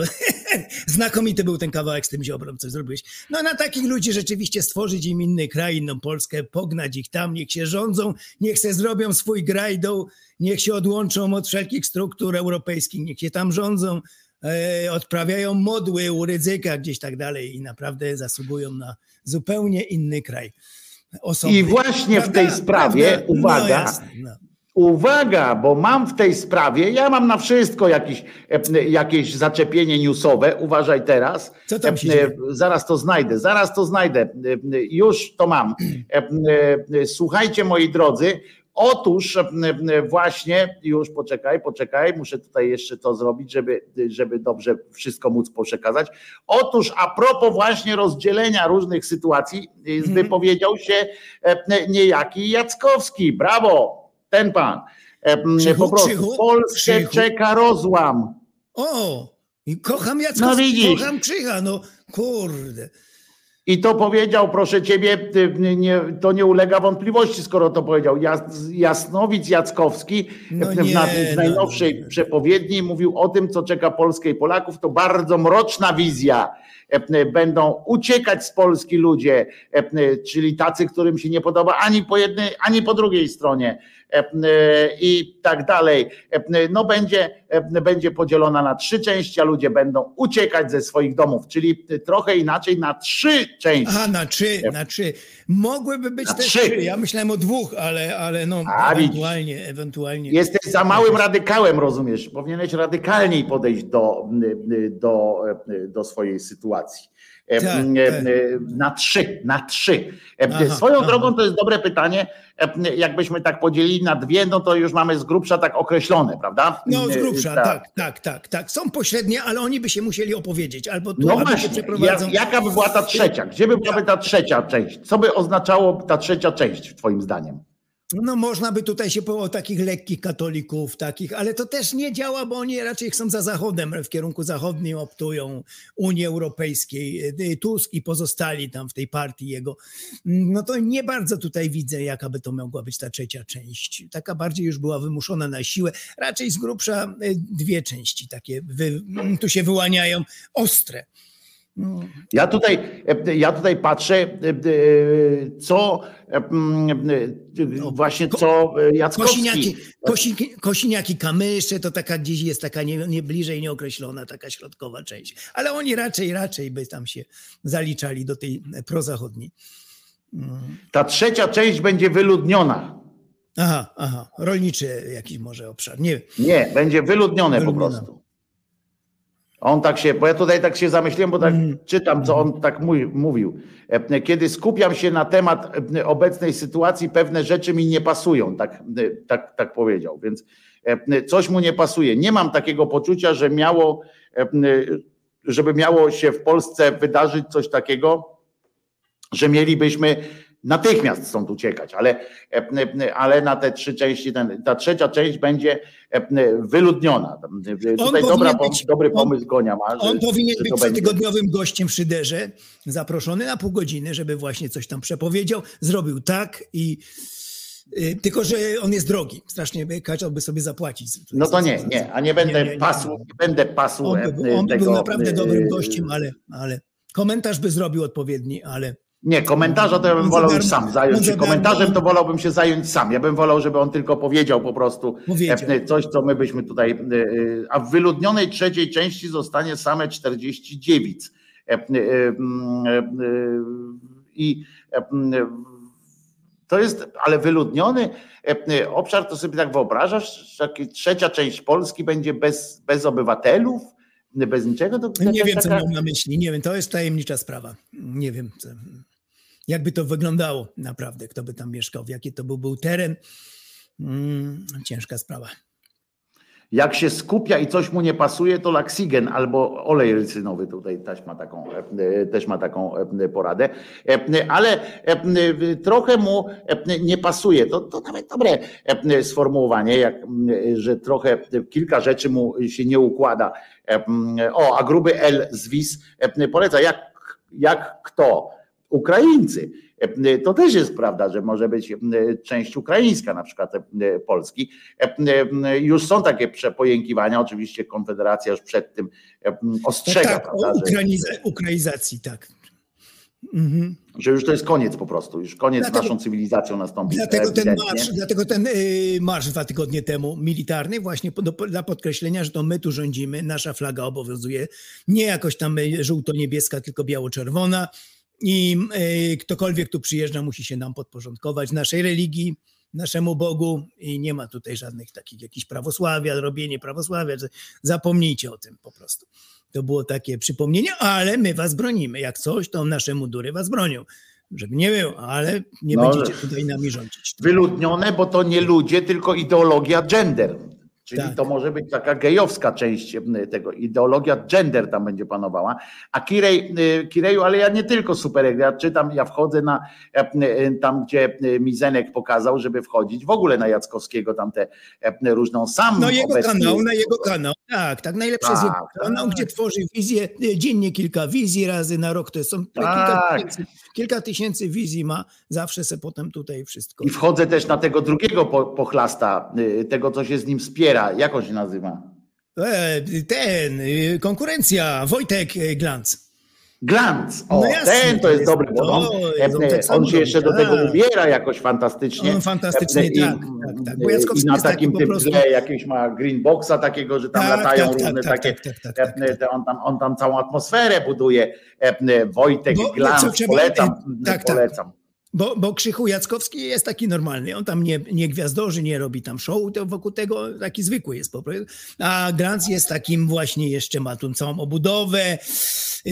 znakomity był ten kawałek z tym ziobrą, co zrobiłeś. No na takich ludzi rzeczywiście stworzyć im inny kraj, inną Polskę, pognać ich tam, niech się rządzą, niech se zrobią swój grajdą, niech się odłączą od wszelkich struktur europejskich, niech się tam rządzą, e, odprawiają modły u ryzyka gdzieś tak dalej i naprawdę zasługują na zupełnie inny kraj. Osobny. I właśnie w tej Prawda? sprawie, Prawda? No uwaga, jasne, no. Uwaga, bo mam w tej sprawie, ja mam na wszystko jakieś, e, jakieś zaczepienie newsowe. Uważaj teraz. Co tam się E, dzieje? Zaraz to znajdę, zaraz to znajdę. E, Już to mam. E, e, Słuchajcie, moi drodzy. Otóż e, e, właśnie, już poczekaj, poczekaj, muszę tutaj jeszcze to zrobić, żeby, żeby dobrze wszystko móc przekazać. Otóż a propos właśnie rozdzielenia różnych sytuacji, Mhm. wypowiedział się e, niejaki Jackowski. Brawo, ten pan. E, Krzychu, Po prostu Krzychu, w Polsce Krzychu. czeka rozłam. O, i kocham No widzisz. kocham Krzycha, no kurde. I to powiedział, proszę ciebie, nie, to nie ulega wątpliwości, skoro to powiedział. Jas, Jasnowic Jackowski No w, nie, no, w najnowszej no, przepowiedni mówił o tym, co czeka Polskę i Polaków. To bardzo mroczna wizja. Będą uciekać z Polski ludzie, czyli tacy, którym się nie podoba ani po jednej, ani po drugiej stronie i tak dalej. E, No będzie, e, będzie podzielona na trzy części, a ludzie będą uciekać ze swoich domów, czyli trochę inaczej na trzy części. Aha, na trzy, na trzy. Mogłyby być Na też trzy. trzy. Ja myślałem o dwóch, ale, ale no, A, widzisz. ewentualnie, ewentualnie. Jesteś za małym radykałem, rozumiesz? Powinieneś radykalniej podejść do, do, do swojej sytuacji. E, Tak, e, tak. Na trzy, na trzy. E, Aha, Swoją aha. drogą to jest dobre pytanie. E, Jakbyśmy tak podzielili na dwie, no to już mamy z grubsza tak określone, prawda? No z E, grubsza, tak, tak, tak, tak. Są pośrednie, ale oni by się musieli opowiedzieć. Albo tu, No albo właśnie, przeprowadzą. jak, jaka by była ta trzecia? Gdzie by byłaby ta trzecia część? Co by oznaczało ta trzecia część, twoim zdaniem? No można by tutaj się powiedzieć o takich lekkich katolików, takich, ale to też nie działa, bo oni raczej są za Zachodem, w kierunku zachodnim optują Unii Europejskiej. Y, Tusk i pozostali tam w tej partii jego. No to nie bardzo tutaj widzę, jaka by to mogła być ta trzecia część. Taka bardziej już była wymuszona na siłę. Raczej z grubsza y, dwie części takie wy, tu się wyłaniają, ostre. Ja tutaj, ja tutaj patrzę, co właśnie co Jackowski. Kosiniaki, kosi, kosiniaki kamysze to taka gdzieś jest taka nie, nie bliżej nieokreślona, taka środkowa część. Ale oni raczej, raczej by tam się zaliczali do tej prozachodniej. Ta trzecia część będzie wyludniona. Aha, aha, rolniczy jakiś może obszar. Nie. Nie, będzie wyludnione po prostu. On tak się, bo ja tutaj tak się zamyśliłem, bo tak Mm. czytam, co on tak mówił. E, Kiedy skupiam się na temat e, obecnej sytuacji, pewne rzeczy mi nie pasują, tak, e, tak, tak powiedział. Więc coś mu nie pasuje. Nie mam takiego poczucia, że miało, żeby miało się w Polsce wydarzyć coś takiego, że mielibyśmy natychmiast stąd uciekać, ale, ale na te trzy części, ten, ta trzecia część będzie wyludniona. Tutaj dobra, być- dobry on- pomysł Gonia ma. Że, On powinien być cotygodniowym gościem w Szyderze, zaproszony na pół godziny, żeby właśnie coś tam przepowiedział. Zrobił tak i y, tylko, że on jest drogi. Strasznie by kazałby sobie zapłacić. No to nie, nie, a nie będę Nie, nie, nie. pasł, nie będę pasł On by, e, był- on by tego. był naprawdę e, dobrym gościem, ale, ale komentarz by zrobił odpowiedni, ale Nie, komentarza to ja bym wolał już sam zająć się komentarzem, to wolałbym się zająć sam. Ja bym wolał, żeby on tylko powiedział po prostu Powiedział. e, coś, co my byśmy tutaj. e, e, A w wyludnionej trzeciej części zostanie same 40 dziewic. I to jest, ale wyludniony obszar, to sobie tak wyobrażasz, że trzecia część Polski będzie bez, bez obywatelów, bez niczego? To nie wiem, co taka- miał na myśli. Nie wiem, to jest tajemnicza sprawa. Nie wiem, co, jakby to wyglądało naprawdę, kto by tam mieszkał, jaki to był, był teren. Mm, ciężka sprawa. Jak się skupia i coś mu nie pasuje, to laksygen albo olej rycynowy tutaj też ma taką, e, też ma taką e, poradę. E, Ale trochę mu nie pasuje. To, to nawet dobre sformułowanie, jak, że trochę kilka rzeczy mu się nie układa. O, a gruby L z WIS e, poleca, jak, jak kto? Ukraińcy. E, To też jest prawda, że może być e, część ukraińska, na przykład e, Polski. Już są takie przepojękiwania, oczywiście Konfederacja już przed tym No ostrzega, tak, prawda, o że, ukrainiza- ukraizacji, tak. Mhm. że już to jest koniec po prostu, już koniec Dlatego- naszą cywilizacją nastąpi. Dlatego ten marsz, dlatego ten marsz dwa tygodnie temu militarny właśnie do, dla podkreślenia, że to my tu rządzimy, nasza flaga obowiązuje, nie jakoś tam żółto-niebieska, tylko biało-czerwona i y, ktokolwiek tu przyjeżdża musi się nam podporządkować, naszej religii, naszemu Bogu i nie ma tutaj żadnych takich jakichś prawosławia, robienie prawosławia, że zapomnijcie o tym po prostu. To było takie przypomnienie, ale my was bronimy. Jak coś, to nasze mundury was bronią. Żeby nie było, ale nie No, będziecie tutaj nami rządzić. Wyludnione, bo to nie ludzie, tylko ideologia gender. Czyli Tak. to może być taka gejowska część m, tego. Ideologia gender tam będzie panowała. A Kirej, y, Kireju, ale ja nie tylko superek, ja czytam, ja wchodzę na e, tam, gdzie Mizenek pokazał, żeby wchodzić w ogóle na Jackowskiego, tam te e, różną sam No jego obecnie- kanał, na jego kanał. Tak, tak. Najlepszy jest Tak, jego kanał, tak. gdzie tworzy wizję, dziennie kilka wizji razy na rok. To są kilka, Tak. tysięcy, kilka tysięcy wizji ma. Zawsze se potem tutaj wszystko. I wchodzę też na tego drugiego po- pochlasta, y, tego, co się z nim wspiera. Jak on się nazywa? E, ten, y, konkurencja, Wojtek Glanc. Glanc. O, No jasne, ten to jest jest- dobry, to jest- e, on tak on się jeszcze do tego tak. ubiera jakoś fantastycznie. On fantastycznie, E, i, tak, tak, tak. Bo Jackowski I na takim tym prostu- tle jakiegoś ma green boxa takiego, że tam Tak, latają tak, tak, różne tak, takie, tak, tak, tak, e, te- on, tam, on tam całą atmosferę buduje. E, Wojtek Bo- Glanc, polecam, tak, tak. polecam. Bo, bo Krzychu Jackowski jest taki normalny. On tam nie, nie gwiazdorzy, nie robi tam show, to wokół tego taki zwykły jest po prostu. A Grant jest takim właśnie jeszcze ma tą całą obudowę,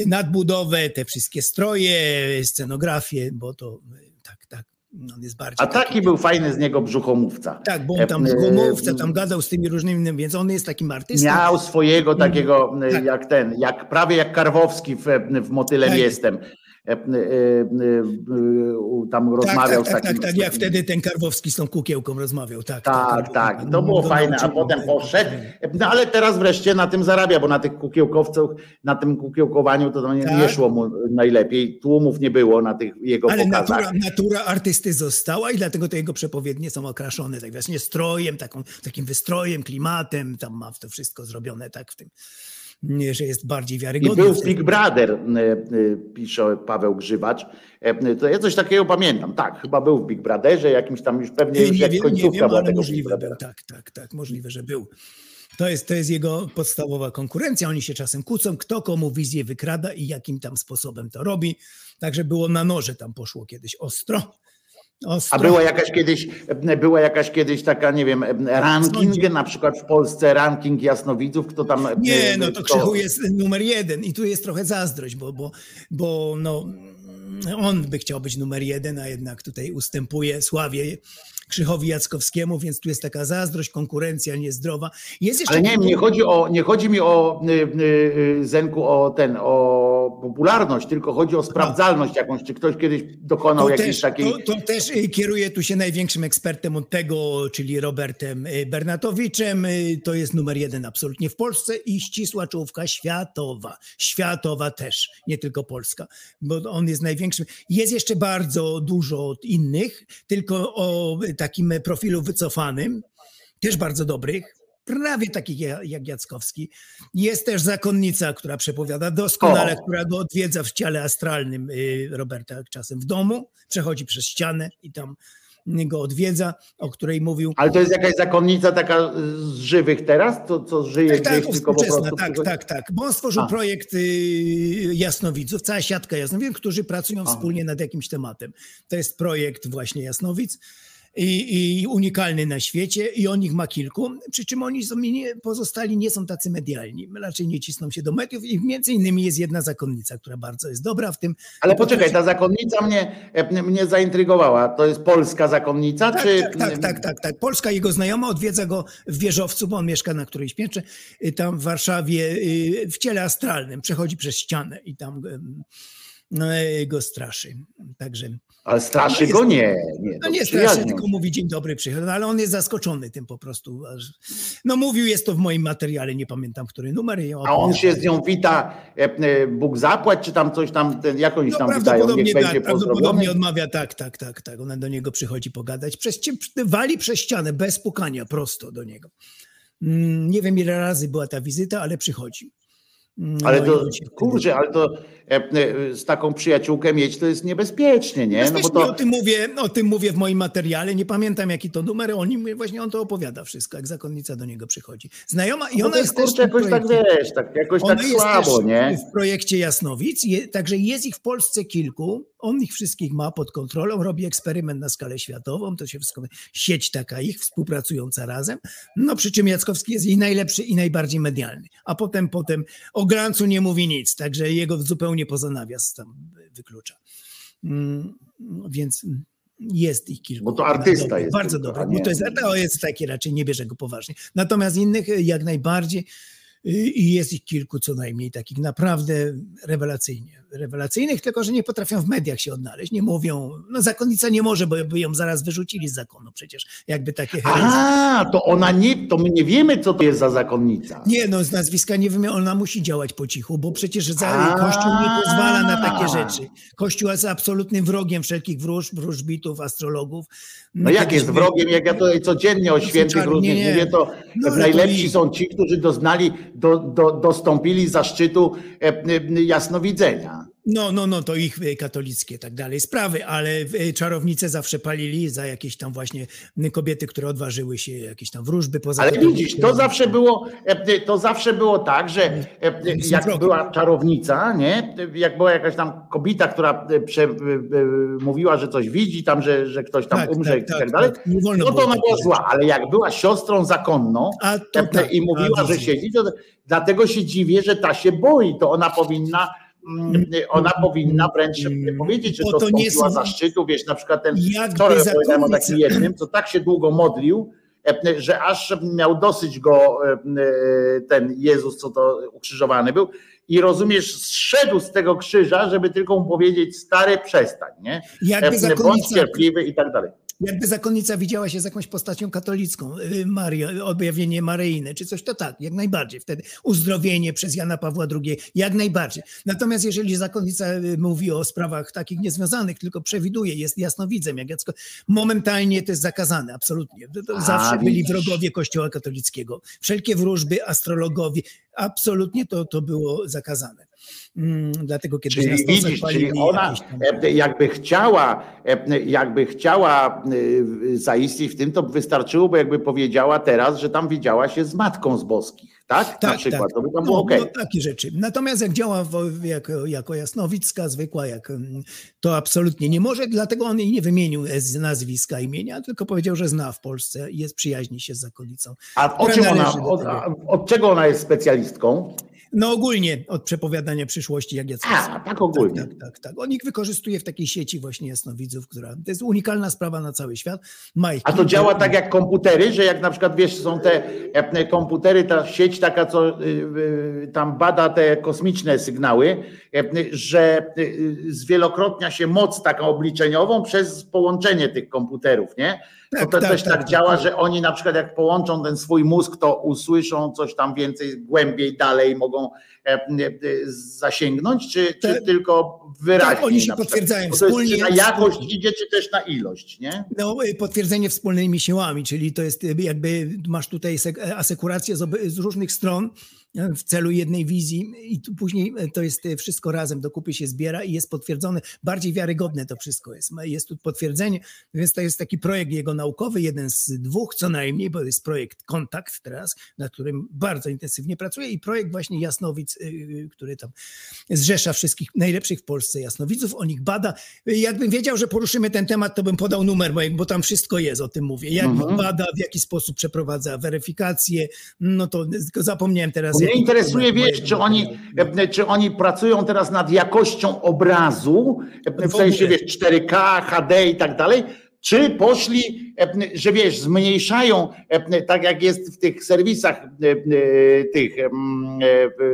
nadbudowę, te wszystkie stroje, scenografię, bo to tak, tak. On jest bardziej. A taki był fajny z niego brzuchomówca. Tak, bo on tam E, głomówce tam gadał z tymi różnymi, więc on jest takim artystą. Miał swojego takiego, e, Tak. jak ten, jak prawie jak Karwowski w, w Motylem Tak. jestem. E, e, e, Tam Tak, rozmawiał tak, z tak, takim. tak, tak, jak wtedy ten Karwowski z tą kukiełką rozmawiał, tak. Tak, tak, to było No, fajne, a nauczył- potem poszedł, no ale teraz wreszcie na tym zarabia, bo na tych kukiełkowcach, na tym kukiełkowaniu to nie, nie Tak. szło mu najlepiej, tłumów nie było na tych jego Ale pokazach. natura, natura artysty została i dlatego te jego przepowiednie są okraszone tak właśnie strojem, taką, takim wystrojem, klimatem, tam ma to wszystko zrobione tak w tym, że jest bardziej I wiarygodny. był w Big Brother, e, e, pisze Paweł Grzywacz. E, To ja coś takiego pamiętam. Tak, chyba był w Big Brotherze, jakimś tam już pewnie już nie, jak wiem, nie wiem, ale możliwe był, tak, tak, tak, możliwe, że był. To jest, to jest jego podstawowa konkurencja. Oni się czasem kłócą, kto komu wizję wykrada i jakim tam sposobem to robi. Także było na noże tam poszło kiedyś ostro. Ostro. A była jakaś kiedyś, była jakaś kiedyś taka, nie wiem, ranking, na przykład w Polsce ranking jasnowidzów, kto tam... Nie, no to Krzychu jest numer jeden i tu jest trochę zazdrość, bo, bo, bo no, on by chciał być numer jeden, a jednak tutaj ustępuje Sławie Krzychowi Jackowskiemu, więc tu jest taka zazdrość, konkurencja niezdrowa. Jest jeszcze Ale nie, nie chodzi, o, nie chodzi mi o y, y, y, Zenku o ten, o popularność, tylko chodzi o sprawdzalność jakąś, czy ktoś kiedyś dokonał to jakiejś też, takiej... to, to też y, kieruje tu się największym ekspertem od tego, czyli Robertem y, Bernatowiczem. Y, To jest numer jeden absolutnie w Polsce i ścisła czołówka światowa. Światowa też, nie tylko polska, bo on jest największym. Jest jeszcze bardzo dużo innych, tylko o takim profilu wycofanym, też bardzo dobrych. Prawie takich ja- jak Jackowski. Jest też zakonnica, która przepowiada doskonale, O. która go odwiedza w ciele astralnym y, Roberta czasem w domu, przechodzi przez ścianę i tam go odwiedza, o której mówił. Ale to jest jakaś zakonnica taka z żywych teraz, to co żyje Tak, tak, gdzieś, tylko po prostu... tak, tak, tak. Bo on stworzył A. projekt y, jasnowidzów, cała siatka jasnowidzów, którzy pracują wspólnie nad jakimś tematem. To jest projekt właśnie jasnowic. I, i unikalny na świecie i on ich ma kilku, przy czym oni są, pozostali nie są tacy medialni, raczej nie cisną się do mediów i między innymi jest jedna zakonnica, która bardzo jest dobra w tym. Ale poczekaj, ta zakonnica mnie, e, mnie zaintrygowała. To jest polska zakonnica, tak, czy... Tak, tak, tak, tak, tak. Polska jego znajoma odwiedza go w wieżowcu, bo on mieszka na którejś piętrze, y, tam w Warszawie y, w ciele astralnym, przechodzi przez ścianę i tam go straszy. Także. Ale straszy go nie. nie no nie straszy, tylko mówi dzień dobry, przychodzi, no, ale on jest zaskoczony tym po prostu. No mówił, jest to w moim materiale, nie pamiętam, który numer. A on się z nią wita, e, e, Bóg zapłać, czy tam coś tam, jakąś no, tam prawdopodobnie witają, tak, prawdopodobnie odmawia, tak, tak, tak, tak. Ona do niego przychodzi pogadać, przez, wali przez ścianę, bez pukania, prosto do niego. Mm, nie wiem ile razy była ta wizyta, ale przychodzi. Mm, ale to, kurczę, ale to z taką przyjaciółkę mieć to jest niebezpiecznie, nie? No bo to... o, tym mówię, o tym mówię w moim materiale, nie pamiętam jaki to numer, on właśnie on to opowiada wszystko, jak zakonnica do niego przychodzi. Znajoma i no ona jest, jest też jakoś tak wiesz, tak, jakoś tak słabo, nie? w projekcie Jasnowic, je, także jest ich w Polsce kilku, on ich wszystkich ma pod kontrolą, robi eksperyment na skalę światową, to się wszystko, sieć taka ich, współpracująca razem, no przy czym Jackowski jest jej najlepszy i najbardziej medialny, a potem, potem o Grancu nie mówi nic, także jego zupełnie poza nawias tam wyklucza. Mm, więc jest ich kilku. Bo to artysta dobry, jest. Bardzo dobry, bo to jest, to jest taki raczej, nie bierze go poważnie. Natomiast innych jak najbardziej i jest ich kilku co najmniej takich naprawdę rewelacyjnie, rewelacyjnych, tylko że nie potrafią w mediach się odnaleźć, nie mówią, no zakonnica nie może, bo by ją zaraz wyrzucili z zakonu przecież, jakby takie herezje. A, to ona nie, to my nie wiemy, co to jest za zakonnica. Nie, no z nazwiska nie wiemy, ona musi działać po cichu, bo przecież za, Kościół nie pozwala na takie rzeczy. Kościół jest absolutnym wrogiem wszelkich wróż, wróżbitów, astrologów. No jak jest wrogiem, jak ja tutaj codziennie o świętych różnych mówię, to no, najlepsi są ci, którzy doznali, do, do, dostąpili zaszczytu e, jasnowidzenia. No, no, no, to ich e, katolickie tak dalej sprawy, ale e, czarownice zawsze palili za jakieś tam właśnie kobiety, które odważyły się jakieś tam wróżby poza Ale widzisz, to zawsze było, e, to zawsze było tak, że jak była czarownica, nie, jak była jakaś tam kobieta, która prze, mówiła, że coś widzi, tam, że, że ktoś tam tak, umrze tak, i tak, tak dalej, no to ona była zła, ale jak była siostrą zakonną tak, i mówiła, że siedzi, to dlatego się dziwię, że ta się boi, to ona powinna ona powinna wręcz mm, powiedzieć, że to, to nie są... zaszczytu, wiesz, na przykład ten, wczoraj opowiadałem o takim jednym, co tak się długo modlił, e, że aż miał dosyć go e, e, ten Jezus, co to ukrzyżowany był i rozumiesz, zszedł z tego krzyża, żeby tylko mu powiedzieć, stary przestań, nie? Jakby Bądź cierpliwy i tak dalej jakby zakonnica widziała się z jakąś postacią katolicką, y, Maria, objawienie Maryjne, czy coś, to tak, jak najbardziej. Wtedy uzdrowienie przez Jana Pawła II, jak najbardziej. Natomiast jeżeli zakonnica y, mówi o sprawach takich niezwiązanych, tylko przewiduje, jest jasnowidzem, jak Jacko, momentalnie to jest zakazane, absolutnie. Zawsze byli wrogowie Kościoła katolickiego. Wszelkie wróżby, astrologowie, absolutnie to, to było zakazane. Mm, dlatego kiedy czyli widzisz, czyli ona e, jakby chciała, e, jakby chciała e, zaistnieć w tym, to wystarczyłoby jakby powiedziała teraz, że tam widziała się z matką z boskich. Tak? tak Na przykład, tak. to by tam było no, okay. no, takie rzeczy. Natomiast jak działa jako, jako jasnowicka, zwykła, jak, mm, to absolutnie nie może, dlatego on jej nie wymienił z nazwiska, imienia, tylko powiedział, że zna w Polsce i jest przyjaźni się z zakonnicą. A o czym ona, od, od czego ona jest specjalistką? No ogólnie od przepowiadania przyszłości, jak Jacek. A, tak ogólnie. Tak, tak, tak, tak. On ich wykorzystuje w takiej sieci właśnie jasnowidzów, która to jest unikalna sprawa na cały świat. Ma A to działa tak jak komputery, że jak na przykład wiesz, są te e, komputery, ta sieć taka, co y, y, tam bada te kosmiczne sygnały, że y, zwielokrotnia się moc taką obliczeniową przez połączenie tych komputerów, nie? Tak, to, tak, też tak, tak, tak działa, że oni na przykład jak połączą ten swój mózg, to usłyszą coś tam więcej, głębiej, dalej mogą e, e, zasięgnąć, czy, czy tak. tylko wyraźnie? Tak, oni się potwierdzają wspólnie. Czy na jakość idzie, czy też na ilość, nie? No, e, potwierdzenie wspólnymi siłami, czyli to jest jakby masz tutaj asekurację z, z różnych stron, w celu jednej wizji i tu później to jest wszystko razem do kupy się zbiera i jest potwierdzone, bardziej wiarygodne to wszystko jest. Jest tu potwierdzenie, więc to jest taki projekt jego naukowy, jeden z dwóch co najmniej, bo jest projekt Kontakt teraz, nad którym bardzo intensywnie pracuję i projekt właśnie Jasnowic, y, który tam zrzesza wszystkich najlepszych w Polsce jasnowidzów, o nich bada. Jakbym wiedział, że poruszymy ten temat, to bym podał numer mojego, bo tam wszystko jest, o tym mówię. Jak Mhm. bada, w jaki sposób przeprowadza weryfikację, no to zapomniałem teraz. Mnie interesuje, wiesz, czy oni, e, czy oni pracują teraz nad jakością obrazu, e, w sensie, wiesz, 4K, HD i tak dalej, czy poszli, e, że wiesz, zmniejszają, tak jak jest w tych serwisach tych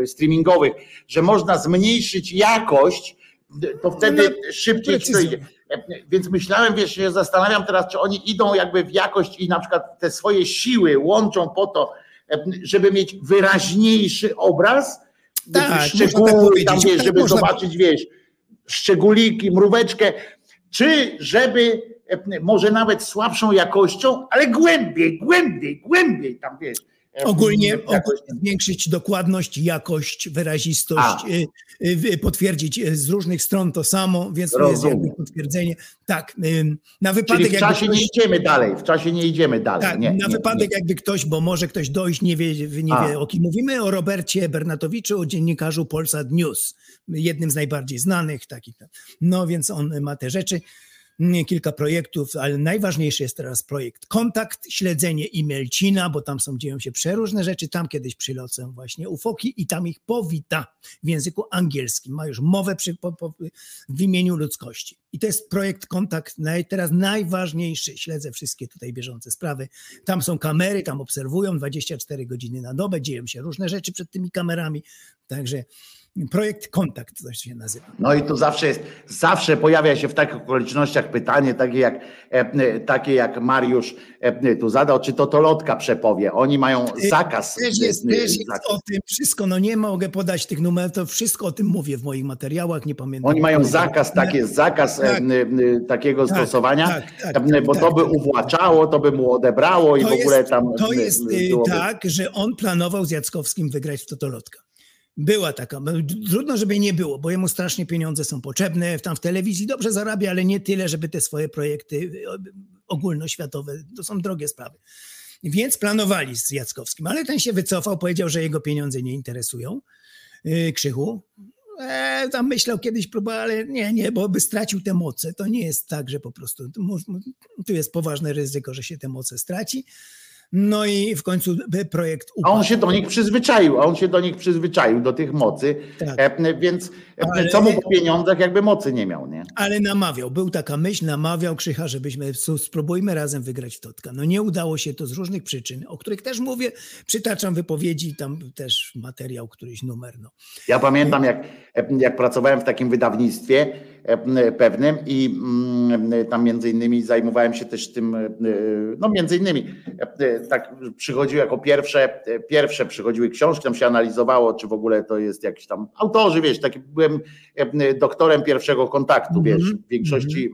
streamingowych, że można zmniejszyć jakość, to wtedy No, szybciej to idzie. Więc myślałem, wiesz, się zastanawiam teraz, czy oni idą jakby w jakość i na przykład te swoje siły łączą po to, żeby mieć wyraźniejszy obraz, Tak, tak szczegóły tam, powiedzieć. wiesz, Tak żeby można zobaczyć, wiesz, szczególiki, mróweczkę, czy żeby e, może nawet słabszą jakością, ale głębiej, głębiej, głębiej tam, wiesz. E, Ogólnie, jakoś ogólnie zwiększyć dokładność, jakość, wyrazistość, A. y, y, potwierdzić y, z różnych stron to samo, więc to jest jakby potwierdzenie. Tak, na Czyli wypadek w jakby czasie ktoś, nie idziemy dalej, w czasie nie idziemy dalej. tak, nie, na nie, wypadek nie. jakby ktoś, bo może ktoś dojść, nie wie, nie A. wie o kim mówimy, o Robercie Bernatowiczu, o dziennikarzu Polsat News, jednym z najbardziej znanych takich. No więc on ma te rzeczy. Kilka projektów, ale najważniejszy jest teraz projekt Kontakt, śledzenie e-mailcina, bo tam są, dzieją się przeróżne rzeczy. Tam kiedyś przylocę właśnie ufoki i tam ich powita w języku angielskim. Ma już mowę przy, po, po, w imieniu ludzkości. I to jest projekt Kontakt, naj, teraz najważniejszy. Śledzę wszystkie tutaj bieżące sprawy. Tam są kamery, tam obserwują 24 godziny na dobę, dzieją się różne rzeczy przed tymi kamerami. Także projekt Kontakt to się nazywa. No i tu zawsze jest, zawsze pojawia się w takich okolicznościach pytanie, takie jak, e, takie jak Mariusz e, tu zadał, czy to to lotka przepowie. Oni mają zakaz. Też jest, e, też jest zakaz. o tym wszystko, no nie mogę podać tych numerów, to wszystko o tym mówię w moich materiałach, nie pamiętam. Oni mają zakaz, tak jest zakaz Tak. e, e, takiego Tak, stosowania, tak, tak, e, tak, bo to by tak. uwłaczało, to by mu odebrało i w ogóle jest, tam. to e, jest y, tak, że on planował z Jackowskim wygrać w Totolotka. Była taka, no, trudno, żeby nie było, bo jemu strasznie pieniądze są potrzebne, tam w telewizji dobrze zarabia, ale nie tyle, żeby te swoje projekty y, ogólnoświatowe, to są drogie sprawy. Więc planowali z Jackowskim, ale ten się wycofał, powiedział, że jego pieniądze nie interesują. Yy, Krzychu. E, tam myślał kiedyś, próbował, ale nie, nie, bo by stracił te moce. To nie jest tak, że po prostu tu jest poważne ryzyko, że się te moce straci. No i w końcu by projekt A upadł. on się do nich przyzwyczaił, a on się do nich przyzwyczaił, do tych mocy, Tak. e, więc e, Ale- co mu po pieniądzach, jakby mocy nie miał, nie? Ale namawiał, był taka myśl, namawiał Krzycha, żebyśmy spróbujmy razem wygrać w Totka. No nie udało się to z różnych przyczyn, o których też mówię, przytaczam wypowiedzi, tam też materiał, któryś numer. No. Ja pamiętam, jak, jak pracowałem w takim wydawnictwie e, pewnym i tam między innymi zajmowałem się też tym, e, no między innymi e, tak przychodziły jako pierwsze, e, pierwsze przychodziły książki, tam się analizowało, czy w ogóle to jest jakiś tam autorzy, wiesz, taki byłem doktorem pierwszego kontaktu, wiesz, w większości,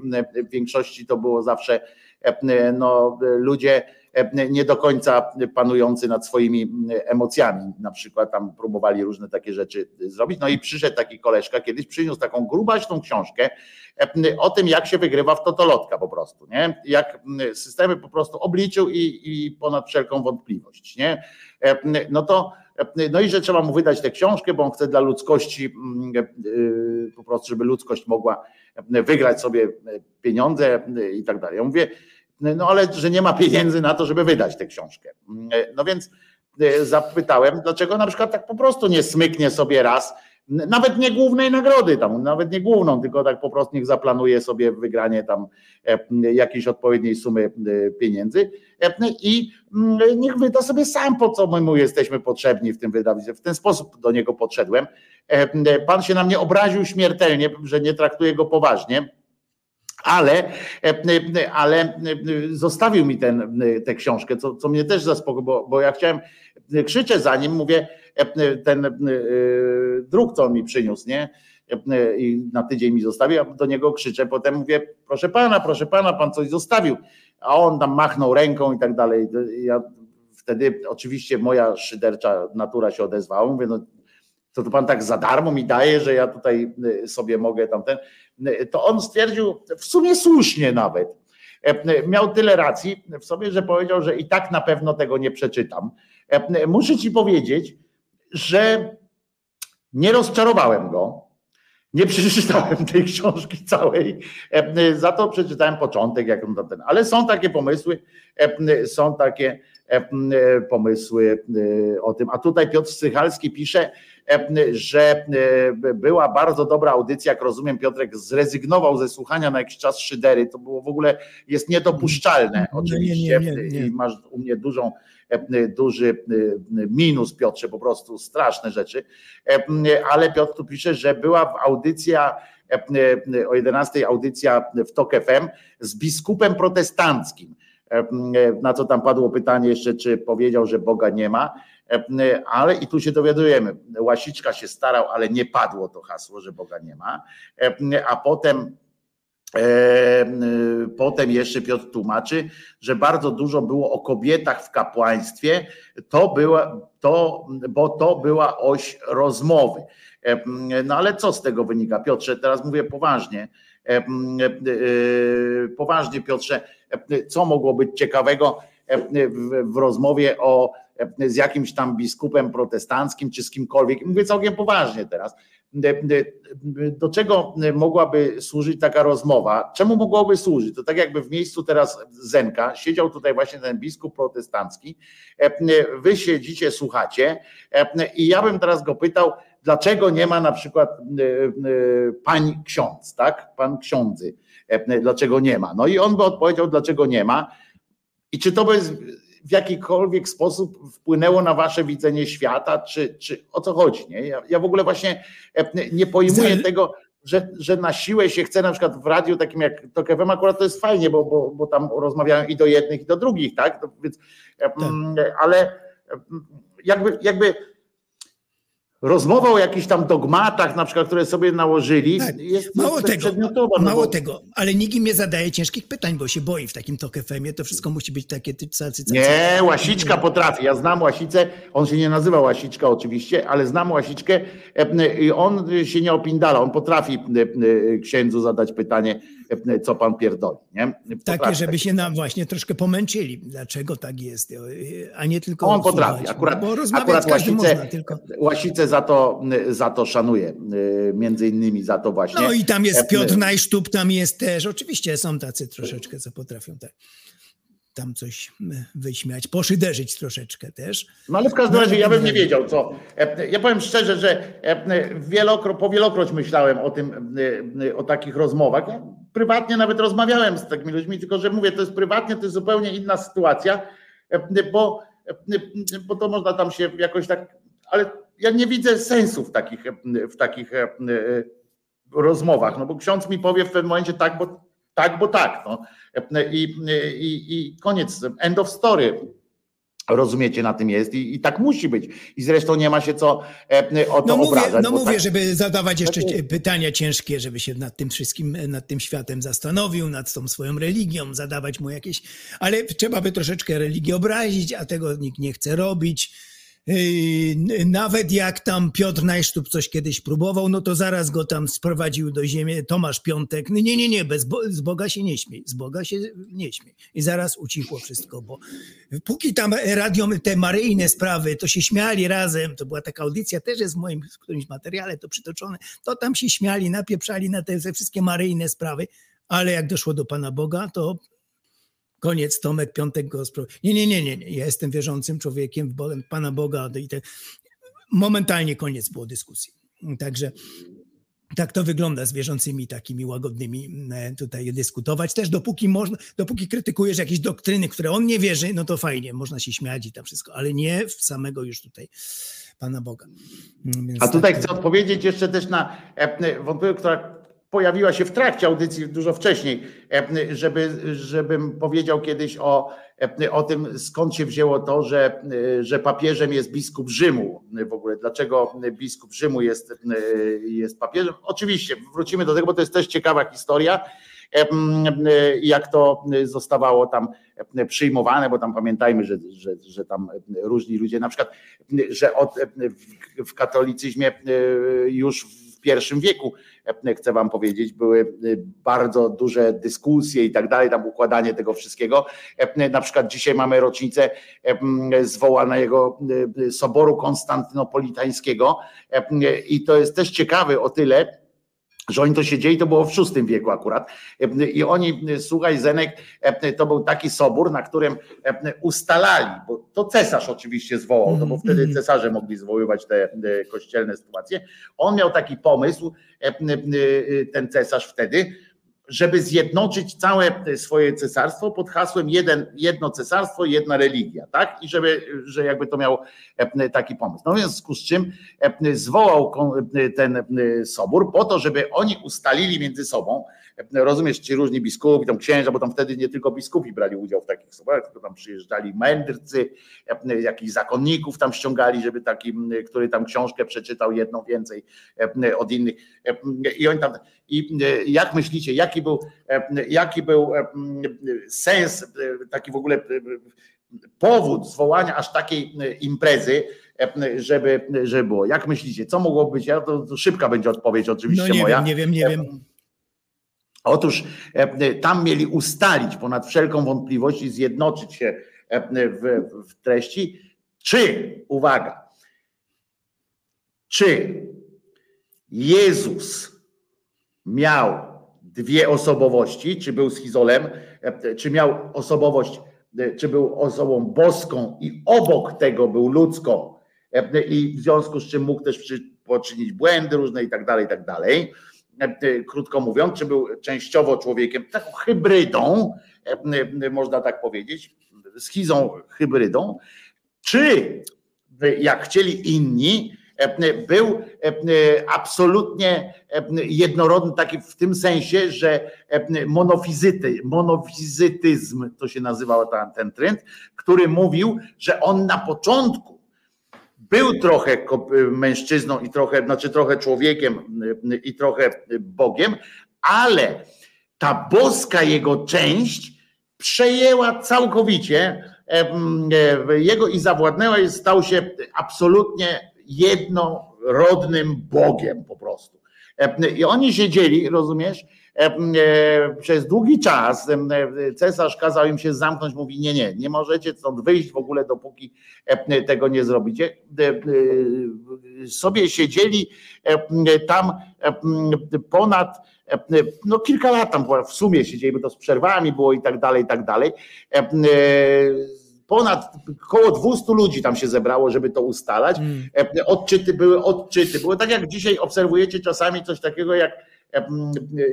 w większości to było zawsze no, ludzie nie do końca panujący nad swoimi emocjami. Na przykład tam próbowali różne takie rzeczy zrobić. No i przyszedł taki koleżka, kiedyś przyniósł taką grubaśną książkę e, o tym, jak się wygrywa w totolotka po prostu, nie? Jak systemy po prostu obliczył i, i ponad wszelką wątpliwość, nie? E, No to no i że trzeba mu wydać tę książkę, bo on chce dla ludzkości mm, e, po prostu, żeby ludzkość mogła wygrać sobie pieniądze i tak dalej. Ja mówię, no ale że nie ma pieniędzy na to, żeby wydać tę książkę. No więc e, zapytałem, dlaczego na przykład tak po prostu nie smyknie sobie raz, nawet nie głównej nagrody tam, nawet nie główną, tylko tak po prostu niech zaplanuje sobie wygranie tam e, jakiejś odpowiedniej sumy e, pieniędzy i mm, niech wyda sobie sam, po co my mu jesteśmy potrzebni w tym wydawnictwie. W ten sposób do niego podszedłem. Pan się na mnie obraził śmiertelnie, że nie traktuję go poważnie ale, e, ale zostawił mi ten, tę książkę, co, co mnie też zaspokoiło, bo, bo ja chciałem, krzyczę za nim, mówię, e, ten e, druk, co on mi przyniósł, nie? E, I na tydzień mi zostawił, a do niego krzyczę, potem mówię, proszę pana, proszę pana, pan coś zostawił, a on tam machnął ręką i tak dalej. Ja wtedy oczywiście moja szydercza natura się odezwała. Mówię, no to, to pan tak za darmo mi daje, że ja tutaj sobie mogę tamten. To on stwierdził, w sumie słusznie nawet, e, miał tyle racji w sobie, że powiedział, że i tak na pewno tego nie przeczytam. E, Muszę ci powiedzieć, że nie rozczarowałem go. Nie przeczytałem tej książki całej, e, za to przeczytałem początek, jak on ten. Ale są takie pomysły, są takie pomysły o tym. A tutaj Piotr Strychalski pisze, że e, była bardzo dobra audycja, jak rozumiem, Piotrek zrezygnował ze słuchania na jakiś czas szydery. To było w ogóle jest niedopuszczalne, Nie, oczywiście. nie, nie, nie. I masz u mnie dużą, e, duży e, minus, Piotrze, po prostu straszne rzeczy. E, Ale Piotr tu pisze, że była audycja e, o 11 audycja w TOK FM z biskupem protestanckim. E, Na co tam padło pytanie jeszcze, czy powiedział, że Boga nie ma, E, ale i tu się dowiadujemy, Łasiczka się starał, ale nie padło to hasło, że Boga nie ma, E, a potem E, Potem jeszcze Piotr tłumaczy, że bardzo dużo było o kobietach w kapłaństwie, to była, to, bo to była oś rozmowy. E, No ale co z tego wynika, Piotrze? Teraz mówię poważnie. E, Poważnie, Piotrze, co mogło być ciekawego w rozmowie o, z jakimś tam biskupem protestanckim czy z kimkolwiek? Mówię całkiem poważnie teraz do czego mogłaby służyć taka rozmowa? Czemu mogłaby służyć? To tak jakby w miejscu teraz Zenka siedział tutaj właśnie ten biskup protestancki, wy siedzicie, słuchacie i ja bym teraz go pytał, dlaczego nie ma na przykład pań ksiądz, tak? Pan ksiądzy, dlaczego nie ma? No i on by odpowiedział, dlaczego nie ma i czy to by w jakikolwiek sposób wpłynęło na wasze widzenie świata, czy, czy o co chodzi? Nie? Ja, ja w ogóle właśnie e, nie pojmuję tego, że, że na siłę się chce na przykład w radiu takim jak to FM akurat to jest fajnie, bo, bo, bo tam rozmawiają i do jednych i do drugich, tak? To, więc, e, mm, ale e, jakby, jakby rozmowa o jakichś tam dogmatach, na przykład, które sobie nałożyli, Tak. jest Mało tego, no mało bo- tego, ale nikt im nie zadaje ciężkich pytań, bo się boi w takim TOK FM-ie, to wszystko musi być takie ty, cacy, cacy. Nie, Łasiczka potrafi. Ja znam Łasicę. On się nie nazywa Łasiczka oczywiście, ale znam Łasiczkę e, i on się nie opindala. On potrafi księdzu zadać pytanie, co pan pierdoli. Nie? Takie, żeby się nam właśnie troszkę pomęczyli, dlaczego tak jest, a nie tylko On potrafi. słuchać, Akurat, bo rozmawiać akurat Łasicę, można, tylko... Łasicę za to, za to szanuję. e, Między innymi za to właśnie. No i tam jest E, Piotr Najsztub, tam jest też, oczywiście są tacy troszeczkę, co potrafią tak tam coś wyśmiać, poszyderzyć troszeczkę też. No ale w każdym No, razie ja bym nie tak. wiedział co. E, Ja powiem szczerze, że e, wielokro, po wielokroć myślałem o tym, e, o takich rozmowach. Ja prywatnie nawet rozmawiałem z takimi ludźmi, tylko że mówię, to jest prywatnie, to jest zupełnie inna sytuacja, bo, bo to można tam się jakoś tak, ale ja nie widzę sensu w takich, w takich rozmowach, no bo ksiądz mi powie w pewnym momencie tak, bo tak, bo tak. No. I, i, I koniec, end of story. Rozumiecie, na tym jest i, i tak musi być. I zresztą nie ma się co e, o to No mówię, obrażać. no mówię tak, żeby zadawać jeszcze jest. pytania ciężkie, żeby się nad tym wszystkim, nad tym światem zastanowił, nad tą swoją religią, zadawać mu jakieś, ale trzeba by troszeczkę religię obrazić, a tego nikt nie chce robić. Yy, Nawet jak tam Piotr Najsztub coś kiedyś próbował, no to zaraz go tam sprowadził do ziemi Tomasz Piątek. No Nie, nie, nie, bez Bo z Boga się nie śmiej, z Boga się nie śmiej. I zaraz ucichło wszystko, bo póki tam radio, te maryjne sprawy, to się śmiali razem, to była taka audycja, też jest w moim w którymś materiale to przytoczone, to tam się śmiali, napieprzali na te, te wszystkie maryjne sprawy, ale jak doszło do Pana Boga, to koniec, Tomek Piątek go spro... Nie, nie, nie, nie, nie, ja jestem wierzącym człowiekiem w Bo- Pana Boga i te... momentalnie koniec było dyskusji. Także tak to wygląda z wierzącymi takimi łagodnymi e, tutaj dyskutować. Też dopóki można, dopóki krytykujesz jakieś doktryny, które on nie wierzy, no to fajnie, można się śmiać i tam wszystko, ale nie w samego już tutaj Pana Boga. Mm, Więc A tutaj tak chcę odpowiedzieć jeszcze też na e, wątpliwość, która pojawiła się w trakcie audycji dużo wcześniej, e, żeby, żebym powiedział kiedyś o, e, o tym, skąd się wzięło to, że, e, że papieżem jest biskup Rzymu. W ogóle, dlaczego biskup Rzymu jest, jest papieżem? Oczywiście, wrócimy do tego, bo to jest też ciekawa historia. jak to zostawało tam przyjmowane, bo tam pamiętajmy, że, że, że tam różni ludzie, na przykład, że od, w katolicyzmie już pierwszym wieku, chcę wam powiedzieć, były bardzo duże dyskusje i tak dalej, tam układanie tego wszystkiego. Na przykład dzisiaj mamy rocznicę zwołanego Soboru Konstantynopolitańskiego i to jest też ciekawe o tyle, że oni to siedzieli, to było w VI wieku akurat. I oni, słuchaj, Zenek, to był taki sobór, na którym ustalali, bo to cesarz oczywiście zwołał, no bo wtedy cesarze mogli zwoływać te kościelne sytuacje. On miał taki pomysł, ten cesarz wtedy, żeby zjednoczyć całe swoje cesarstwo pod hasłem jeden, jedno cesarstwo, jedna religia, tak? I żeby, że jakby to miał e, taki pomysł. No w związku z czym e, zwołał ten sobór po to, żeby oni ustalili między sobą, rozumiesz, ci różni biskupi, tam księża, bo tam wtedy nie tylko biskupi brali udział w takich sobach, tylko tam przyjeżdżali mędrcy, jakichś zakonników tam ściągali, żeby taki, który tam książkę przeczytał jedną więcej od innych. I oni tam, i jak myślicie, jaki był, jaki był sens, taki w ogóle powód zwołania aż takiej imprezy, żeby, żeby było. Jak myślicie, co mogło być? Ja to, to szybka będzie odpowiedź oczywiście no nie moja. Wiem, nie wiem, nie wiem. Otóż e, tam mieli ustalić ponad wszelką wątpliwość i zjednoczyć się e, w, w treści, czy, uwaga, czy Jezus miał dwie osobowości, czy był schizolem, e, czy miał osobowość, czy był osobą boską i obok tego był ludzką i w związku z czym mógł też poczynić błędy różne i tak dalej, i tak dalej. E, krótko mówiąc, czy był częściowo człowiekiem, taką hybrydą, e, można tak powiedzieć, schizą hybrydą, czy jak chcieli inni, e, był absolutnie jednorodny, taki w tym sensie, że monofizyty, monofizytyzm to się nazywał ten trend, który mówił, że on na początku był trochę mężczyzną i trochę, znaczy trochę człowiekiem i trochę Bogiem, ale ta boska jego część przejęła całkowicie jego i zawładnęła i stał się absolutnie jednorodnym Bogiem po prostu. I oni siedzieli, rozumiesz, E, przez długi czas cesarz kazał im się zamknąć, mówi nie, nie, nie możecie stąd wyjść w ogóle dopóki tego nie zrobicie. E, sobie siedzieli tam ponad no kilka lat tam w sumie siedzieli, bo to z przerwami było i tak dalej, i tak dalej. E, ponad około 200 ludzi tam się zebrało, żeby to ustalać. Mm. Odczyty były odczyty. Było tak jak dzisiaj obserwujecie czasami coś takiego jak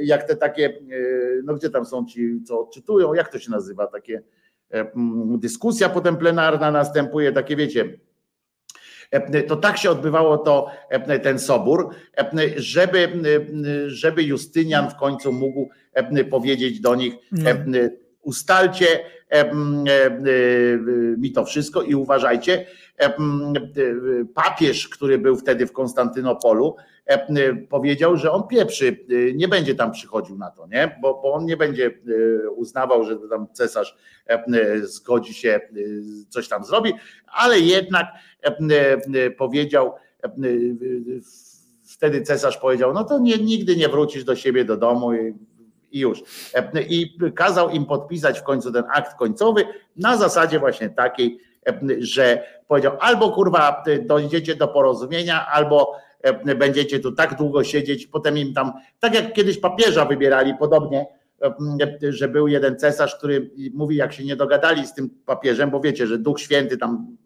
jak te takie, no gdzie tam są ci, co odczytują, jak to się nazywa, takie dyskusja potem plenarna następuje, takie wiecie, to tak się odbywało to, ten sobór, żeby, żeby Justynian w końcu mógł powiedzieć do nich, no. ustalcie mi to wszystko i uważajcie, papież, który był wtedy w Konstantynopolu, E, powiedział, że on pieprzy, e, nie będzie tam przychodził na to, nie? Bo, bo on nie będzie e, uznawał, że tam cesarz zgodzi się, coś tam zrobi, ale jednak powiedział, wtedy cesarz powiedział, no to nie, nigdy nie wrócisz do siebie, do domu i, i już. I kazał im podpisać w końcu ten akt końcowy na zasadzie właśnie takiej, że powiedział albo kurwa dojdziecie do porozumienia, albo E, będziecie tu tak długo siedzieć, potem im tam, tak jak kiedyś papieża wybierali, podobnie, e, że był jeden cesarz, który mówi, jak się nie dogadali z tym papieżem, bo wiecie, że Duch Święty tam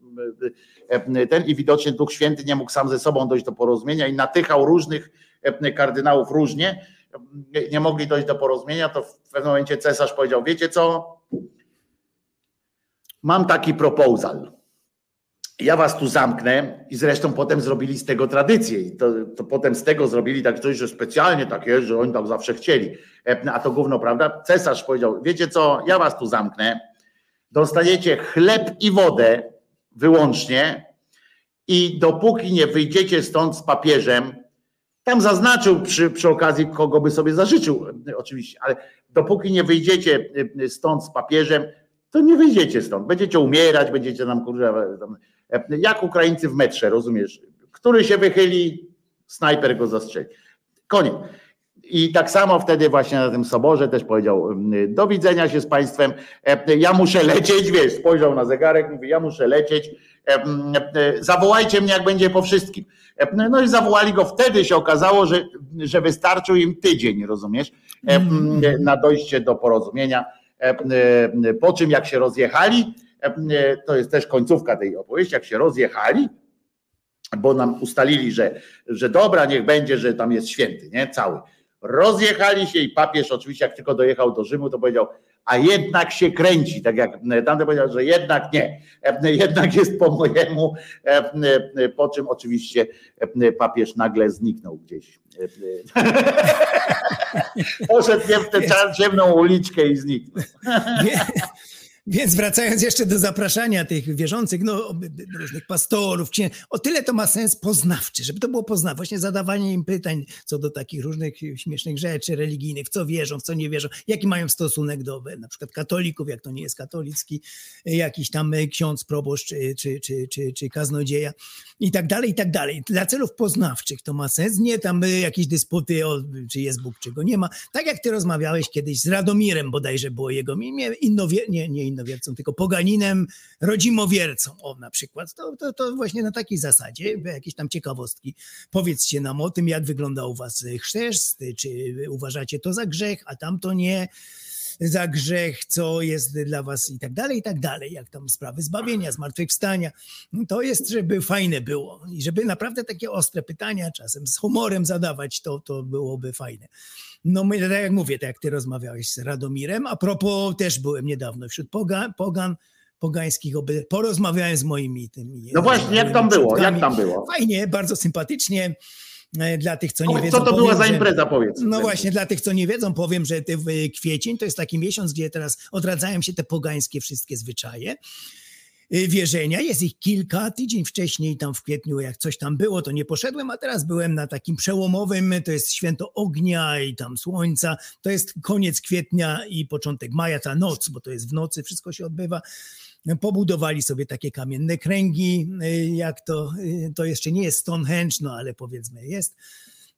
e, ten i widocznie Duch Święty nie mógł sam ze sobą dojść do porozumienia i natychał różnych kardynałów różnie, nie mogli dojść do porozumienia, to w pewnym momencie cesarz powiedział, wiecie co, mam taki proposal ja was tu zamknę i zresztą potem zrobili z tego tradycję i to, to potem z tego zrobili tak coś, że specjalnie takie, że oni tak zawsze chcieli. E, a to gówno, prawda? Cesarz powiedział, wiecie co, ja was tu zamknę, dostaniecie chleb i wodę wyłącznie i dopóki nie wyjdziecie stąd z papieżem, Tam zaznaczył przy, przy okazji, kogo by sobie zażyczył, e, oczywiście, ale dopóki nie wyjdziecie e, stąd z papieżem, to nie wyjdziecie stąd. Będziecie umierać, będziecie nam kurwa. Jak Ukraińcy w metrze, rozumiesz? Który się wychyli, snajper go zastrzeli. Koniec. I tak samo wtedy właśnie na tym soborze też powiedział: Do widzenia się z Państwem. Ja muszę lecieć, wiesz, spojrzał na zegarek, mówi: Ja muszę lecieć. Zawołajcie mnie, jak będzie po wszystkim. No i zawołali go. Wtedy się okazało, że, że wystarczył im tydzień, rozumiesz, mm, na dojście do porozumienia. Po czym, jak się rozjechali, to jest też końcówka tej opowieści, jak się rozjechali, bo nam ustalili, że, że dobra, niech będzie, że tam jest święty, nie? Cały. Rozjechali się i papież oczywiście, jak tylko dojechał do Rzymu, to powiedział, a jednak się kręci, tak jak tamten powiedział, że jednak nie, jednak jest po mojemu, po czym oczywiście papież nagle zniknął gdzieś. Poszedł nie w tę ciemną uliczkę i zniknął. Więc wracając jeszcze do zapraszania tych wierzących, no różnych pastorów, o tyle to ma sens poznawczy, żeby to było poznawcze, właśnie zadawanie im pytań co do takich różnych śmiesznych rzeczy religijnych, w co wierzą, w co nie wierzą, jaki mają stosunek do na przykład katolików, jak to nie jest katolicki, jakiś tam ksiądz, proboszcz czy, czy, czy, czy, czy kaznodzieja i tak dalej, i tak dalej. Dla celów poznawczych to ma sens, nie tam jakieś dysputy o czy jest Bóg, czy go nie ma. Tak jak ty rozmawiałeś kiedyś z Radomirem bodajże było jego imię, innowie... nie, nie innowiercą, tylko poganinem, rodzimowiercą, o na przykład, to, to, to właśnie na takiej zasadzie, jakieś tam ciekawostki. Powiedzcie nam o tym, jak wygląda u was chrzest, czy uważacie to za grzech, a tamto nie za grzech, co jest dla was i tak dalej, i tak dalej, jak tam sprawy zbawienia, zmartwychwstania. To jest, żeby fajne było i żeby naprawdę takie ostre pytania czasem z humorem zadawać, to, to byłoby fajne. No my, tak jak mówię, tak jak ty rozmawiałeś z Radomirem, a propos też byłem niedawno wśród pogan, pogan pogańskich, oby, porozmawiałem z moimi tymi. No właśnie, jak tam było, jak tam było? Fajnie, bardzo sympatycznie. Dla tych, co nie wiedzą. Co to powiem, była za że- impreza, powiedz. No właśnie, dla tych, co nie wiedzą, powiem, że w kwiecień to jest taki miesiąc, gdzie teraz odradzają się te pogańskie wszystkie zwyczaje. y, Wierzenia, jest ich kilka. Tydzień wcześniej, tam w kwietniu, jak coś tam było, to nie poszedłem, a teraz byłem na takim przełomowym. To jest święto ognia i tam słońca. To jest koniec kwietnia i początek maja, ta noc, bo to jest w nocy, wszystko się odbywa. Pobudowali sobie takie kamienne kręgi, y, jak to, y, to jeszcze nie jest Stonehenge, no ale powiedzmy jest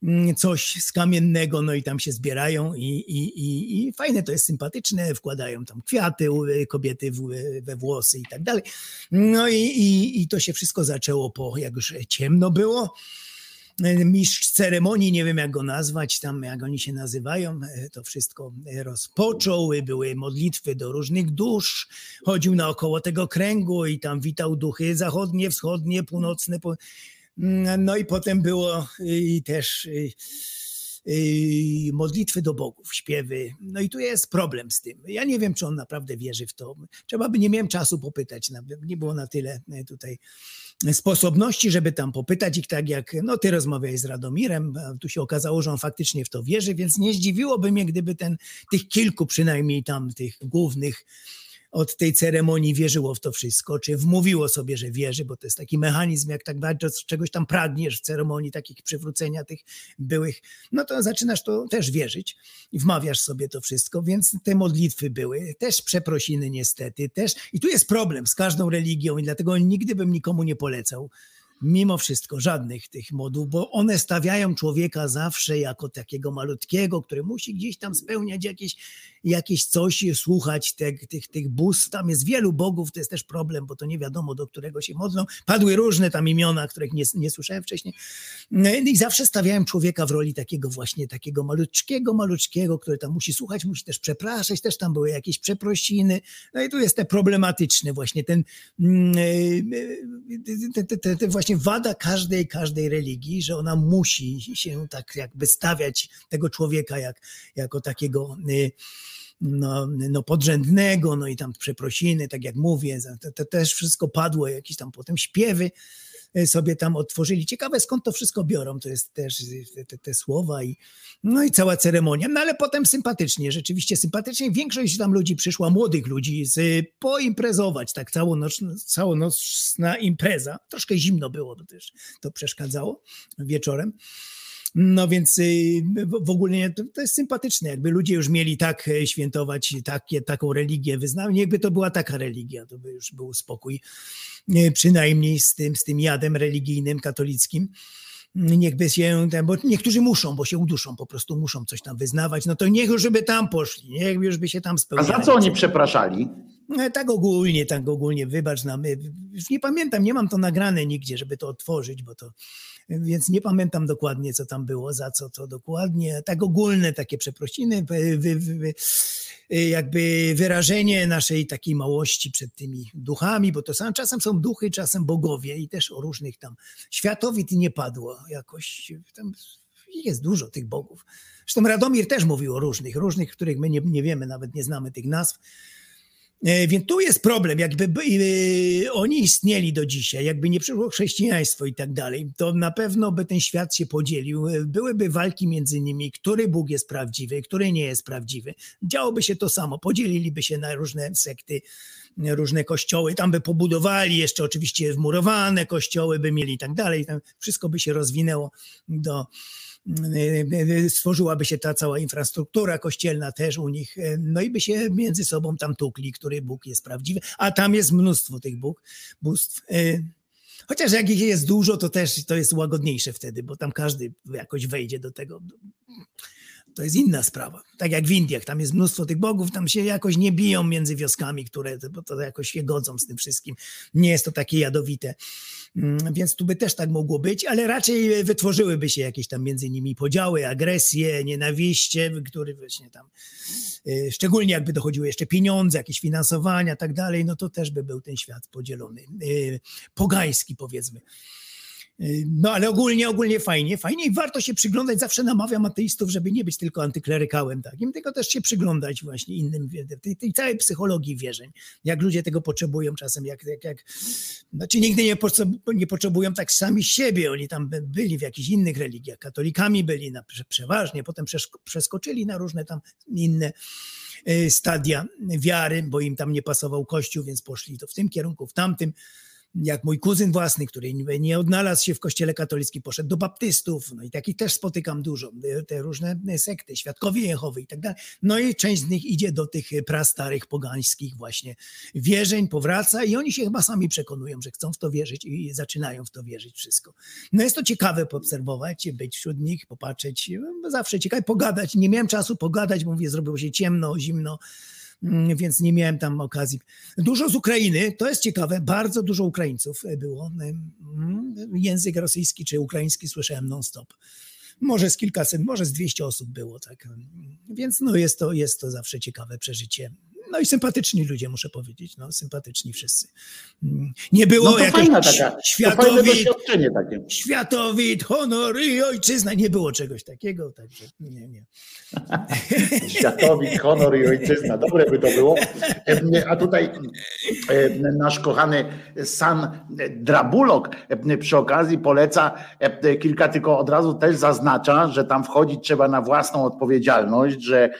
mm, coś z kamiennego, no i tam się zbierają i, i, i, i fajne to jest, sympatyczne, wkładają tam kwiaty kobiety w, we włosy i tak dalej. No i, i, i to się wszystko zaczęło po, jak już ciemno było, mistrz ceremonii, nie wiem jak go nazwać, tam jak oni się nazywają, e, to wszystko rozpoczął, były modlitwy do różnych dusz, chodził naokoło tego kręgu i tam witał duchy zachodnie, wschodnie, północne. po- No i potem było y, też y, y, modlitwy do bogów, śpiewy. No i tu jest problem z tym. Ja nie wiem, czy on naprawdę wierzy w to. Trzeba by, nie miałem czasu popytać, nie było na tyle e, tutaj sposobności, żeby tam popytać ich tak jak, no ty rozmawiałeś z Radomirem, tu się okazało, że on faktycznie w to wierzy, więc nie zdziwiłoby mnie, gdyby ten, tych kilku przynajmniej tam, tych głównych od tej ceremonii wierzyło w to wszystko, czy wmówiło sobie, że wierzy, bo to jest taki mechanizm, jak tak bardzo czegoś tam pragniesz w ceremonii takich przywrócenia tych byłych, no to zaczynasz to też wierzyć i wmawiasz sobie to wszystko, więc te modlitwy były, też przeprosiny niestety, też i tu jest problem z każdą religią i dlatego nigdy bym nikomu nie polecał mimo wszystko żadnych tych modów, bo one stawiają człowieka zawsze jako takiego malutkiego, który musi gdzieś tam spełniać jakieś, jakieś coś, słuchać tych, tych, tych bóstw. Tam jest wielu bogów, to jest też problem, bo to nie wiadomo, do którego się modlą. Padły różne tam imiona, których nie, nie słyszałem wcześniej. No I zawsze stawiałem człowieka w roli takiego właśnie, takiego malutkiego, malutkiego, który tam musi słuchać, musi też przepraszać, też tam były jakieś przeprosiny. No i tu jest te problematyczne właśnie ten, mm, e, te, te, te, te właśnie wada każdej, każdej religii, że ona musi się tak jakby stawiać tego człowieka jak, jako takiego e, no, no podrzędnego, no i tam przeprosiny, tak jak mówię, to, to też wszystko padło, jakieś tam potem śpiewy sobie tam otworzyli. Ciekawe skąd to wszystko biorą, to jest też te, te, słowa i no i cała ceremonia, no ale potem sympatycznie, rzeczywiście sympatycznie. Większość tam ludzi przyszła, młodych ludzi, z, poimprezować, tak całonocna impreza. Troszkę zimno było, bo też to przeszkadzało wieczorem. No więc y, w ogóle to, to jest sympatyczne, jakby ludzie już mieli tak e, świętować takie, taką religię, wyznawać, jakby to była taka religia, to by już był spokój, e, przynajmniej z tym, z tym jadem religijnym, katolickim niechby się, bo niektórzy muszą, bo się uduszą, po prostu muszą coś tam wyznawać, no to niech już by tam poszli, niech już by się tam A spełniali. za co oni przepraszali? No, Tak ogólnie, tak ogólnie, wybacz nam. Już nie pamiętam, nie mam to nagrane nigdzie, żeby to otworzyć, bo to, więc nie pamiętam dokładnie, co tam było, za co to dokładnie. Tak ogólne takie przeprosiny, wy, jakby wyrażenie naszej takiej małości przed tymi duchami, bo to sam, czasem są duchy, czasem bogowie i też o różnych tam. Światowit nie padło jakoś, tam jest dużo tych bogów. Zresztą Radomir też mówił o różnych, różnych, których my nie, nie wiemy, nawet nie znamy tych nazw. E, Więc tu jest problem, jakby by- e, oni istnieli do dzisiaj, jakby nie przyszło chrześcijaństwo i tak dalej, to na pewno by ten świat się podzielił, e, byłyby walki między nimi, który Bóg jest prawdziwy, który nie jest prawdziwy. Działoby się to samo, podzieliliby się na różne sekty, różne kościoły, tam by pobudowali jeszcze oczywiście wmurowane kościoły by mieli i tak dalej, tam wszystko by się rozwinęło do stworzyłaby się ta cała infrastruktura kościelna też u nich, no i by się między sobą tam tukli, który Bóg jest prawdziwy, a tam jest mnóstwo tych Bóg, bóstw. Chociaż jak ich jest dużo, to też to jest łagodniejsze wtedy, bo tam każdy jakoś wejdzie do tego. To jest inna sprawa. Tak jak w Indiach, tam jest mnóstwo tych bogów, tam się jakoś nie biją między wioskami, które to jakoś się godzą z tym wszystkim. Nie jest to takie jadowite. Mm, Więc tu by też tak mogło być, ale raczej wytworzyłyby się jakieś tam między nimi podziały, agresje, nienawiście, które właśnie tam, y, szczególnie jakby dochodziły jeszcze pieniądze, jakieś finansowania, tak dalej, no to też by był ten świat podzielony, y, pogański powiedzmy. Y, No ale ogólnie, ogólnie fajnie, fajnie i warto się przyglądać. Zawsze namawiam ateistów, żeby nie być tylko antyklerykałem takim, tylko też się przyglądać właśnie innym, tej, tej całej psychologii wierzeń. Jak ludzie tego potrzebują czasem, jak, jak, jak znaczy nigdy nie, nie potrzebują tak sami siebie. Oni tam by- byli w jakichś innych religiach, katolikami byli na, prze- przeważnie, potem przeskoczyli na różne tam inne y, stadia wiary, bo im tam nie pasował kościół, więc poszli to w tym kierunku, w tamtym jak mój kuzyn własny, który nie- odnalazł się w kościele katolickim, poszedł do baptystów, no i takich też spotykam dużo, te różne sekty, świadkowie Jehowy i tak dalej. No i część z nich idzie do tych prastarych, pogańskich właśnie wierzeń, powraca i oni się chyba sami przekonują, że chcą w to wierzyć i zaczynają w to wierzyć wszystko. No jest to ciekawe poobserwować, być wśród nich, popatrzeć, no zawsze ciekawe, pogadać. Nie miałem czasu pogadać, mówię, zrobiło się ciemno, zimno, więc nie miałem tam okazji. Dużo z Ukrainy, to jest ciekawe, bardzo dużo Ukraińców było. Mm, Język rosyjski czy ukraiński słyszałem non-stop. Może z kilkaset, może z 200 osób było, tak. Więc no jest to, jest to zawsze ciekawe przeżycie. No i sympatyczni ludzie, muszę powiedzieć, no sympatyczni wszyscy. Mm, Nie było No fajna taka, to fajne światowi, doświadczenie takie. światowit, honor i ojczyzna. Nie było czegoś takiego, także nie, nie. Światowi, honor i ojczyzna. Dobre by to było. E, A tutaj e, nasz kochany San Drabulok e, przy okazji poleca kilka, tylko od razu też zaznacza, że tam wchodzić trzeba na własną odpowiedzialność, że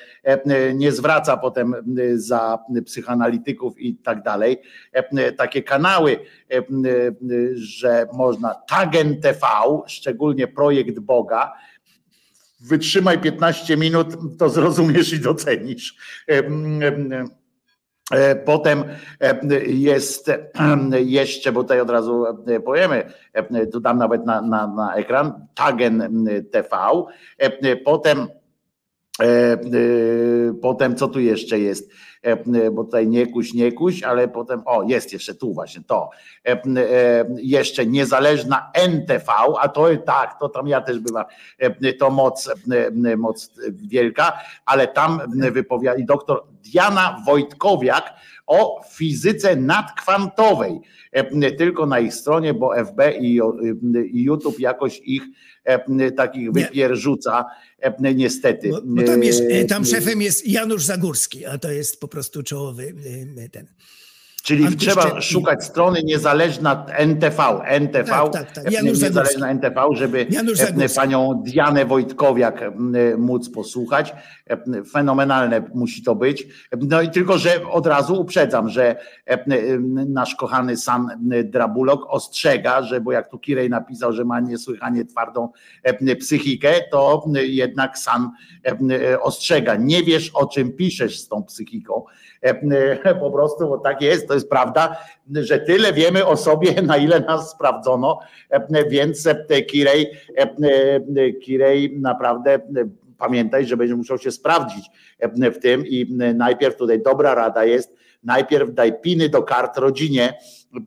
nie zwraca potem za psychoanalityków i tak dalej. E, Takie kanały, e, że można Tagen TV, szczególnie projekt Boga, wytrzymaj 15 minut, to zrozumiesz i docenisz. Em, em, e, Potem e, jest e, jeszcze, bo tutaj od razu e, powiemy, e, tu dam nawet na, na, na ekran, Tagen TV. E, Potem, e, e, potem co tu jeszcze jest? E, Bo tutaj nie kuś, nie kuś, ale potem, o jest jeszcze tu właśnie to. E, e, Jeszcze niezależna NTV, a to tak, to tam ja też bywam, E, to moc, e, moc wielka, ale tam wypowiada doktor Diana Wojtkowiak o fizyce nadkwantowej. E, Tylko na ich stronie, bo FB i, i YouTube jakoś ich e, takich wypierrzuca, e, niestety. Bo, bo tam, jest, tam szefem jest Janusz Zagórski, a to jest po prostu czołowy e, ten Czyli trzeba szukać strony niezależna NTV, NTV, Tak, tak, tak. Janusz niezależna NTV, żeby e, panią Dianę Wojtkowiak m, móc posłuchać. E, Fenomenalne musi to być. No i tylko, że od razu uprzedzam, że e, nasz kochany San Drabulok ostrzega, że bo jak tu Kirej napisał, że ma niesłychanie twardą e, psychikę, to jednak San e, ostrzega. Nie wiesz o czym piszesz z tą psychiką. E, Po prostu, bo tak jest, to jest prawda, że tyle wiemy o sobie, na ile nas sprawdzono, e, więc e, Kirej, e, e, Kirej naprawdę e, pamiętaj, że będziesz musiał się sprawdzić e, w tym i e, najpierw tutaj dobra rada jest, najpierw daj piny do kart rodzinie,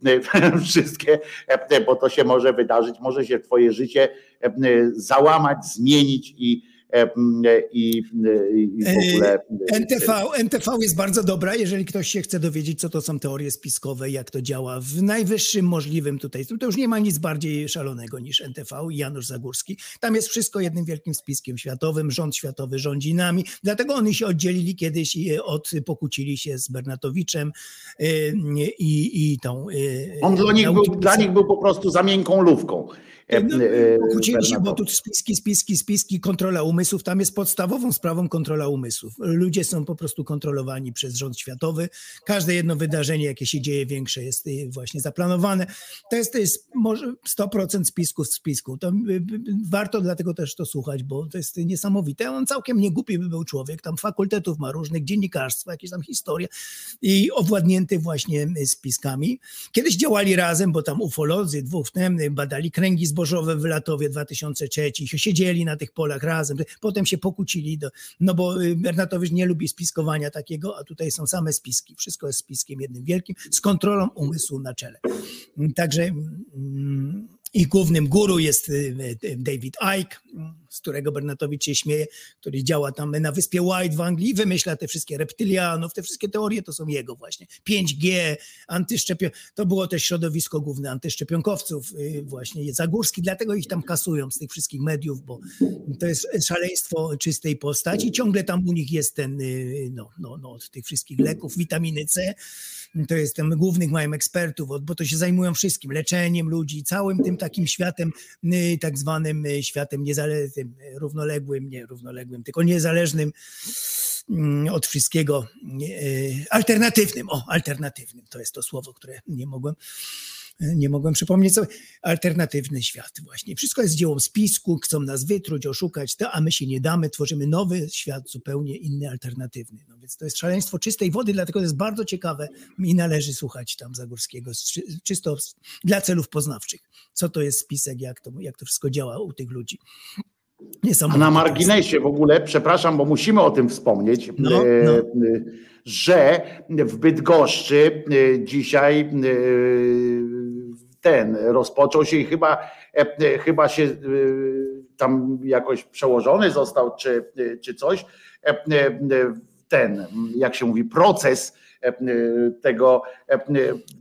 e, wszystkie, e, bo to się może wydarzyć, może się twoje życie e, załamać, zmienić i e, i, i w ogóle E, NTV, NTV jest bardzo dobra, jeżeli ktoś się chce dowiedzieć, co to są teorie spiskowe, jak to działa w najwyższym możliwym tutaj. To już nie ma nic bardziej szalonego niż NTV i Janusz Zagórski. Tam jest wszystko jednym wielkim spiskiem światowym, rząd światowy rządzi nami. Dlatego oni się oddzielili kiedyś i od, pokłócili się z Bernatowiczem e, i, i tą... e, On dla nich, był, dla nich był po prostu za miękką lówką. E, no, e, Pokłócili się, bo tu spiski, spiski, spiski, kontrola umysłów. Tam jest podstawową sprawą kontrola umysłów. Ludzie są po prostu kontrolowani przez rząd światowy. Każde jedno wydarzenie, jakie się dzieje większe, jest y, właśnie zaplanowane. To jest, to jest może 100% spisków z spisku. To y, y, warto dlatego też to słuchać, bo to jest niesamowite. On całkiem nie głupi by był człowiek. Tam fakultetów ma różnych, dziennikarstwa, jakieś tam historie i owładnięty właśnie spiskami. Kiedyś działali razem, bo tam ufolodzy dwóch wtem badali kręgi zbożowe w Latowie 2003, siedzieli na tych polach razem, potem się pokłócili, do, no bo y, Bernatowicz nie lubi spiskowania takiego, a tutaj są same spiski. Wszystko jest spiskiem jednym wielkim, z kontrolą umysłu na czele. Także mm, i głównym guru jest y, y, David Icke, z którego Bernatowicz się śmieje, który działa tam na wyspie White w Anglii wymyśla te wszystkie reptylianów, te wszystkie teorie to są jego właśnie. 5G, antyszczepion... To było też środowisko główne antyszczepionkowców, y, właśnie Zagórski, dlatego ich tam kasują z tych wszystkich mediów, bo to jest szaleństwo czystej postaci. Ciągle tam u nich jest ten, y, no, no, no, od tych wszystkich leków, witaminy C, to jest tam głównych mają ekspertów, bo to się zajmują wszystkim, leczeniem ludzi, całym tym takim światem, y, tak zwanym światem niezależnym, równoległym, nie równoległym, tylko niezależnym mm, od wszystkiego, y, alternatywnym, o, alternatywnym, to jest to słowo, które nie mogłem nie mogłem przypomnieć sobie, alternatywny świat właśnie. Wszystko jest dziełem spisku, chcą nas wytruć, oszukać, to, a my się nie damy, tworzymy nowy świat, zupełnie inny, alternatywny. No więc to jest szaleństwo czystej wody, dlatego to jest bardzo ciekawe i należy słuchać tam Zagórskiego, czysto dla celów poznawczych. Co to jest spisek, jak to, jak to wszystko działa u tych ludzi. A na marginesie w ogóle, przepraszam, bo musimy o tym wspomnieć, No, e, no. że w Bydgoszczy e, dzisiaj e, ten rozpoczął się i chyba, chyba się tam jakoś przełożony został, czy, czy coś. Ten, jak się mówi, proces tego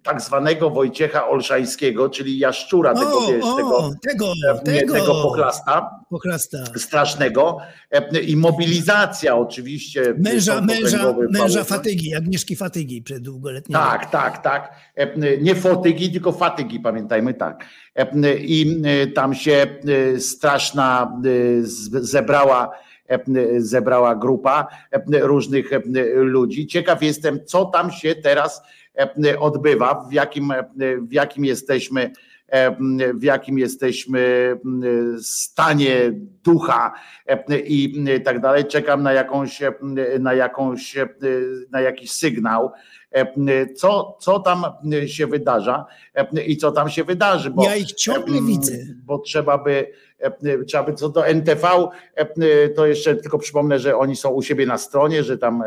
tak zwanego Wojciecha Olszańskiego, czyli jaszczura, tego, O, wiesz, o, tego, tego, tego, tego pochlasta pochlasta. strasznego e, i mobilizacja oczywiście Męża, męża, męża Fatygi, Agnieszki Fatygi przed długoletniego. Tak, tak, tak. E, Nie fotygi, tylko fatygi, pamiętajmy tak. E, I tam się straszna zebrała zebrała grupa różnych ludzi. Ciekaw jestem, co tam się teraz odbywa, w jakim, w jakim jesteśmy w jakim jesteśmy m, stanie ducha e, i tak dalej. Czekam na jakąś, na jakąś, na jakiś sygnał, co, co tam się wydarza i co tam się wydarzy. Bo, Ja ich ciągle widzę. Bo trzeba by, trzeba by co do NTV, to jeszcze tylko przypomnę, że oni są u siebie na stronie, że tam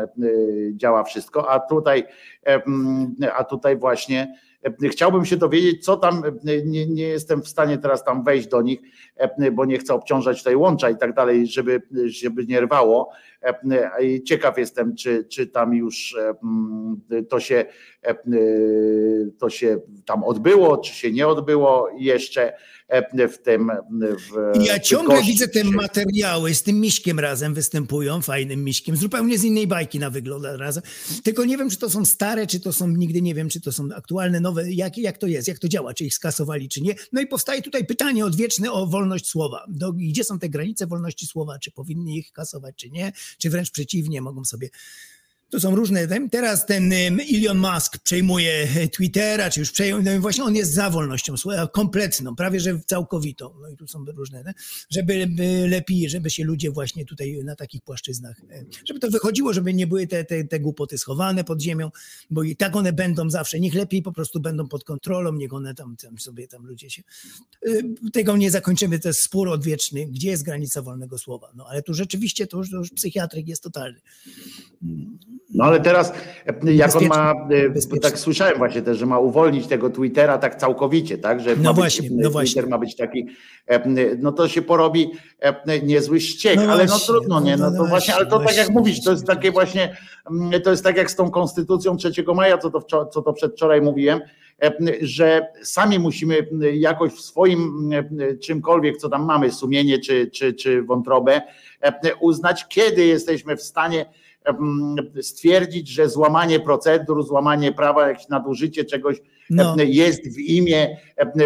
działa wszystko, a tutaj, a tutaj właśnie chciałbym się dowiedzieć, co tam, e, nie, nie jestem w stanie teraz tam wejść do nich, e, bo nie chcę obciążać tutaj łącza i tak dalej, żeby, żeby nie rwało. E, Ciekaw jestem, czy, czy tam już e, m, to się, to się tam odbyło, czy się nie odbyło jeszcze. E, w tym. W, Ja ciągle gości widzę te materiały z tym miśkiem razem występują, fajnym miśkiem, zupełnie z innej bajki na wygląda razem. Tylko nie wiem, czy to są stare, czy to są, nigdy nie wiem, czy to są aktualne, nowe, jak, jak to jest, jak to działa, czy ich skasowali, czy nie. No i powstaje tutaj pytanie odwieczne o wolność słowa. Do, gdzie są te granice wolności słowa? Czy powinni ich kasować, czy nie? Czy wręcz przeciwnie, mogą sobie to są różne. Teraz ten Elon Musk przejmuje e, Twittera, czy już przejął, no właśnie on jest za wolnością słowa, kompletną, prawie że całkowitą. No i tu są różne, ne? żeby by lepiej, żeby się ludzie właśnie tutaj na takich płaszczyznach, e, żeby to wychodziło, żeby nie były te, te, te głupoty schowane pod ziemią, bo i tak one będą zawsze. Niech lepiej po prostu będą pod kontrolą, niech one tam, tam sobie, tam ludzie się... e, Tego nie zakończymy, to jest spór odwieczny, gdzie jest granica wolnego słowa. No ale tu rzeczywiście to już, to już psychiatryk jest totalny. No ale teraz, e, jak on ma, e, tak słyszałem właśnie też, że ma uwolnić tego Twittera tak całkowicie, tak, że No właśnie, być, no Twitter właśnie. ma być taki, e, no to się porobi niezły ściek, No ale no właśnie, trudno, nie, no no to właśnie, ale to tak jak mówisz, to jest takie właśnie, mm, to jest tak jak z tą konstytucją 3 maja, co to, wczor- co to przedwczoraj mówiłem, że sami musimy jakoś w swoim e, czymkolwiek, co tam mamy, sumienie czy, czy, czy wątrobę, uznać, kiedy jesteśmy w stanie stwierdzić, że złamanie procedur, złamanie prawa, jakieś nadużycie czegoś No. jest w imię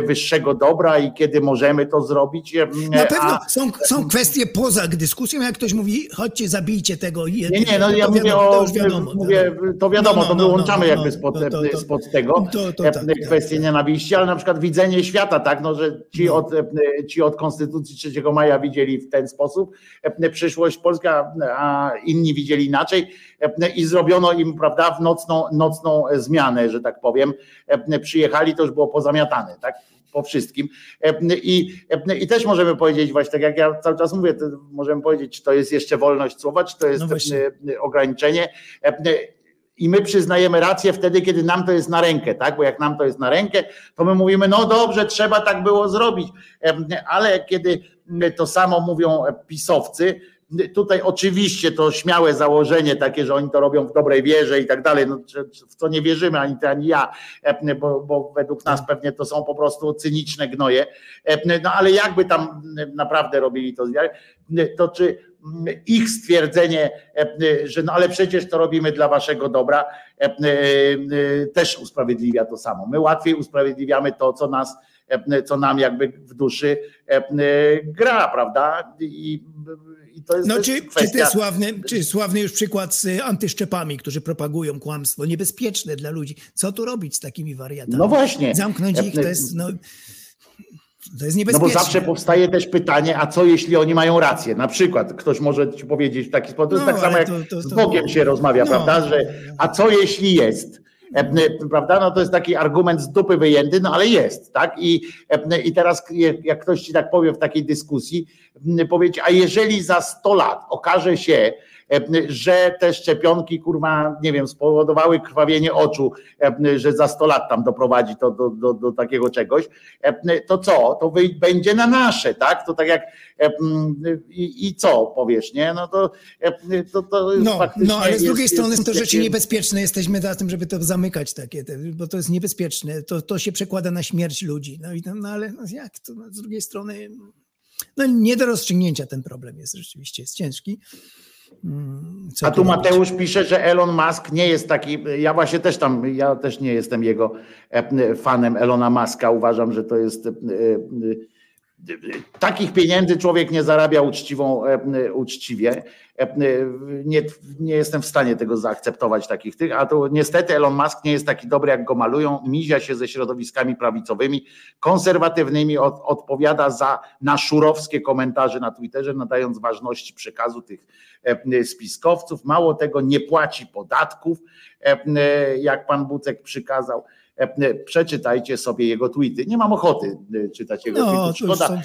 wyższego dobra i kiedy możemy to zrobić. Na pewno a- są, są kwestie poza dyskusją, jak ktoś mówi, chodźcie, zabijcie tego. Nie, nie, no ja mówię wiadomo, o, to już wiadomo. mówię, to wiadomo, No, no, to no, wyłączamy no, jakby no, spod, to- to- to- spod tego e, tak, kwestie nienawiści, ale na przykład widzenie świata, tak, no, że ci, No. od, e, ci od Konstytucji 3 maja widzieli w ten sposób e, przyszłość Polska, a inni widzieli inaczej e, i zrobiono im, prawda, w nocną, nocną zmianę, że tak powiem, E, przyjechali, to już było pozamiatane, tak, po wszystkim. E, I, e, I też możemy powiedzieć, właśnie tak jak ja cały czas mówię, możemy powiedzieć, czy to jest jeszcze wolność słowa, czy to jest No e, ograniczenie. E, I my przyznajemy rację wtedy, kiedy nam to jest na rękę, tak? Bo jak nam to jest na rękę, to my mówimy, no dobrze, trzeba tak było zrobić. E, Ale kiedy to samo mówią pisowcy, Tutaj oczywiście to śmiałe założenie takie, że oni to robią w dobrej wierze i tak dalej, no, w co nie wierzymy ani ty, ani ja, e, bo, bo według nas pewnie to są po prostu cyniczne gnoje. E, No ale jakby tam naprawdę robili to z to czy ich stwierdzenie, e, że no ale przecież to robimy dla waszego dobra, też usprawiedliwia to samo. My łatwiej usprawiedliwiamy to, co nas, co nam jakby w duszy gra, prawda? I, i to jest No czy, czy kwestia... ty sławny, czy sławny już przykład z y, antyszczepami, którzy propagują kłamstwo, niebezpieczne dla ludzi. Co tu robić z takimi wariatami? No właśnie. Zamknąć ich to jest, no, to jest No niebezpieczne. bo zawsze powstaje też pytanie, a co jeśli oni mają rację? Na przykład ktoś może ci powiedzieć w taki sposób, No, tak samo jak to- to- z to- Bogiem się rozmawia, No. prawda, że a co jeśli jest? E, Prawda? No to jest taki argument z dupy wyjęty, no ale jest, tak? I, e, i teraz jak ktoś ci tak powie w takiej dyskusji, powiedzieć, a jeżeli za 100 lat okaże się, że te szczepionki, kurwa, nie wiem, spowodowały krwawienie oczu, e, że za 100 lat tam doprowadzi to do, do, do takiego czegoś, e, to co? To będzie na nasze, tak? To tak jak e, i, i co powiesz, nie? No to e, to, to jest No, no, ale z jest- drugiej strony jest jest to rzeczy niebezpieczne. Jesteśmy za tym, żeby to zamykać takie, te, bo to jest niebezpieczne. To, to się przekłada na śmierć ludzi. No, i tam, no ale no, jak to? No, z drugiej strony, no nie do rozstrzygnięcia ten problem jest rzeczywiście, jest ciężki. Mm, co A tu? Mateusz pisze, że Elon Musk nie jest taki. Ja właśnie też tam, ja też nie jestem jego e, fanem Elona Muska. Uważam, że to jest. E, e, Takich pieniędzy człowiek nie zarabia uczciwą, e, uczciwie. E, Nie, nie jestem w stanie tego zaakceptować takich tych, a to niestety Elon Musk nie jest taki dobry, jak go malują. Mizia się ze środowiskami prawicowymi, konserwatywnymi, od, odpowiada za na szurowskie komentarze na Twitterze, nadając ważności przekazu tych e, spiskowców. Mało tego, nie płaci podatków, e, jak pan Bucek przykazał. E, Przeczytajcie sobie jego tweety. Nie mam ochoty e, czytać jego No, już Szkoda,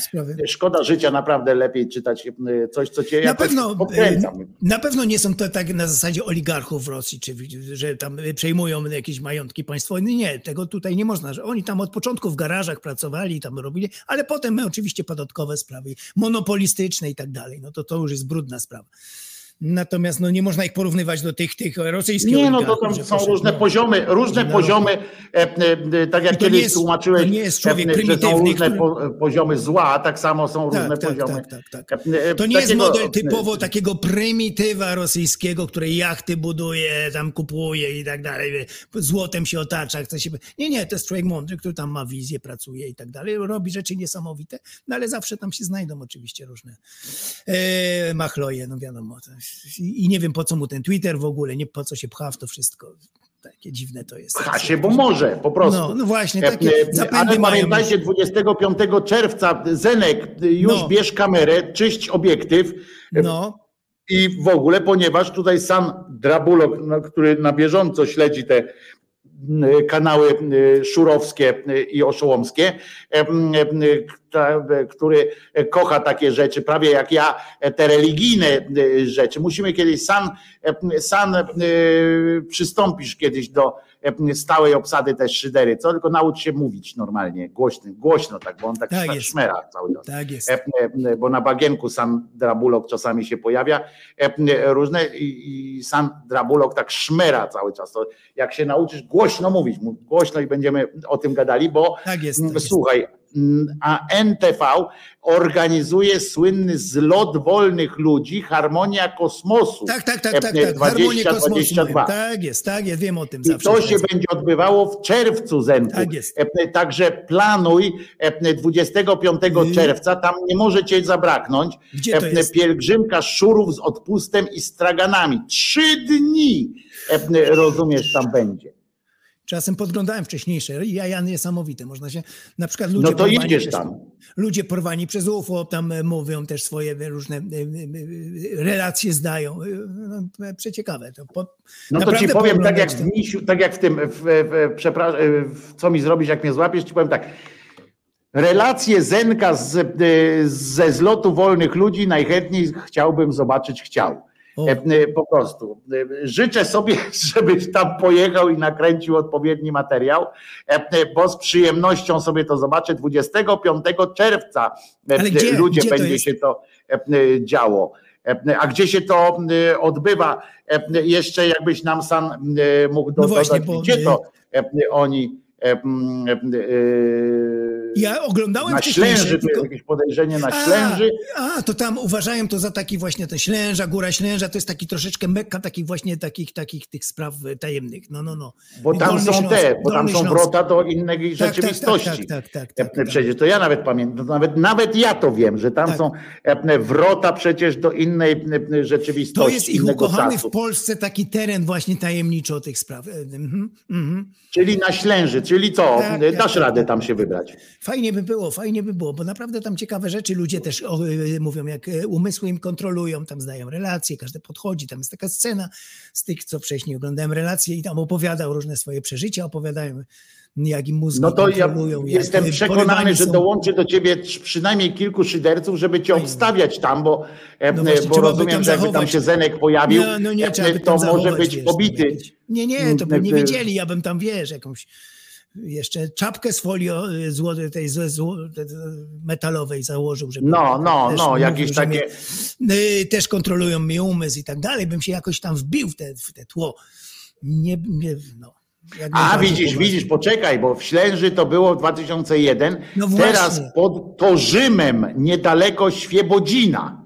szkoda życia, naprawdę lepiej czytać e, coś, co cię Na jakoś pewno, podkręca. e, na pewno nie są to tak na zasadzie oligarchów w Rosji, czy że tam przejmują jakieś majątki państwowe. Nie, tego tutaj nie można. Że oni tam od początku w garażach pracowali, tam robili, ale potem oczywiście podatkowe sprawy, monopolistyczne i tak dalej. No to to już jest brudna sprawa. Natomiast no, nie można ich porównywać do tych, tych rosyjskich Nie, no to tam są poszedł, różne poziomy, różne No. poziomy, e, e, tak jak kiedyś jest- tłumaczyłeś, to nie jest człowiek e, że są prymitywny, różne który- po, poziomy zła, tak samo są różne Tak, tak, poziomy. tak, tak, tak. To nie jest takiego- model typowo takiego prymitywa rosyjskiego, który jachty buduje, tam kupuje i tak dalej, złotem się otacza, chce się... Nie, nie, to jest człowiek mądry, który tam ma wizję, pracuje i tak dalej, robi rzeczy niesamowite, no ale zawsze tam się znajdą oczywiście różne e, machloje, no wiadomo. I nie wiem po co mu ten Twitter w ogóle, nie po co się pcha w to wszystko. Takie dziwne to jest. Pcha się, bo może, po prostu. No, no właśnie, E, takie e, zapędy Ale mają pamiętajcie, 25 czerwca Zenek, już No. bierz kamerę, czyść obiektyw No, i w ogóle, ponieważ tutaj sam Drabulok, no, który na bieżąco śledzi te kanały y, szurowskie y, i oszołomskie, który kocha takie rzeczy, prawie jak ja, te religijne y, rzeczy. Musimy kiedyś sam, sam przystąpisz kiedyś do stałej obsady też szydery, co tylko naucz się mówić normalnie, głośno, głośno tak, bo on tak, Tak jest. szmera cały czas. tak jest. E, e, bo na bagienku sam Drabulok czasami się pojawia, e, e, różne i, sam Drabulok tak szmera cały czas. To jak się nauczysz głośno mówić, mów głośno i będziemy o tym gadali, bo Tak jest, tak jest. słuchaj, mm, a NTV organizuje słynny zlot wolnych ludzi, harmonia kosmosu. Tak, tak, tak, e, tak, tak. Harmonię kosmosu. 2022. mają. Tak jest, tak jest, wiem o tym I zawsze. to się śledzę. będzie odbywało w czerwcu, Zenku. Tak jest. E, Także planuj e, 25 Y. czerwca, tam nie może cię zabraknąć. Gdzie to E, jest? Pielgrzymka szurów z odpustem i straganami. Trzy dni, e, rozumiesz, tam będzie. Czasem podglądałem wcześniejsze jaja niesamowite. Można się, na przykład ludzie No to jedziesz przez, tam. Ludzie porwani przez UFO tam e, mówią też swoje e, różne e, relacje zdają. No, przeciekawe. To po, No to ci powiem, tak jak w misiu, tak jak w tym, w, w, w, co mi zrobisz, jak mnie złapiesz, ci powiem tak. Relacje Zenka z, ze zlotu wolnych ludzi najchętniej chciałbym zobaczyć, chciał. E, e, Po prostu. E, Życzę sobie, żebyś tam pojechał i nakręcił odpowiedni materiał, bo z przyjemnością sobie to zobaczę 25 czerwca. gdzie? Ludzie Gdzie to będzie jest? się to działo. A gdzie się to odbywa? Jeszcze jakbyś nam sam mógł do, No właśnie, dodać, bo- gdzie to oni Ja oglądałem na Ślęży, tylko- jest jakieś podejrzenie na Ślęży. A, a, to tam uważają to za taki właśnie ten Ślęża, Góra Ślęża, to jest taki troszeczkę mekka takich właśnie takich, takich tych spraw e, tajemnych. No, no, no. Bo tam Dolny są Śląsk, te, bo tam Dolny są wrota do innej Tak, tak, rzeczywistości. Tak, tak, tak, tak, E, tak, tak. Przecież to ja nawet pamiętam, nawet, nawet ja to wiem, że tam Tak. są e, wrota przecież do innej e, rzeczywistości. To jest ich ukochany czasu. w Polsce taki teren właśnie tajemniczo tych spraw. E, mhm, mhm. Czyli na Ślęży, czyli co? Tak, E, Dasz tak, radę tak, tam tak, się wybrać. Fajnie by było, fajnie by było, bo naprawdę tam ciekawe rzeczy ludzie też o, y, mówią, jak y, umysły im kontrolują, tam zdają relacje, każdy podchodzi, tam jest taka scena z tych, co wcześniej oglądałem relacje i tam opowiadał różne swoje przeżycia, opowiadają jak im mózgi No to ja jestem y, przekonany, że są. dołączy do ciebie przynajmniej kilku szyderców, żeby cię obstawiać tam, bo, e, No właśnie, bo rozumiem, że jakby tam się Zenek pojawił, No, no nie, e, to może zachować, być wiesz, pobity. Nie, nie, to by Mm, nie e, wiedzieli, ja bym tam, wiesz, jakąś jeszcze czapkę z folii y, złoty, tej metalowej założył, żeby No, no, też no, mówił, jakieś takie- mnie, y, też kontrolują mi umysł i tak dalej, bym się jakoś tam wbił w te, w te tło. Nie, nie no. A widzisz, widzisz, poczekaj, bo w Ślęży to było w 2001, No teraz pod Torzymem, niedaleko Świebodzina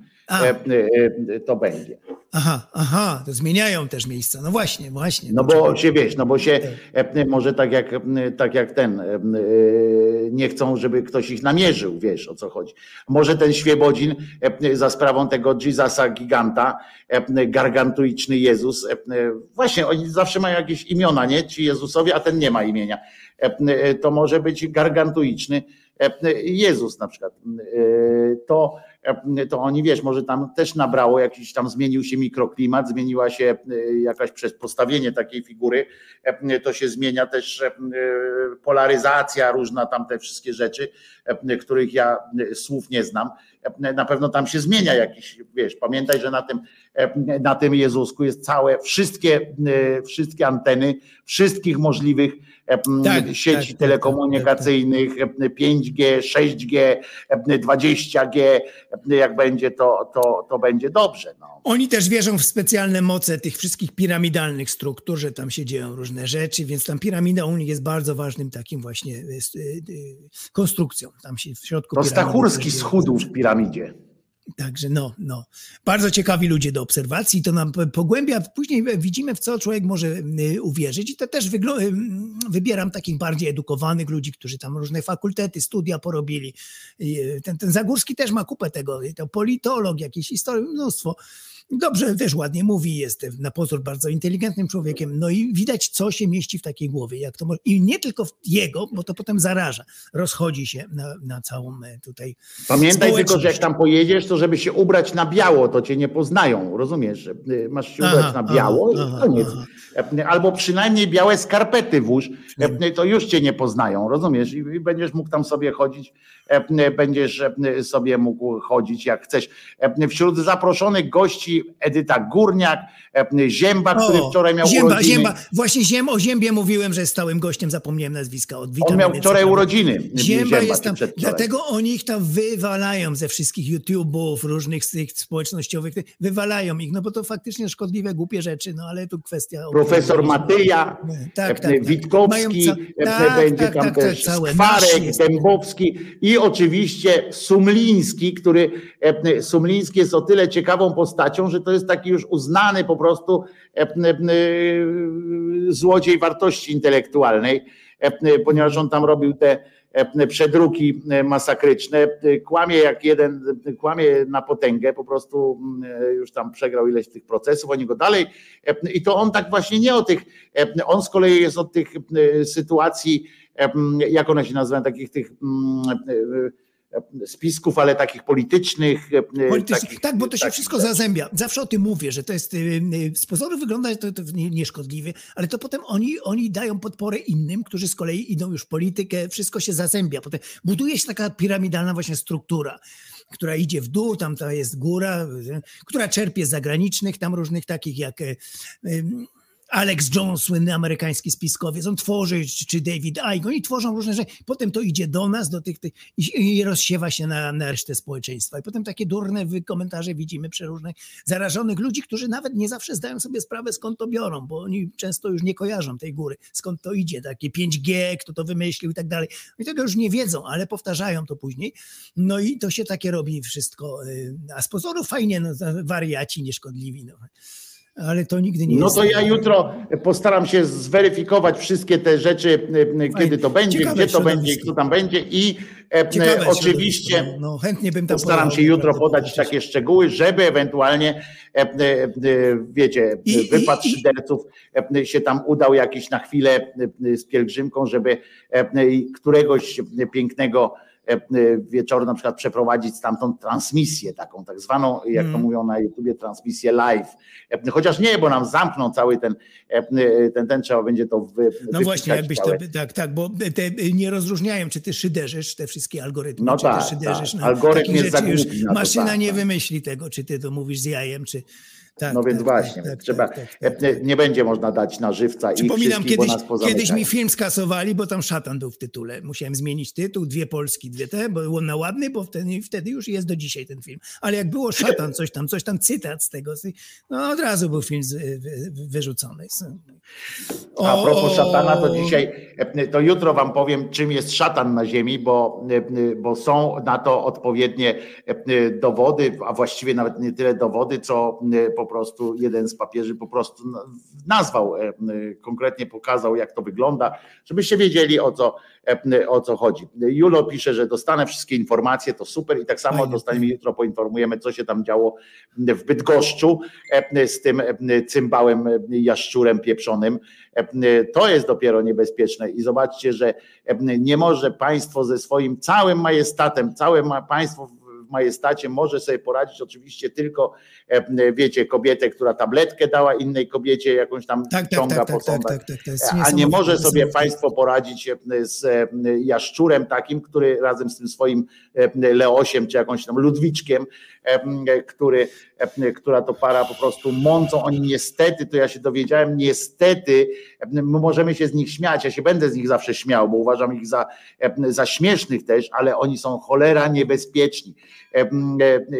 to będzie. Aha, aha, to zmieniają też miejsca. No właśnie, właśnie. No bo się wiesz, no bo się e, może tak jak, e, tak jak ten, e, e, nie chcą, żeby ktoś ich namierzył, wiesz o co chodzi. Może ten Świebodzin e, za sprawą tego Jezusa giganta, e, gargantuiczny Jezus, e, właśnie oni zawsze mają jakieś imiona, nie? Ci Jezusowie, a ten nie ma imienia. E, e, To może być gargantuiczny e, Jezus na przykład. E, To to oni wiesz, może tam też nabrało jakiś tam zmienił się mikroklimat, zmieniła się e, jakaś przez postawienie takiej figury, e, to się zmienia też e, polaryzacja różna, tam te wszystkie rzeczy, e, których ja e, słów nie znam. E, Na pewno tam się zmienia jakiś, wiesz, pamiętaj, że na tym, e, na tym Jezusku jest całe, wszystkie, e, wszystkie anteny, wszystkich możliwych Tak, sieci tak, tak, telekomunikacyjnych, 5G, 6G, 20G, jak będzie, to, to, to będzie dobrze. No. Oni też wierzą w specjalne moce tych wszystkich piramidalnych struktur, że tam się dzieją różne rzeczy, więc tam piramida u nich jest bardzo ważnym takim właśnie y, y, konstrukcją. Tam się w środku To Stachurski schudł w piramidzie. Także no, no. Bardzo ciekawi ludzie do obserwacji. To nam pogłębia. Później widzimy, w co człowiek może y, uwierzyć. I to też y, wybieram takich bardziej edukowanych ludzi, którzy tam różne fakultety, studia porobili. Y, Ten, ten Zagórski też ma kupę tego. To politolog, jakieś historii, mnóstwo. Dobrze, też ładnie mówi, jest na pozór bardzo inteligentnym człowiekiem. No i widać, co się mieści w takiej głowie. Jak to może... I nie tylko w jego, bo to potem zaraża. Rozchodzi się na, na całą e, tutaj Pamiętaj tylko, że jak tam pojedziesz, to żeby się ubrać na biało, to cię nie poznają, rozumiesz? że y, Masz się Aha, ubrać na biało aha, i koniec. aha. E, Albo przynajmniej białe skarpety włóż, e, to już cię nie poznają, rozumiesz? I będziesz mógł tam sobie chodzić, e, będziesz e, sobie mógł chodzić jak chcesz. E, Wśród zaproszonych gości Edyta Górniak, e, Zięba, który wczoraj miał Zięba, urodziny. Zięba. Właśnie Ziem, o Ziębie mówiłem, że jest stałym gościem, zapomniałem nazwiska. Od On miał wczoraj urodziny. Zięba jest czy tam, dlatego oni ich tam wywalają ze wszystkich YouTube'ów, różnych z tych społecznościowych, wywalają ich, no bo to faktycznie szkodliwe, głupie rzeczy, no ale tu kwestia... Profesor Matyja, Tak, tak, e, tak. Witkowski, Mają ca- e, tak, będzie tak, tam tak, też tak. Skwarek, jest. Dębowski i oczywiście Sumliński, który Sumliński jest o tyle ciekawą postacią, że to jest taki już uznany po prostu e, e, złodziej wartości intelektualnej, e, ponieważ on tam robił te e, przedruki e, masakryczne, E, kłamie jak jeden, e, kłamie na potęgę, po prostu mm, już tam przegrał ileś tych procesów, oni go dalej e, i to on tak właśnie nie o tych, e, on z kolei jest od tych e, sytuacji, e, jak one się nazywają, takich tych mm, e, e, spisków, ale takich politycznych. e, Politycznych. takich- tak, bo to się takich wszystko rzeczy. zazębia. Zawsze o tym mówię, że to jest y, z pozoru wygląda, to, to nieszkodliwie, ale to potem oni, oni dają podporę innym, którzy z kolei idą już w politykę, wszystko się zazębia. Potem buduje się taka piramidalna właśnie struktura, która idzie w dół, tam ta jest góra, która czerpie z zagranicznych, tam różnych takich jak Alex Jones, słynny amerykański spiskowiec, on tworzy, czy, David Icke, oni tworzą różne rzeczy, potem to idzie do nas, do tych, tych i, rozsiewa się na, na resztę społeczeństwa. I potem takie durne komentarze widzimy przeróżnych zarażonych ludzi, którzy nawet nie zawsze zdają sobie sprawę, skąd to biorą, bo oni często już nie kojarzą tej góry, skąd to idzie, takie 5G, kto to wymyślił i tak dalej. I tego już nie wiedzą, ale powtarzają to później. No i to się takie robi wszystko. y, A z pozoru fajnie, no, wariaci nieszkodliwi. No. Ale to nigdy nie No jest. to ja jutro postaram się zweryfikować wszystkie te rzeczy, e, kiedy to będzie, Ciekawe gdzie to będzie, kto tam będzie i e, Ciekawe e, oczywiście. No, no, chętnie bym tam postaram się jutro podać takie szczegóły, żeby ewentualnie e, e, e, wiecie, I- wypad i- szyderców e, się tam udał jakiś na chwilę e, z pielgrzymką, żeby e, e, któregoś pięknego e, e, wieczoru na przykład przeprowadzić stamtąd transmisję taką tak zwaną, jak to Mm. mówią na YouTubie, transmisję live. E, Chociaż nie, bo nam zamkną cały ten, e, e, ten, ten trzeba będzie to wy, No właśnie, jakbyś to, tak, tak, bo te nie rozróżniają, czy ty szyderzysz te wszystkie algorytmy, No czy tak, ty szyderzysz tak. na Algorytm jest rzeczy już maszyna tak, nie tak. wymyśli tego, czy ty to mówisz z jajem, czy tak. No więc tak, właśnie, tak, tak, trzeba, tak, tak, tak. e, nie będzie można dać na żywca i Przypominam, kiedyś, kiedyś mi film skasowali, bo tam szatan był w tytule. Musiałem zmienić tytuł, dwie Polski, dwie te, bo było na ładny, bo wtedy, wtedy już jest do dzisiaj ten film. Ale jak było szatan, coś tam, coś tam, cytat z tego, no od razu był film wyrzucony. O, A propos szatana, to dzisiaj, e, to jutro wam powiem, czym jest szatan na ziemi, bo, e, bo są na to odpowiednie e, dowody, a właściwie nawet nie tyle dowody, co e, po prostu jeden z papieży po prostu na- nazwał, e, e, konkretnie pokazał, jak to wygląda, żebyście wiedzieli o co, e, o co chodzi. Julo pisze, że dostanę wszystkie informacje, to super i tak samo dostaniemy jutro, poinformujemy, co się tam działo w Bydgoszczu z tym cymbałem jaszczurem pieprzonym. To jest dopiero niebezpieczne i zobaczcie, że nie może państwo ze swoim całym majestatem, całe państwo majestacie może sobie poradzić oczywiście tylko, e, wiecie, kobietę, która tabletkę dała innej kobiecie, jakąś tam Tak, tak, ciąga tak, po tak, tak, sądach. tak, tak, jest A nie może sobie państwo poradzić e, z e, jaszczurem takim, który razem z tym swoim e, Leosiem, czy jakąś tam Ludwiczkiem, e, który, e, która to para po prostu mącą. Oni niestety, to ja się dowiedziałem, niestety, e, my możemy się z nich śmiać, ja się będę z nich zawsze śmiał, bo uważam ich za, e, za śmiesznych też, ale oni są cholera niebezpieczni. E, e,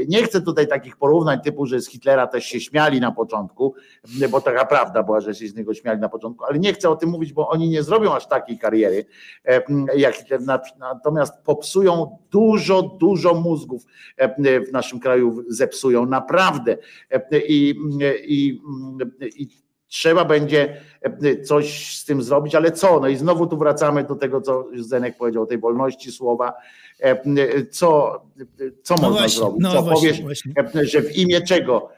Nie chcę tutaj takich porównań typu, że z Hitlera też się śmiali na początku, e, bo taka prawda była, że się z niego śmiali na początku, ale nie chcę o tym mówić, bo oni nie zrobią aż takiej kariery e, jak Hitler, na- natomiast popsują dużo, dużo mózgów e, w naszym kraju zepsują, naprawdę. E, I, i, i trzeba będzie e, coś z tym zrobić, ale co? No i znowu tu wracamy do tego, co Zenek powiedział, o tej wolności słowa. E, Co, co No można właśnie, zrobić? no co właśnie, powiesz, właśnie. e, że w imię czego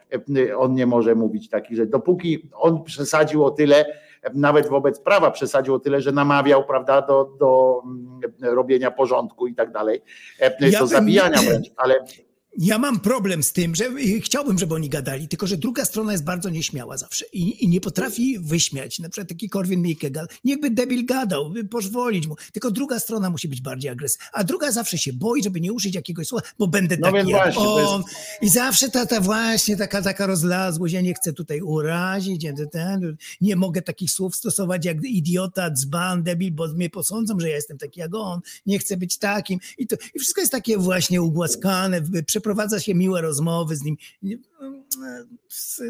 e, on nie może mówić takich rzeczy? Dopóki on przesadził o tyle, e, nawet wobec prawa przesadził o tyle, że namawiał, prawda, do, do mm, robienia porządku i tak dalej, e, Ja do bym- zabijania wręcz, ale Ja mam problem z tym, że i chciałbym, żeby oni gadali, tylko że druga strona jest bardzo nieśmiała zawsze i, i nie potrafi wyśmiać. Na przykład taki Korwin Mikke, niechby debil gadał, by pozwolić mu. Tylko druga strona musi być bardziej agresywna. A druga zawsze się boi, żeby nie użyć jakiegoś słowa, bo będę No taki jak właśnie, to jest- on. I zawsze ta, ta właśnie taka, taka rozlazłość, ja nie chcę tutaj urazić, nie, mogę takich słów stosować jak idiota, dzban, debil, bo mnie posądzą, że ja jestem taki jak on, nie chcę być takim. I, to, i wszystko jest takie właśnie ugłaskane, przeprowadza się miłe rozmowy z nim.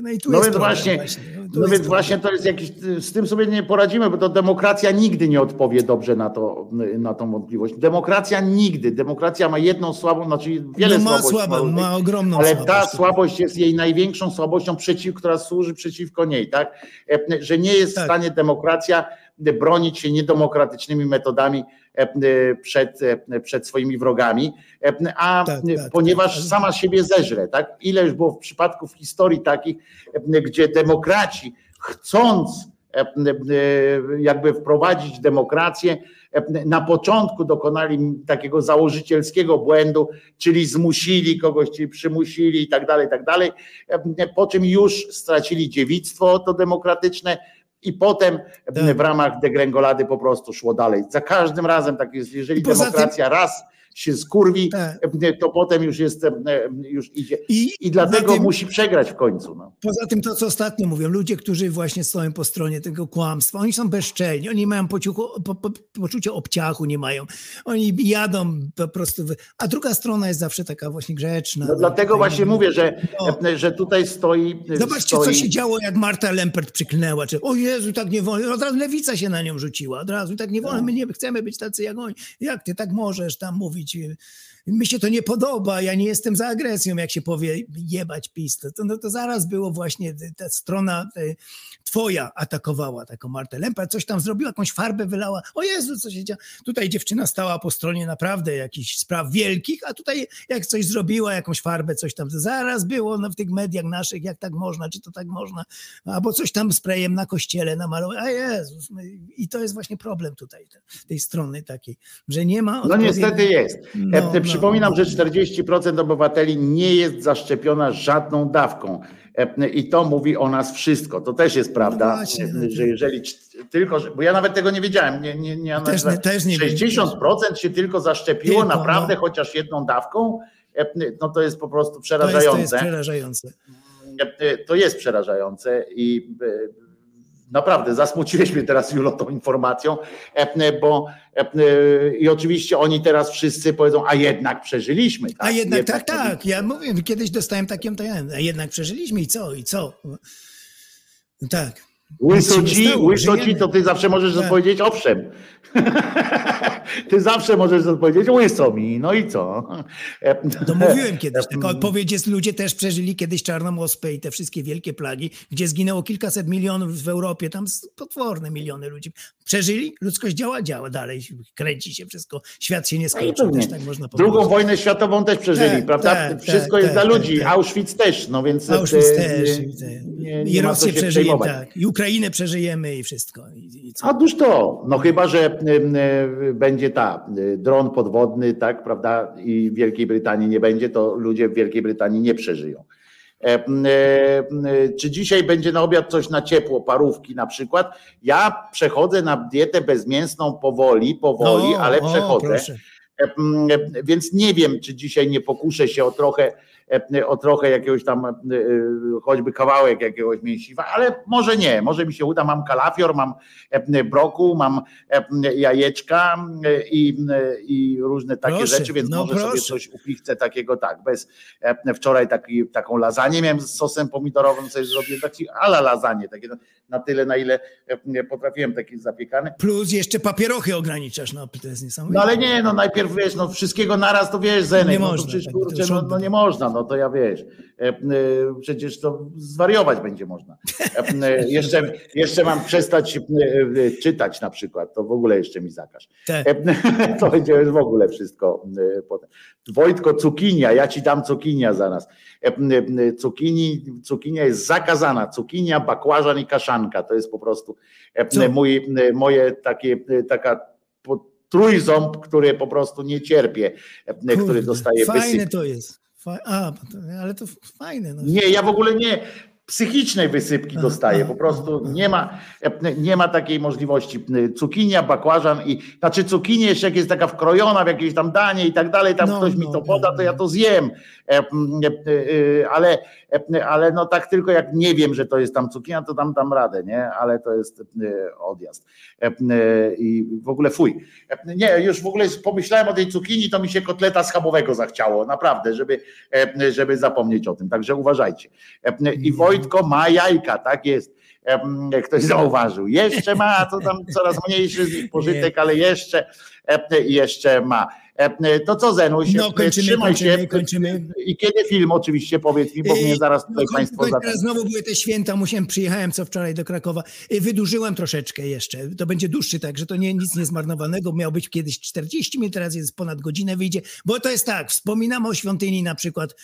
No i tu No więc właśnie, właśnie. tu no jest więc właśnie to jest jakiś, z tym sobie nie poradzimy, bo to demokracja nigdy nie odpowie dobrze na, to, na tą wątpliwość. Demokracja nigdy. Demokracja ma jedną słabą, znaczy wiele No ma słabości. słabą, ma ogromną ale słabość. ta słabość jest jej największą słabością, przeciw, która służy przeciwko niej, tak? E, Że nie jest w Tak. stanie demokracja bronić się niedemokratycznymi metodami przed, e, przed swoimi wrogami, e, a Tak, tak, ponieważ tak. sama siebie zeżre, tak? Ile już było w przypadków historii takich, e, gdzie demokraci chcąc e, e, jakby wprowadzić demokrację, e, na początku dokonali takiego założycielskiego błędu, czyli zmusili kogoś, czyli przymusili i tak dalej, i tak dalej, e, po czym już stracili dziewictwo to demokratyczne i potem Tak. w ramach degrengolady po prostu szło dalej. Za każdym razem tak jest, jeżeli demokracja raz się skurwi, Tak. to potem już jest, e, już idzie. I, I dlatego tym- musi przegrać w końcu. No. Poza tym to, co ostatnio mówią, ludzie, którzy właśnie stoją po stronie tego kłamstwa, oni są bezczelni, oni mają pociuchu, po, po, poczucie obciachu, nie mają. Oni jadą po prostu, w, a druga strona jest zawsze taka właśnie grzeczna. No dlatego właśnie nie- mówię, że, No. że tutaj stoi. Zobaczcie, stoi... co się działo, jak Marta Lempert przyknęła, czy o Jezu, tak nie wolno, od razu lewica się na nią rzuciła, od razu tak nie wolno, my nie chcemy być tacy jak oni. Jak ty tak możesz tam mówić? you Mi się to nie podoba, ja nie jestem za agresją, jak się powie jebać PiS. To, no to zaraz było właśnie ta strona e, twoja atakowała taką Martę Lempert, coś tam zrobiła, jakąś farbę wylała. O Jezu, co się dzieje? Tutaj dziewczyna stała po stronie naprawdę jakichś spraw wielkich, a tutaj jak coś zrobiła, jakąś farbę, coś tam, to zaraz było no, w tych mediach naszych, jak tak można, czy to tak można, albo coś tam sprayem na kościele namalować. A Jezus, no i- to jest właśnie problem tutaj, te- tej strony takiej, że nie ma No niestety jest. No, no, Przypominam, no. że 40% obywateli nie jest zaszczepiona żadną dawką. E, I to mówi o nas wszystko. To też jest prawda, No e, no że jeżeli tylko, bo ja nawet tego nie wiedziałem, nie, nie, nie, Też nie- też nie wiem. 60% się tylko zaszczepiło Tylko, naprawdę no. chociaż jedną dawką, e, no to jest po prostu To jest, przerażające. to jest przerażające. To jest przerażające i naprawdę zasmuciłeś mnie teraz, Julo, tą informacją, e, bo e, i oczywiście oni teraz wszyscy powiedzą, a jednak przeżyliśmy. A jednak tak, przeżyliśmy. tak. Ja mówię, kiedyś dostałem ja, a jednak przeżyliśmy i co, i co? Tak. Łyso ci, łyso ci, to ty zawsze możesz Tak. odpowiedzieć owszem. ty zawsze możesz odpowiedzieć łyso mi, no i co? E, To mówiłem kiedyś. Taka odpowiedź jest, ludzie też przeżyli kiedyś czarną ospę i te wszystkie wielkie plagi, gdzie zginęło kilkaset milionów w Europie, tam potworne miliony ludzi. Przeżyli, ludzkość działa, działa dalej, kręci się wszystko, świat się nie skończył, pewnie. też tak można powiedzieć. Drugą wojnę światową też przeżyli, Tak, prawda? tak, Wszystko tak, jest dla ludzi. Auschwitz też, no więc Auschwitz też. nie- nie- I Rosję przejmować. tak. I Ukrainę przeżyjemy i wszystko. I, i co? Otóż to, no chyba, że będzie ta dron podwodny, tak, prawda, i w Wielkiej Brytanii nie będzie, to ludzie w Wielkiej Brytanii nie przeżyją. Czy dzisiaj będzie na obiad coś na ciepło, parówki na przykład? Ja przechodzę na dietę bezmięsną powoli, powoli, O, ale o, przechodzę. proszę. Więc nie wiem, czy dzisiaj nie pokuszę się o trochę, o trochę jakiegoś tam, e, e, choćby kawałek jakiegoś mięsiwa, ale może nie, może mi się uda. Mam kalafior, mam e, brokuł, mam e, jajeczka e, i, e, i różne takie Proszę, rzeczy, więc no może sobie proszę. coś upichcę takiego tak, bez e, wczoraj taki, taką lasagne miałem z sosem pomidorowym, sobie zrobiłem taki ala lasagne, takie na- tyle, na ile e, potrafiłem, taki zapiekany. Plus jeszcze papierochy ograniczasz, no to jest niesamowite. No ale nie, no najpierw wiesz, no wszystkiego naraz to wiesz, Zenek, Nie no można, przecież tak, to kurczę, no, no nie można, no to ja wiesz, e, e, przecież to zwariować będzie można. E, jeszcze, jeszcze mam przestać czytać na przykład, to w ogóle jeszcze mi zakaż. To będzie już w ogóle wszystko potem. Wojtko, cukinia, ja ci dam cukinia zaraz. Cukini, cukinia jest zakazana, cukinia, bakłażan i kaszanka, to jest po prostu mój, moje takie, taka trójząb, który po prostu nie cierpię, e, który Kurde, dostaje Fajne wysyp. to jest. A, ale to fajne. No. Nie, ja w ogóle nie. Psychicznej wysypki dostaję, po prostu nie ma, nie ma takiej możliwości. Cukinia, bakłażan i znaczy cukinie jeszcze jak jest taka wkrojona w jakieś tam danie i tak dalej, tam No, ktoś mi no, to no, poda, to ja to zjem. E, e, e, Ale, ale no tak tylko jak nie wiem, że to jest tam cukinia, to tam dam radę, nie? Ale to jest odjazd. I w ogóle fuj. Nie, już w ogóle pomyślałem o tej cukinii, to mi się kotleta schabowego zachciało, naprawdę, żeby, żeby zapomnieć o tym. Także uważajcie. I Wojtko ma jajka, tak jest. Ktoś zauważył. Jeszcze ma, to tam coraz mniejszy z nich pożytek, ale jeszcze, jeszcze ma. E, To co Zenuś, No, kończymy, trzymaj kończymy, się. kończymy. I kiedy film oczywiście, powiedz mi, bo mnie Yy, zaraz tutaj no, Państwo. Teraz znowu były te święta, musiałem, przyjechałem co wczoraj do Krakowa. Yy, Wydłużyłem troszeczkę jeszcze. To będzie dłuższy, także to nie, nic niezmarnowanego. Miał być kiedyś 40 minut, teraz jest ponad godzinę wyjdzie. Bo to jest tak, wspominamy o świątyni na przykład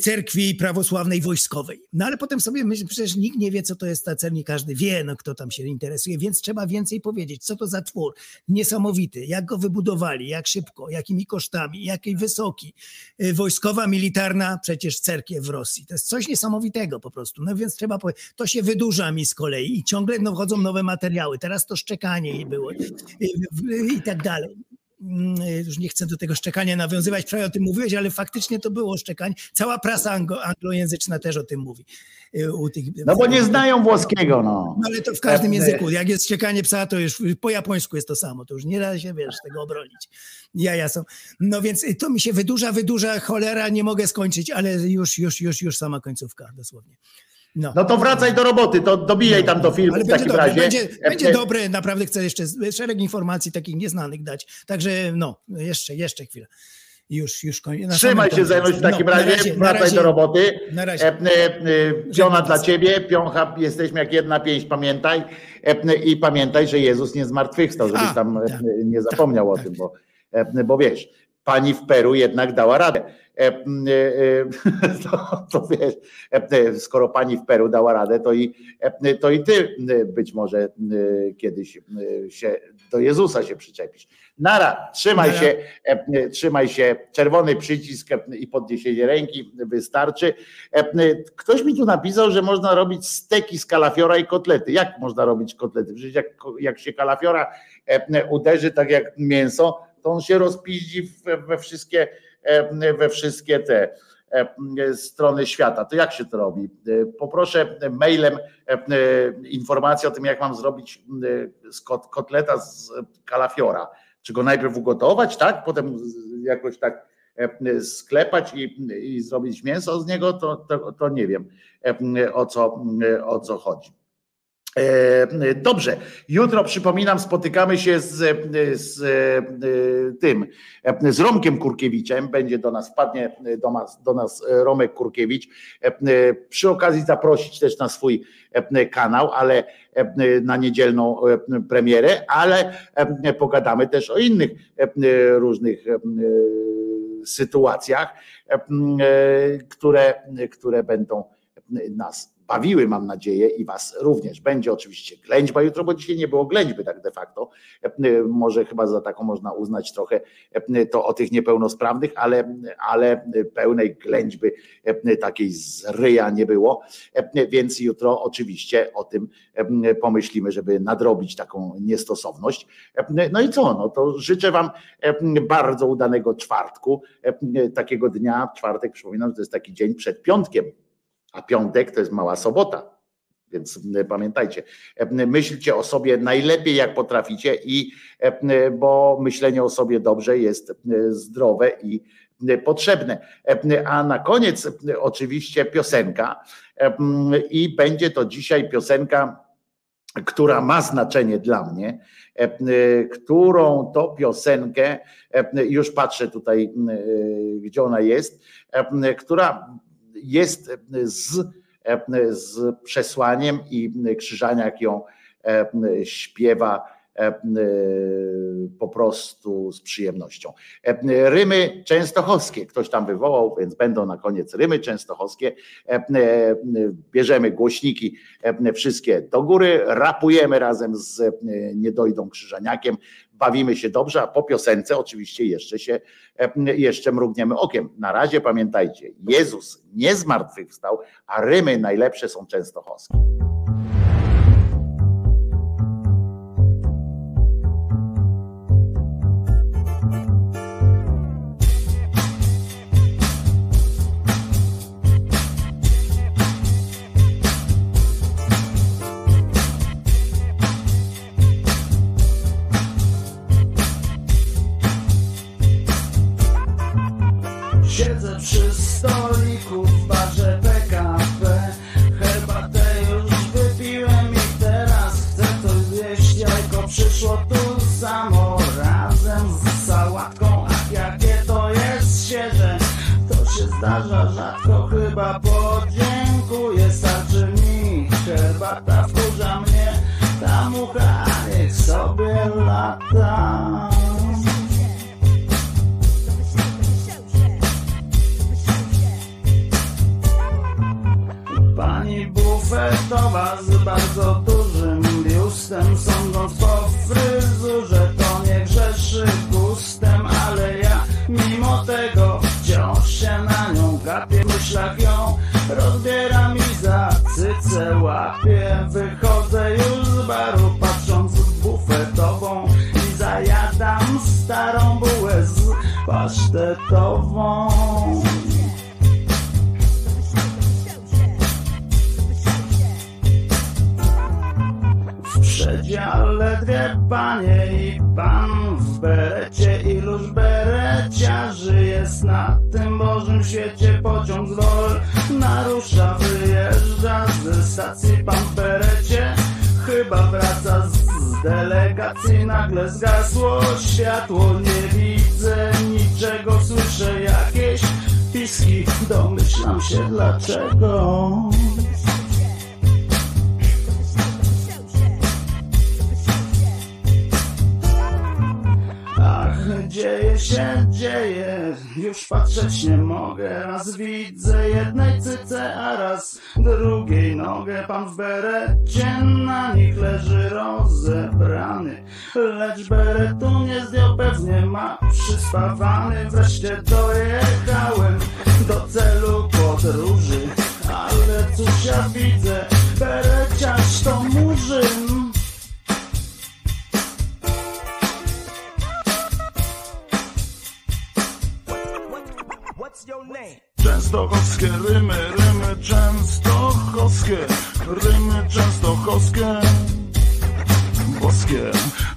cerkwi prawosławnej wojskowej. No ale potem sobie myślę, przecież nikt nie wie, co to jest ta cerkiew, nie każdy wie, no kto tam się interesuje, więc trzeba więcej powiedzieć, co to za twór niesamowity, jak go wybudowali, jak szybko, jakimi kosztami, jaki wysoki. Yy, Wojskowa, militarna przecież cerkiew w Rosji. To jest coś niesamowitego po prostu. No więc trzeba powiedzieć, to się wydłuża mi z kolei i ciągle no, wchodzą nowe materiały. Teraz to szczekanie było i, i, i tak dalej. Mm, Już nie chcę do tego szczekania nawiązywać, wczoraj o tym mówiłeś, ale faktycznie to było szczekanie. Cała prasa anglo, anglojęzyczna też o tym mówi. Y, tych, No bo nie znają włoskiego, no. no ale to w każdym E, języku. Jak jest szczekanie psa, to już po japońsku jest to samo. To już nie da się, wiesz, tego obronić. Jaja są. No więc to mi się wydłuża, wydłuża, cholera, nie mogę skończyć, ale już, już, już, już sama końcówka dosłownie. No. No to wracaj do roboty, to dobijaj tam do filmu Ale w takim dobre, razie. będzie, E, będzie e, dobre, naprawdę chcę jeszcze szereg informacji takich nieznanych dać. Także no, jeszcze, jeszcze chwilę. Już, już na Trzymaj się. Zenuś w takim No, razie, razie, wracaj razie. do roboty. Na razie. E, Piona dla ciebie, piącha, jesteśmy jak jedna pięść, pamiętaj. E, I pamiętaj, że Jezus nie zmartwychwstał, żebyś A, tam tak, nie zapomniał o tak. tym, bo, bo wiesz, pani w Peru jednak dała radę. E, e, e, To, to wiesz, skoro pani w Peru dała radę, to i, to i ty być może kiedyś się do Jezusa się przyczepisz. Nara, trzymaj Nara. się, trzymaj się, czerwony przycisk i podniesienie ręki wystarczy. Ktoś mi tu napisał, że można robić steki z kalafiora i kotlety. Jak można robić kotlety? Przecież jak, jak się kalafiora uderzy tak jak mięso, to on się rozpiździ we, wszystkie, we wszystkie te e, strony świata. To jak się to robi? E, Poproszę mailem e, e, informację o tym, jak mam zrobić e, kotleta z kalafiora. Czy go najpierw ugotować, tak? Potem jakoś tak e, sklepać i, i zrobić mięso z niego, to, to, to nie wiem e, o co, o co chodzi. E, Dobrze, jutro przypominam, spotykamy się z, z e, tym, e, z Romkiem Kurkiewiczem. Będzie do nas, wpadnie do nas, do nas Romek Kurkiewicz. E, Przy okazji zaprosić też na swój e, kanał, ale e, na niedzielną e, premierę, ale e, pogadamy też o innych e, różnych e, sytuacjach, e, które, które będą nas bawiły, mam nadzieję, i Was również. Będzie oczywiście ględźba jutro, bo dzisiaj nie było ględźby tak de facto. Może chyba za taką można uznać trochę to o tych niepełnosprawnych, ale, ale pełnej ględźby takiej z ryja nie było. Więc jutro oczywiście o tym pomyślimy, żeby nadrobić taką niestosowność. No i co? No to życzę Wam bardzo udanego czwartku, takiego dnia. Czwartek, przypominam, że to jest taki dzień przed piątkiem, a piątek to jest mała sobota. Więc pamiętajcie, myślcie o sobie najlepiej jak potraficie i bo myślenie o sobie dobrze jest zdrowe i potrzebne. A na koniec oczywiście piosenka i będzie to dzisiaj piosenka która ma znaczenie dla mnie, którą to piosenkę, już patrzę tutaj, gdzie ona jest, która jest z, z przesłaniem i Krzyżaniak ją śpiewa E, po prostu z przyjemnością. E, rymy częstochowskie, ktoś tam wywołał, więc będą na koniec rymy częstochowskie. E, bierzemy głośniki wszystkie do góry, rapujemy razem z Niedojdą Krzyżaniakiem, bawimy się dobrze, a po piosence oczywiście jeszcze się, jeszcze mrugniemy okiem. Na razie pamiętajcie, Jezus nie zmartwychwstał, a rymy najlepsze są częstochowskie. Dlaczego drugiej nogę. Pan w berecie na nich leży rozebrany, lecz beretu nie zdjął, pewnie ma przyspawany. Wreszcie dojechałem do celu podróży, ale cóż ja widzę, bereciarz to murzyn. Częstochowskie rymy, rymy częstochowskie, rymy częstochowskie, boskie.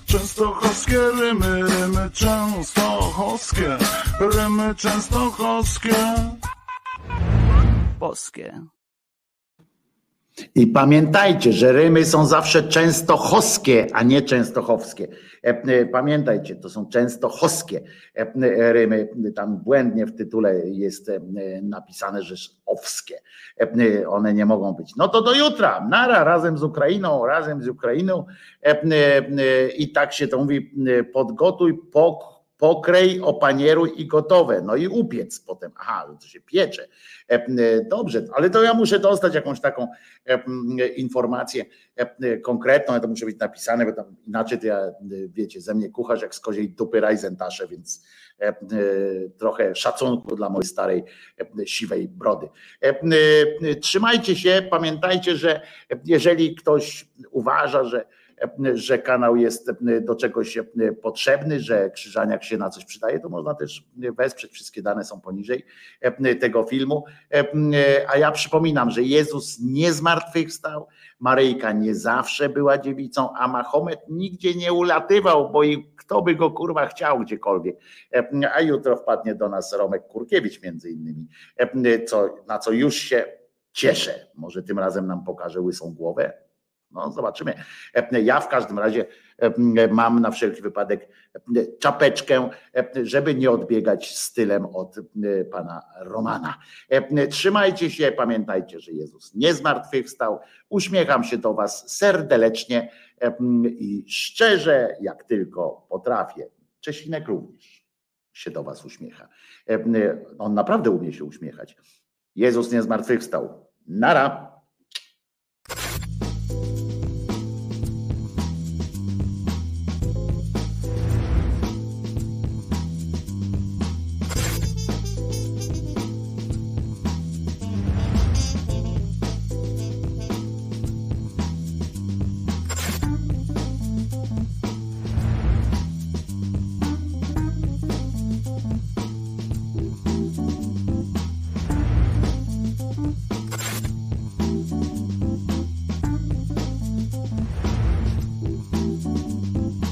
Częstochowskie rymy, rymy częstochowskie, rymy częstochowskie, boskie. I pamiętajcie, że rymy są zawsze częstochowskie, a nie częstochowskie. E, e, Pamiętajcie, to są częstochowskie e, rymy. Tam błędnie w tytule jest napisane, że owskie. One nie mogą być. No to do jutra. Nara razem z Ukrainą, razem z Ukrainą. I tak się to mówi, podgotuj pok pokrej, opanieruj i gotowe. No i upiec potem. Aha, to się piecze. E, Dobrze, ale to ja muszę dostać jakąś taką e, informację e, konkretną, to musi być napisane, bo tam inaczej to ja, wiecie, ze mnie kucharz jak z koziej dupy rajzentasze, więc trochę szacunku dla mojej starej siwej brody. Trzymajcie się, pamiętajcie, że jeżeli ktoś uważa, że że kanał jest do czegoś potrzebny, że Krzyżaniak się na coś przydaje, to można też wesprzeć. Wszystkie dane są poniżej tego filmu. A ja przypominam, że Jezus nie zmartwychwstał, Maryjka nie zawsze była dziewicą, a Mahomet nigdzie nie ulatywał, bo kto by go kurwa chciał gdziekolwiek. A jutro wpadnie do nas Romek Kurkiewicz między innymi, co, na co już się cieszę. Może tym razem nam pokaże łysą głowę, no, zobaczymy. Ja w każdym razie mam na wszelki wypadek czapeczkę, żeby nie odbiegać stylem od pana Romana. Trzymajcie się, pamiętajcie, że Jezus nie zmartwychwstał. Uśmiecham się do Was serdecznie i szczerze, jak tylko potrafię. Czesinek również się do Was uśmiecha. On naprawdę umie się uśmiechać. Jezus nie zmartwychwstał. Nara.